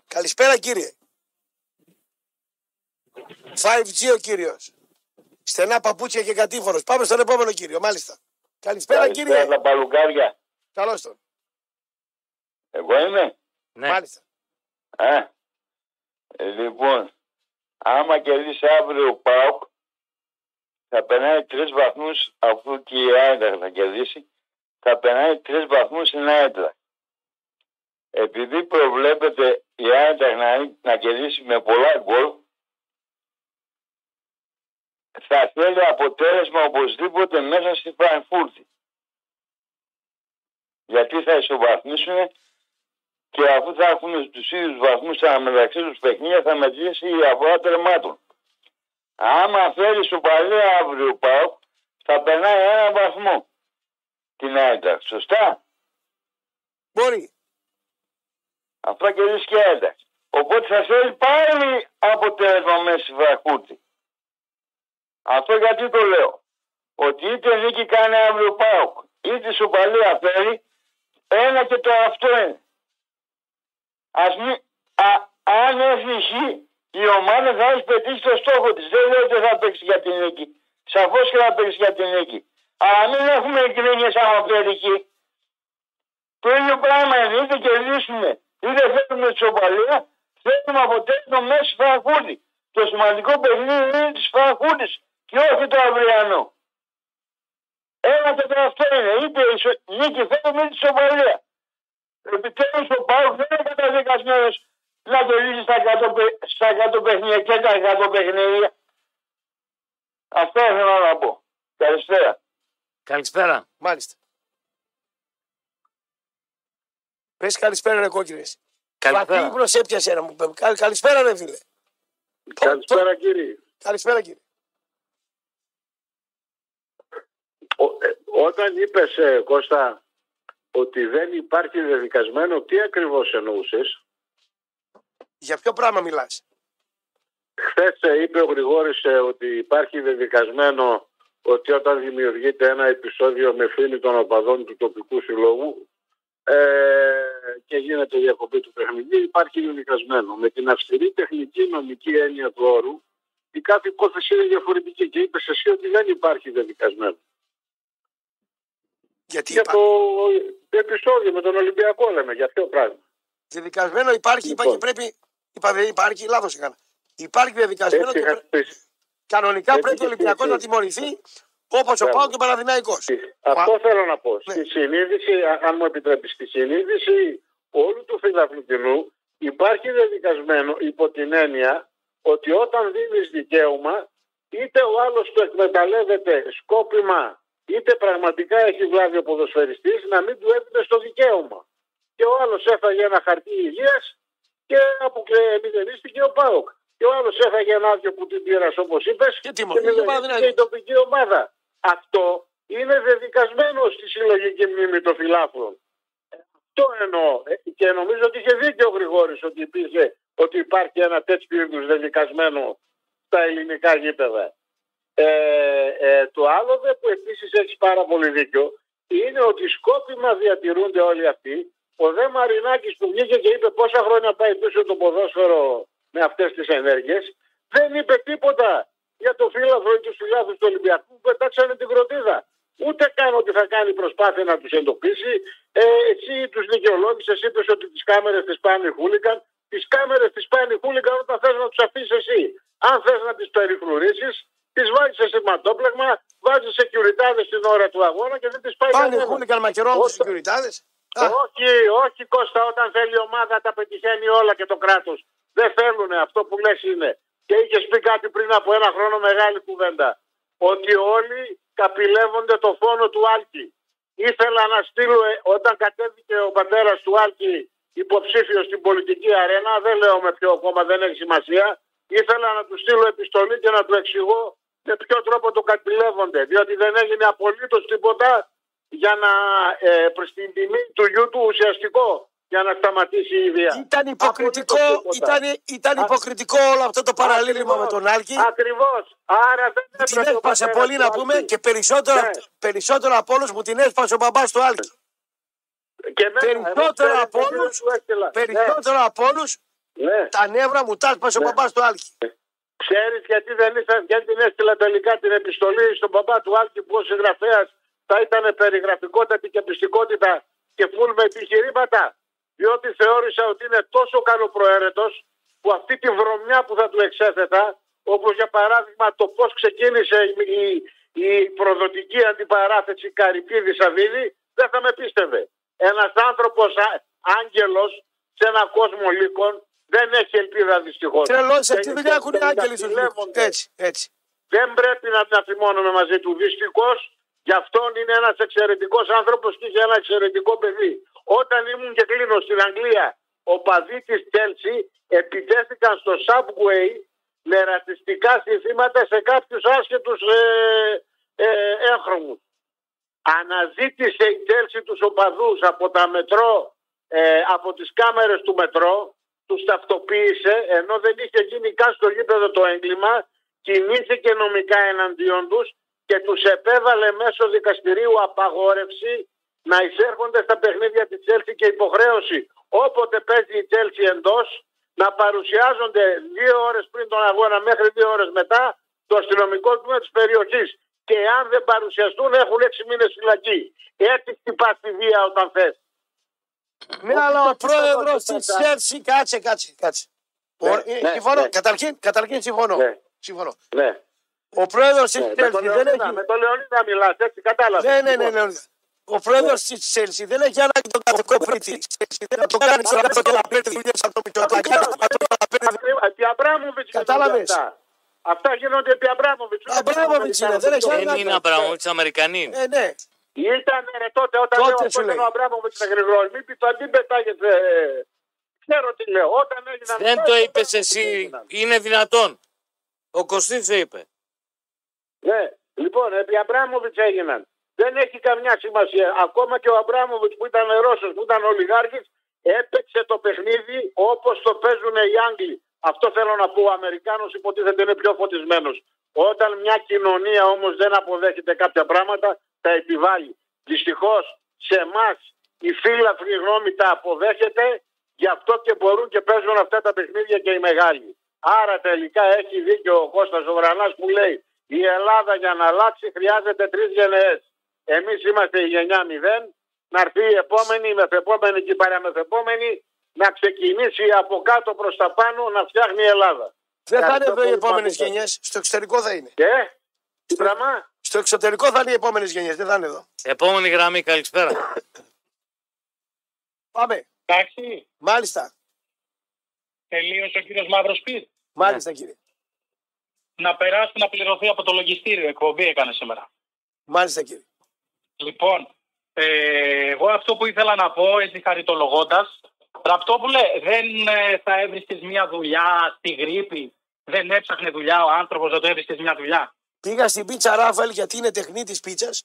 Καλησπέρα κύριε. 5G ο κύριος. Στενά παπούτσια και κατήφορος. Πάμε στον επόμενο κύριο, μάλιστα. Καλησπέρα κύριε. τα παλουκάρια. Καλώς τον. Εγώ είμαι; Ναι. Μάλιστα. Α, ε, λοιπόν, άμα κερδίσει αύριο ο ΠΑΟΚ, θα περνάει τρεις βαθμούς αφού και η Άιντρα θα κερδίσει, θα περνάει τρεις βαθμούς στην Άιντρα. Επειδή προβλέπεται η Άιντρα να, να κερδίσει με πολλά γκολ, θα θέλει αποτέλεσμα οπωσδήποτε μέσα στη Φραγκφούρτη. Γιατί θα ισοβαθμίσουν και αφού θα έχουν τους ίδιους βαθμούς μεταξύ τους παιχνίδια, θα μετρήσει η αγορά τερμάτων. Άμα φέρει σου παλί αύριο πάω, θα περνάει ένα βαθμό την Άιντα. Σωστά; Μπορεί. Αυτό και η Άιντα. Οπότε θα θέλει πάλι αποτέλεσμα μέσα στη Φραγκούρτη. Αυτό γιατί το λέω. Ότι είτε νίκη κάνει αύριο ΠΑΟΚ, είτε σοπαλία φέρει, ένα και το αυτό είναι. Ας μη, α, αν έρθει χ, η ομάδα θα έχει πετύχει το στόχο της. Δεν λέω ότι θα παίξει για την νίκη. Σαφώς και θα παίξει για την νίκη. Αλλά μην έχουμε εγκρίνειες άμα πέτυχε. Το ίδιο πράγμα είναι. Είτε κερδίσουμε, είτε θέλουμε τη σοπαλία, θέλουμε αποτέλεσμα μέσα στη Φραγκούρτη. Το σημαντικό παιχνίδι είναι της Φραγκούρτη και όχι το αυριανό. Ένα και το αυτό είναι. Είτε η σο- νίκη θέλουμε είτε τη σοπαλία. Επιτέλους ο Πάουκ δεν είναι καταδικασμένος να κερδίσει στα 100, παι- στα 100 παιχνίδια και τα 100 παιχνίδια. Αυτό ήθελα να πω. Καλησπέρα. Καλησπέρα. Μάλιστα. Πες καλησπέρα ρε κόκκινες. Βαθύ Καλησπέρα. ύπνος έπιασε να μου πει. Καλ- Καλησπέρα ρε φίλε. Καλησπέρα κύριε. Καλησπέρα κύριε. Ο- ε, όταν είπες ε, Κώστα ότι δεν υπάρχει δεδικασμένο, τι ακριβώς εννοούσες; Για ποιο πράγμα μιλάς; Χθες είπε ο Γρηγόρης ε, ότι υπάρχει δεδικασμένο ότι όταν δημιουργείται ένα επεισόδιο με φίλοι των οπαδών του τοπικού συλλόγου ε, και γίνεται διακοπή του παιχνιδιού υπάρχει δεδικασμένο. Με την αυστηρή τεχνική νομική έννοια του όρου η κάθε υπόθεση είναι διαφορετική και είπες εσύ ότι δεν υπάρχει δεδικασμένο. Γιατί Για υπάρχει. το επεισόδιο με τον Ολυμπιακό λέμε, για ποιο πράγμα. Διαδικασμένο υπάρχει, είπα Λοιπόν. και πρέπει. Είπα δεν υπάρχει, λάθος έκανα. Υπάρχει διαδικασμένο Έτσι και είχα πρέ- πει. κανονικά έτσι πρέπει ο είχα Ολυμπιακός πει. να τιμωρηθεί όπως ο Μπράβο. Πάο και ο Παναδημαϊκός. Αυτό θέλω να πω. Ναι. Στη συνείδηση, α- αν μου επιτρέπεις, στη συνείδηση όλου του φιλαθλητινού υπάρχει δεδικασμένο υπό την έννοια ότι όταν δίνεις δικαίωμα είτε ο άλλος το εκμεταλλεύεται σκόπιμα είτε πραγματικά έχει βλάβει ο ποδοσφαιριστής να μην του έδινε στο δικαίωμα. Και ο άλλος έφαγε ένα χαρτί υγείας και αποκλειστήκε ο ΠΑΟΚ. Και ο άλλος έφαγε ένα άδειο κουτί μπύρας όπως είπες Και τιμωρήθηκε ο μηδενίστηκε Παναθηναϊκός. η τοπική ομάδα. Αυτό είναι δεδικασμένο στη συλλογική μνήμη των φιλάθλων. Αυτό εννοώ. Ε, Και νομίζω ότι είχε δίκιο ο Γρηγόρης ότι υπήρχε, ότι υπάρχει ένα τέτοιο είδους δεδικασμένο στα ελληνικά γήπεδα. Ε, ε, το άλλο δε που επίσης έχει πάρα πολύ δίκιο είναι ότι σκόπιμα διατηρούνται όλοι αυτοί. Ο Δε Μαρινάκης που βγήκε και είπε πόσα χρόνια πάει πίσω το ποδόσφαιρο με αυτές τις ενέργειες δεν είπε τίποτα για το φύλαθρο ή τους φιλάθλου του Ολυμπιακού που πετάξανε την κροτίδα. Ούτε καν ότι θα κάνει προσπάθεια να τους εντοπίσει. Ε, εσύ τους δικαιολόγησες, είπες ότι τις κάμερες τις πάνε οι χούλιγκαν. Τις κάμερες τις πάνε οι χούλιγκαν όταν θες να τους αφήσεις εσύ. Αν θες να τις περιφρουρήσεις, τις βάζεις σε σηματόπλεγμα, βάζεις σε κιουριτάδε την ώρα του αγώνα και δεν τις πάει Πάνε κανένα. χούλικαν μακερών τους Όταν- συγκουριτάδες. Όχι, όχι Κώστα, όταν θέλει η ομάδα τα πετυχαίνει όλα και το κράτος. Δεν θέλουν αυτό που λες είναι. Και είχες πει κάτι πριν από ένα χρόνο μεγάλη κουβέντα. Ότι όλοι καπηλεύονται το φόνο του Άλκη. Ήθελα να στείλω, ε, όταν κατέβηκε ο πατέρας του Άλκη υποψήφιος στην πολιτική αρένα, δεν λέω με ποιο κόμμα, δεν έχει σημασία. Ήθελα να του στείλω επιστολή και να του εξηγώ με ποιο τρόπο το καπηλεύονται. Διότι δεν έγινε απολύτως τίποτα για να ε, προς την τιμή του γιού του ουσιαστικό για να σταματήσει η βία. Ήταν υποκριτικό, Απολύτως τίποτα. ήταν, ήταν υποκριτικό όλο αυτό το παραλήλημα με τον Άλκη. Ακριβώς. Άρα δεν Την έπρεπε ο έσπασε πατέρας πολύ του να πούμε Άλκη. και περισσότερο, Ναι. περισσότερο από όλους μου την έσπασε ο μπαμπάς του Άλκη. Και εμένα, Περισσότερο εγώ από ξέρω, όλους, του έστειλα. περισσότερο από όλους Ναι, ναι. τα νεύρα μου τα έσπασε ο Ναι. μπαμπάς του Άλκη. Ξέρεις γιατί δεν ήρθα, γιατί την έστειλα τελικά την επιστολή στον παπά του Άλκη που ο συγγραφέας θα ήταν περιγραφικότατη και πιστικότητα και φουλ με επιχειρήματα; Διότι θεώρησα ότι είναι τόσο καλοπροαίρετος που αυτή τη βρωμιά που θα του εξέθετα, όπως για παράδειγμα το πώς ξεκίνησε η, η, η προδοτική αντιπαράθεση Καρυπίδη Σαββίδη, δεν θα με πίστευε. Ένας άνθρωπος α- άγγελος σε έναν κόσμο λύκων δεν έχει ελπίδα δυστυχώς. Τρελός, Και αυτή τη δουλειά έχουν οι τα άγγελοι στους λύκους. ζηλεύονται. Έτσι, έτσι. Δεν πρέπει να την αφημώνουμε μαζί του. Δυστυχώς, γι' αυτόν είναι ένας εξαιρετικός άνθρωπος και είχε ένα εξαιρετικό παιδί. Όταν ήμουν και κλείνω στην Αγγλία, ο παδί της Τσέλσι επιτέθηκαν στο Subway με ρατσιστικά συνθήματα σε κάποιους άσχετους ε, ε, έγχρωμους. Αναζήτησε η Τσέλσι τους οπαδούς από τα μετρό, ε, από τις κάμερες του μετρό, τους ταυτοποίησε, ενώ δεν είχε γίνει καν στο γήπεδο το έγκλημα κινήθηκε νομικά εναντίον τους και τους επέβαλε μέσω δικαστηρίου απαγόρευση να εισέρχονται στα παιχνίδια της Τσέλσι και υποχρέωση όποτε παίζει η Τσέλσι εντός να παρουσιάζονται δύο ώρες πριν τον αγώνα μέχρι δύο ώρες μετά το αστυνομικό τμήμα της περιοχής και αν δεν παρουσιαστούν έχουν έξι μήνες φυλακή. Έτσι χτυπάς τη βία όταν θες. Ναι, αλλά ο πρόεδρος το της κατά. Τσέλσι, κάτσε, κάτσε. κάτσε. Ναι, Ο- ε, ναι, συμφωνώ. ναι. Καταρχήν, καταρχήν συμφωνώ. Ναι. συμφωνώ. Ναι. Ο πρόεδρος της Ναι, με, Τσέλσι τον δεν Λεωνίδα, έχει. με τον Λεωνίδα μιλάς, έτσι κατάλαβες. Ναι, ναι, ναι, Λοιπόν, ναι. Ο πρόεδρος της Τσέλσι δεν έχει ανάγκη τον κατοκόπρη της. Δεν θα το κάνει στον άνθρωπο και να παίρνει δουλειέ από το Μητσοτάκι. Ακριβώς, Επί Αμπράμοβιτς γίνονται Κατάλαβες. αυτά. Αυτά γίνονται επί Αμπράμοβιτς. ούτε επί Αμπράμοβιτς είναι, δεν έχει Αμερικάνου. Δεν είναι Αμπραμόβιτ, Αμερικανοί είναι. Ε, ναι. Ήταν ρε τότε όταν Τότε λέω αυτό σου ήταν λέει. ο Αμπράμοβιτς γρηγορός. Μην πεις, μην πετάγεσαι. ε, Ξέρω τι λέω. Όταν έγιναν... Δεν το είπες εσύ. Είναι δυνατόν. Ο Κωστής το είπε. Ναι, λοιπόν, επί Αμπράμοβιτς έγιναν. Δεν έχει καμιά σημασία. Ακόμα και ο Αμπράμοβιτς που ήταν Ρώσος, που ήταν ολιγάρχης, έπαιξε το παιχνίδι όπως το παίζουν οι Άγγλοι. Αυτό θέλω να πω. Ο Αμερικάνος υποτίθεται είναι πιο φωτισμένος. Όταν μια κοινωνία όμως δεν αποδέχεται κάποια πράγματα, τα επιβάλλει. Δυστυχώς σε εμάς η φύλαθρη γνώμη τα αποδέχεται, γι' αυτό και μπορούν και παίζουν αυτά τα παιχνίδια και οι μεγάλοι. Άρα τελικά έχει δίκιο ο Κώστας ο Βρανάς που λέει η Ελλάδα για να αλλάξει χρειάζεται τρεις γενναίες. Εμείς είμαστε η γενιά 0, να έρθει η επόμενη, η μεθεπόμενη και η παραμεθεπόμενη να ξεκινήσει από κάτω προς τα πάνω να φτιάχνει η Ελλάδα. Δεν θα είναι Ευχαριστώ εδώ οι πολύ, επόμενες Μάκη. γενιές. Στο εξωτερικό θα είναι. Και, τι πράγμα, Στο εξωτερικό θα είναι οι επόμενες γενιές. Δεν θα είναι εδώ. Επόμενη γραμμή, καλησπέρα. Πάμε. Εντάξει, Μάλιστα. τελείωσε ο κύριος Μαύρος Πύρ. Μάλιστα κύριε. Να περάσει να πληρωθεί από το λογιστήριο. Εκπομπή έκανε σήμερα. Μάλιστα κύριε. Λοιπόν, ε, εγώ αυτό που ήθελα να πω, έτσι χαριτολογώντα, Ραπτόπουλε, δεν ε, θα έβρισκες μια δουλειά στη γρήπη. Δεν έψαχνε δουλειά ο άνθρωπος, δεν το έβρισκες μια δουλειά. Πήγα στην πίτσα Ράφαλ γιατί είναι τεχνή της πίτσας.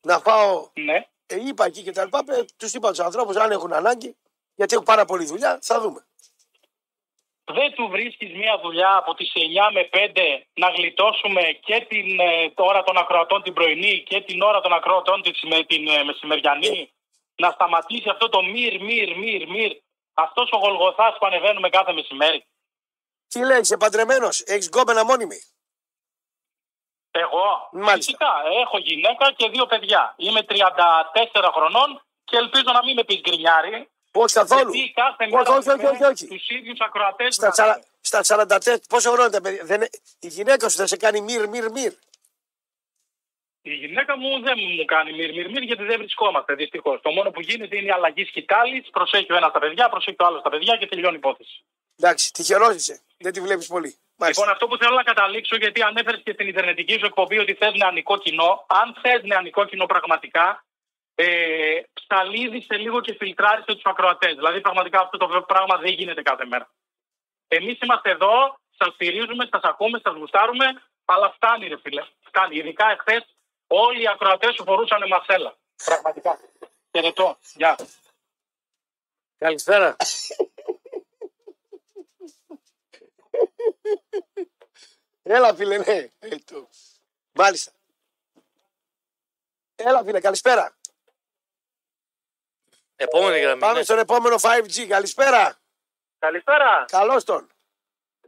Να φάω. Ναι. Ε, είπα εκεί και τα λοιπά. Τους είπα τους ανθρώπους αν έχουν ανάγκη. Γιατί έχω πάρα πολλή δουλειά. Θα δούμε. Δεν του βρίσκεις μια δουλειά από τις 9 με 5 να γλιτώσουμε και την ε, ώρα των ακροατών την πρωινή και την ώρα των ακροατών την, με, την ε, μεσημεριανή. Να σταματήσει αυτό το μυρ, μυρ, μυρ, μυρ. Αυτός ο γολγοθάς που ανεβαίνουμε κάθε μεσημέρι. Τι λέει, είσαι παντρεμένος. Έχεις γκόμενα μόνιμη. Εγώ, Μάλιστα. φυσικά, έχω γυναίκα και δύο παιδιά. Είμαι 34 χρονών και ελπίζω να μην με πεις γκρινιάρι. Όχι καθόλου; Γιατί κάθε Όχι, μέρα όχι, όχι, όχι, όχι. τους ίδιους ακροατές Στα, να- τσαρα, στα 44, πόσο χρόνο είναι τα παιδιά. Δεν, η γυναίκα σου δεν σε κάνει μυρ, μυρ, μυρ; Η γυναίκα μου δεν μου κάνει μυρ, μυρ, μυρ γιατί δεν βρισκόμαστε δυστυχώς. Το μόνο που γίνεται είναι η αλλαγή σκητάλης. Προσέχει ο ένας τα παιδιά, προσέχει ο άλλος τα παιδιά και τελειώνει η υπόθεση. Εντάξει, τυχερός είσαι. Δεν τη βλέπεις πολύ. Μάλιστα. Λοιπόν, αυτό που θέλω να καταλήξω, γιατί ανέφερε και στην ιντερνετική σου εκπομπή ότι θες νεανικό κοινό. Αν θες νεανικό κοινό πραγματικά, ε, ψαλίδισε λίγο και φιλτράρισε τους ακροατές. Δηλαδή, πραγματικά αυτό το πράγμα δεν γίνεται κάθε μέρα. Εμείς είμαστε εδώ, σας στηρίζουμε, σας ακούμε, σας γουστάρουμε, αλλά φτάνει, ρε φίλε. Φτάνει. Ειδικά εχθές όλοι οι ακροατές σου φορούσαν μασέλα. Πραγματικά. Χαιρετώ. Γεια. Καλησπέρα. Έλα, φίλε, ναι. Ε, το- Μάλιστα. Έλα, φίλε, καλησπέρα. Επόμενη γραμμή. Πάμε ναι. στον επόμενο 5G. Καλησπέρα. Καλησπέρα. Καλώς τον.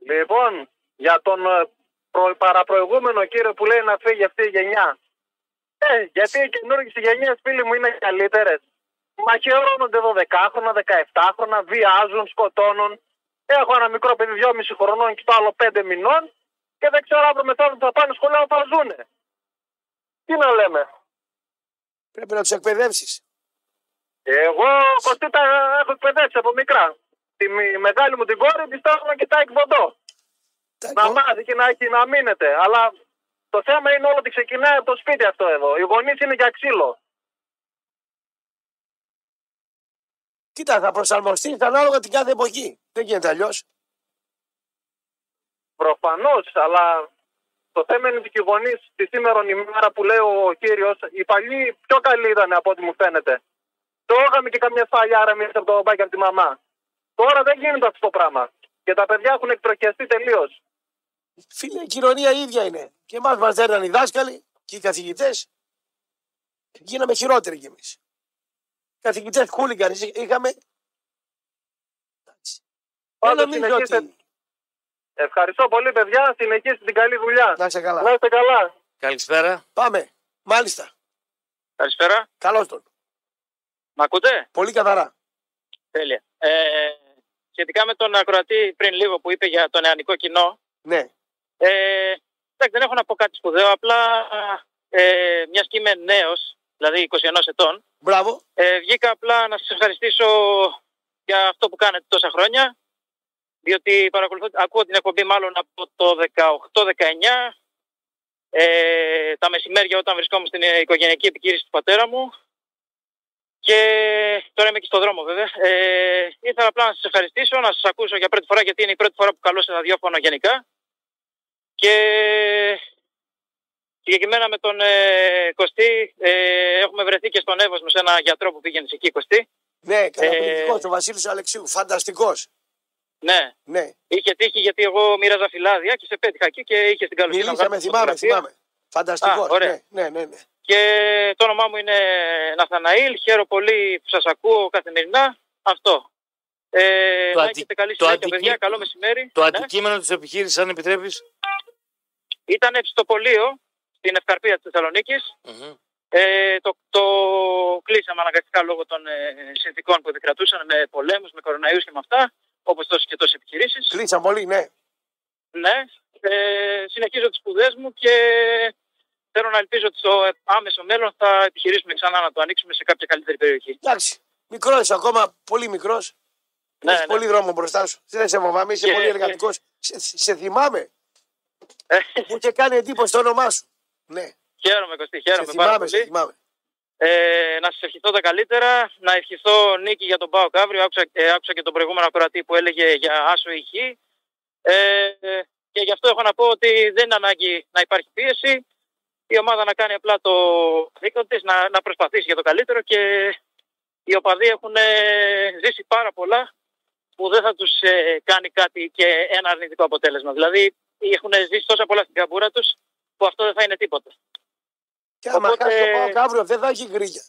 Λοιπόν, για τον ε, προ, παραπροηγούμενο κύριο που λέει να φύγει αυτή η γενιά. Ε, γιατί οι καινούργιες γενιές, φίλοι μου, είναι καλύτερες. Μαχαιρώνονται 12χρονα, 17χρονα, βιάζουν, σκοτώνουν. Έχω ένα μικρό παιδί 2,5 χρονών και το άλλο 5 μηνών και δεν ξέρω αύριο μετά θα πάνε σχολείο θα ζούνε. Τι να λέμε. Πρέπει να τους εκπαιδεύσεις. Εγώ κοστί τα έχω εκπαιδεύσει από μικρά. Τη μη- μεγάλη μου την κόρη τη στέλνω και τα εκβοντώ. να μάθει και να έχει να μείνετε. Αλλά το θέμα είναι όλο ότι ξεκινάει από το σπίτι αυτό εδώ. Οι γονείς είναι για ξύλο. Κοίτα, θα προσαρμοστεί ανάλογα την κάθε εποχή. Δεν γίνεται αλλιώς. Προφανώς, αλλά το θέμα είναι ότι και οι γονείς τη σήμερα ημέρα που λέει ο κύριος, οι παλιοί πιο καλοί ήταν από ό,τι μου φαίνεται. Τρώγαμε και καμιά σφαλιάρα μέσα από το μπάκι από τη μαμά. Τώρα δεν γίνεται αυτό το πράγμα. Και τα παιδιά έχουν εκτροχιαστεί τελείως. Φίλε, η κοινωνία η ίδια είναι. Και εμάς μας δέρναν οι δάσκαλοι και οι καθηγητές. Γίναμε χειρότεροι κι εμείς. Καθηγητέ χούλιγκαν είχαμε. Δεν Πάντως νομίζω συνεχίστε. ότι. Ευχαριστώ πολύ, παιδιά. Συνεχίστε την καλή δουλειά. Να είσαι καλά. Να είστε καλά. Καλησπέρα. Πάμε. Μάλιστα. Καλησπέρα. Καλώς τον. Μ' ακούτε; Πολύ καθαρά. Τέλεια. Ε, σχετικά με τον ακροατή πριν λίγο που είπε για το νεανικό κοινό, Ναι. ε, εντάξει, δεν έχω να πω κάτι σπουδαίο, απλά ε, μιας και είμαι νέος, δηλαδή 21 ετών, Μπράβο. ε, βγήκα απλά να σας ευχαριστήσω για αυτό που κάνετε τόσα χρόνια, διότι παρακολουθώ, ακούω την εκπομπή μάλλον από το 18-19, ε, τα μεσημέρια όταν βρισκόμουν στην οικογενειακή επικήρυξη του πατέρα μου και τώρα είμαι και στον δρόμο βέβαια. Ε, ήθελα απλά να σας ευχαριστήσω, να σας ακούσω για πρώτη φορά γιατί είναι η πρώτη φορά που καλώ σε ραδιόφωνο γενικά και συγκεκριμένα με τον ε, Κωστή ε, έχουμε βρεθεί και στον Εύωσμο σε ένα γιατρό που πήγαινε εκεί Κωστή. Ναι, καταπληκτικό. Ε, ο Βασίλης Αλεξίου. Φανταστικός. Ναι, Ναι. είχε τύχει γιατί εγώ μοίραζα φυλάδια και σε πέτυχα εκεί και είχε στην καλοσύνη να Μιλήσαμε, βγάλει θυμάμαι, φωτογραφία. θυμάμαι. Φανταστικός. Α, ωραία. Ναι, ναι, ναι. ναι. Και το όνομά μου είναι Ναθαναήλ. Χαίρομαι πολύ που σας ακούω καθημερινά. Αυτό. Ε, Το να αντι- έχετε καλή το συνέχεια, αντικεί- παιδιά. Καλό μεσημέρι. Το Ναι. αντικείμενο τη επιχείρηση, αν επιτρέπεις; Ήταν στο Πολείο, στην Ευκαρπία της Θεσσαλονίκης. Ε, το, το κλείσαμε αναγκαστικά λόγω των ε, συνθήκων που επικρατούσαν με πολέμους, με κοροναϊούς και με αυτά, όπως τόσες και τόσες επιχειρήσεις. Κλείσαν πολύ, ναι. Ναι, ε, συνεχίζω τις σπουδές μου και θέλω να ελπίζω ότι στο άμεσο μέλλον θα επιχειρήσουμε ξανά να το ανοίξουμε σε κάποια καλύτερη περιοχή. Εντάξει. Μικρός είσαι ακόμα, πολύ μικρός. Ναι, Έχεις ναι. πολύ δρόμο μπροστά σου. Δεν σε φοβάμαι, είσαι Και- πολύ εργατικός. Σε, σε θυμάμαι. Ε, Μου είχε κάνει εντύπωση το όνομά σου. Ναι, χαίρομαι Κωστή, σε χαίρομαι πάρα θυμάμαι, σε πολύ. θυμάμαι. Ε, να σας ευχηθώ τα καλύτερα, να ευχηθώ νίκη για τον Πάο αύριο. Άκουσα, ε, άκουσα και τον προηγούμενο ακροατή που έλεγε για άσο ή χ. Ε, ε, και γι' αυτό έχω να πω ότι δεν είναι ανάγκη να υπάρχει πίεση. Η ομάδα να κάνει απλά το δίκιο της, να, να προσπαθήσει για το καλύτερο και οι οπαδοί έχουν ε, ζήσει πάρα πολλά που δεν θα τους ε, κάνει κάτι και ένα αρνητικό αποτέλεσμα. Δηλαδή έχουν ζήσει τόσα πολλά στην καμπούρα τους που αυτό δεν θα είναι τίποτα. Και άμα Οπότε- χάσει το πάω αύριο δεν θα έχει γκρίνια.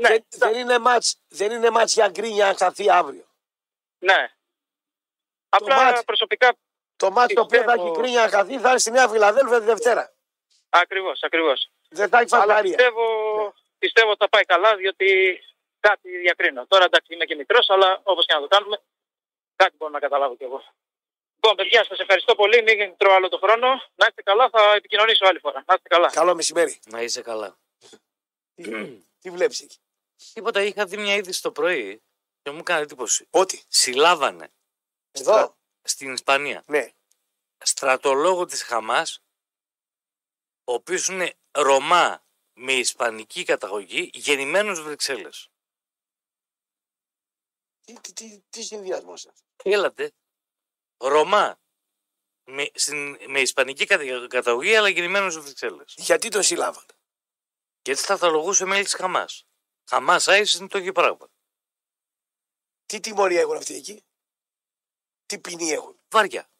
Ναι, δεν, δεν, είναι μάτς, δεν είναι μάτς για γκρίνια αν χαθεί αύριο. Ναι. Απλά μάτς. προσωπικά Το μάτς το οποίο θα Πιστεύω- έχει γκρίνια αν χαθεί θα είναι στη Νέα Φιλαδέλφια τη Δευτέρα. ακριβώς, ακριβώς. Δεν θα έχει Αλλά φανταρία. πιστεύω, Ναι. πιστεύω ότι θα πάει καλά διότι κάτι διακρίνω. Τώρα εντάξει είμαι και μικρός αλλά όπως και να το κάνουμε κάτι μπορώ να καταλάβω κι εγώ. Λοιπόν, παιδιά, σας ευχαριστώ πολύ. Μην τρώω άλλο το χρόνο. Να είστε καλά, θα επικοινωνήσω άλλη φορά. Να είστε καλά. Καλό μεσημέρι. Να είσαι καλά. Τι, τι βλέπεις εκεί; Τίποτα, είχα δει μια είδηση το πρωί και μου έκανε εντύπωση. Ότι; Συλλάβανε Εδώ; στην Ισπανία Ναι. στρατολόγο της Χαμάς, ο οποίος είναι Ρωμά με ισπανική καταγωγή, γεννημένος Βρυξέλλες. Τι, τι, τι, τι συνδυασμός είναι. Έλατε. Ρωμά. Με, στην, με ισπανική κατα- καταγωγή, αλλά γεννημένος στις Βρυξέλλες. Γιατί τον συλλάβανε. Και έτσι σταθολογούσε μέλη της Χαμάς. Χαμάς Άις είναι το ίδιο πράγμα. Τι τιμωρία έχουν αυτοί εκεί; Τι ποινή έχουν; Βάρια.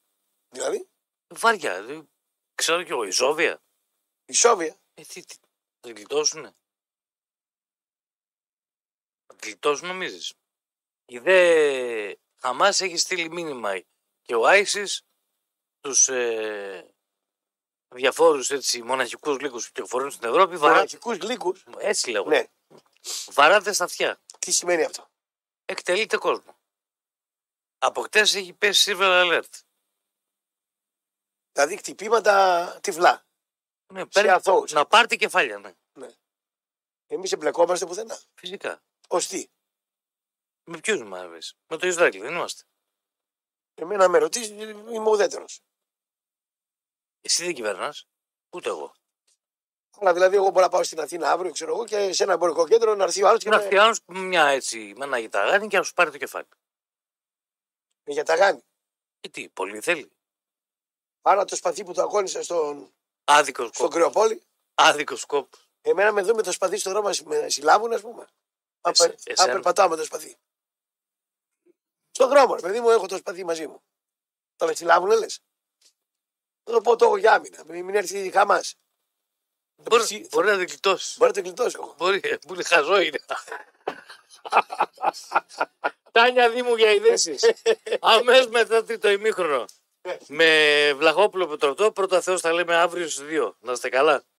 Δηλαδή, Βάρια. δεν- Ξέρω κι εγώ, η Ζόβια. η Σόβια; Ε, τι, τι, θα γλιτώσουνε. Θα γλιτώσουν νομίζεις. Η δε Χαμάς έχει στείλει μήνυμα και ο Άισις τους ε, διαφόρους έτσι, μοναχικούς λύκους που κυκλοφορούν στην Ευρώπη βαρά, Μοναχικούς γλύκου. έτσι λέγω, Ναι. βαράτε στα αυτιά. Τι σημαίνει αυτό; Εκτελείται κόσμο. Από χτες έχει πέσει silver alert. Δηλαδή χτυπήματα τυφλά. Ναι, Σε παίρνει- αθώους. να πάρει κεφάλια, ναι. Εμείς εμπλεκόμαστε πουθενά. Φυσικά. Ω τι; Με ποιους μας Με το Ισραήλ δεν είμαστε. Εμένα με ρωτήσεις, είμαι ουδέτερος. Εσύ δεν κυβερνάς, ούτε εγώ. Αλλά δηλαδή, εγώ μπορώ να πάω στην Αθήνα αύριο, ξέρω εγώ, και σε ένα εμπορικό κέντρο να έρθει ο άλλος και Να να έρθει άλλος με μια έτσι, με ένα γηταγάνι και να σου πάρει το κεφάλι. με για τα γάνη. Και τι, πολύ θέλει. Άρα το σπαθί που το αγώνισα στον, Άδικος στον σκόπο. Κρεοπόλη, Άδικος σκόπο. εμένα με δούμε το σπαθί στον δρόμο με συλλάβουν, ας πούμε. Αν Εσέ- πε- εσένα. αν περπατάω με το σπαθί. Στον δρόμο, ρε παιδί μου, έχω το σπαθί μαζί μου. Θα με συλλάβουν, λες. Θα το πω το έχω για άμυνα. Μην μην έρθει η Χαμά. Μπορεί, μπορεί να την κλειτώσεις. Μπορεί να την κλειτώσει εγώ. Μπορεί, που είναι χαζό είναι. Τάνια Δήμου για ειδήσεις. Αμέσως μετά τρίτο ημίχρονο. Με Βλαχόπουλο Πετροτό, πρώτα Θεός θα λέμε αύριο στις 2. Να είστε καλά.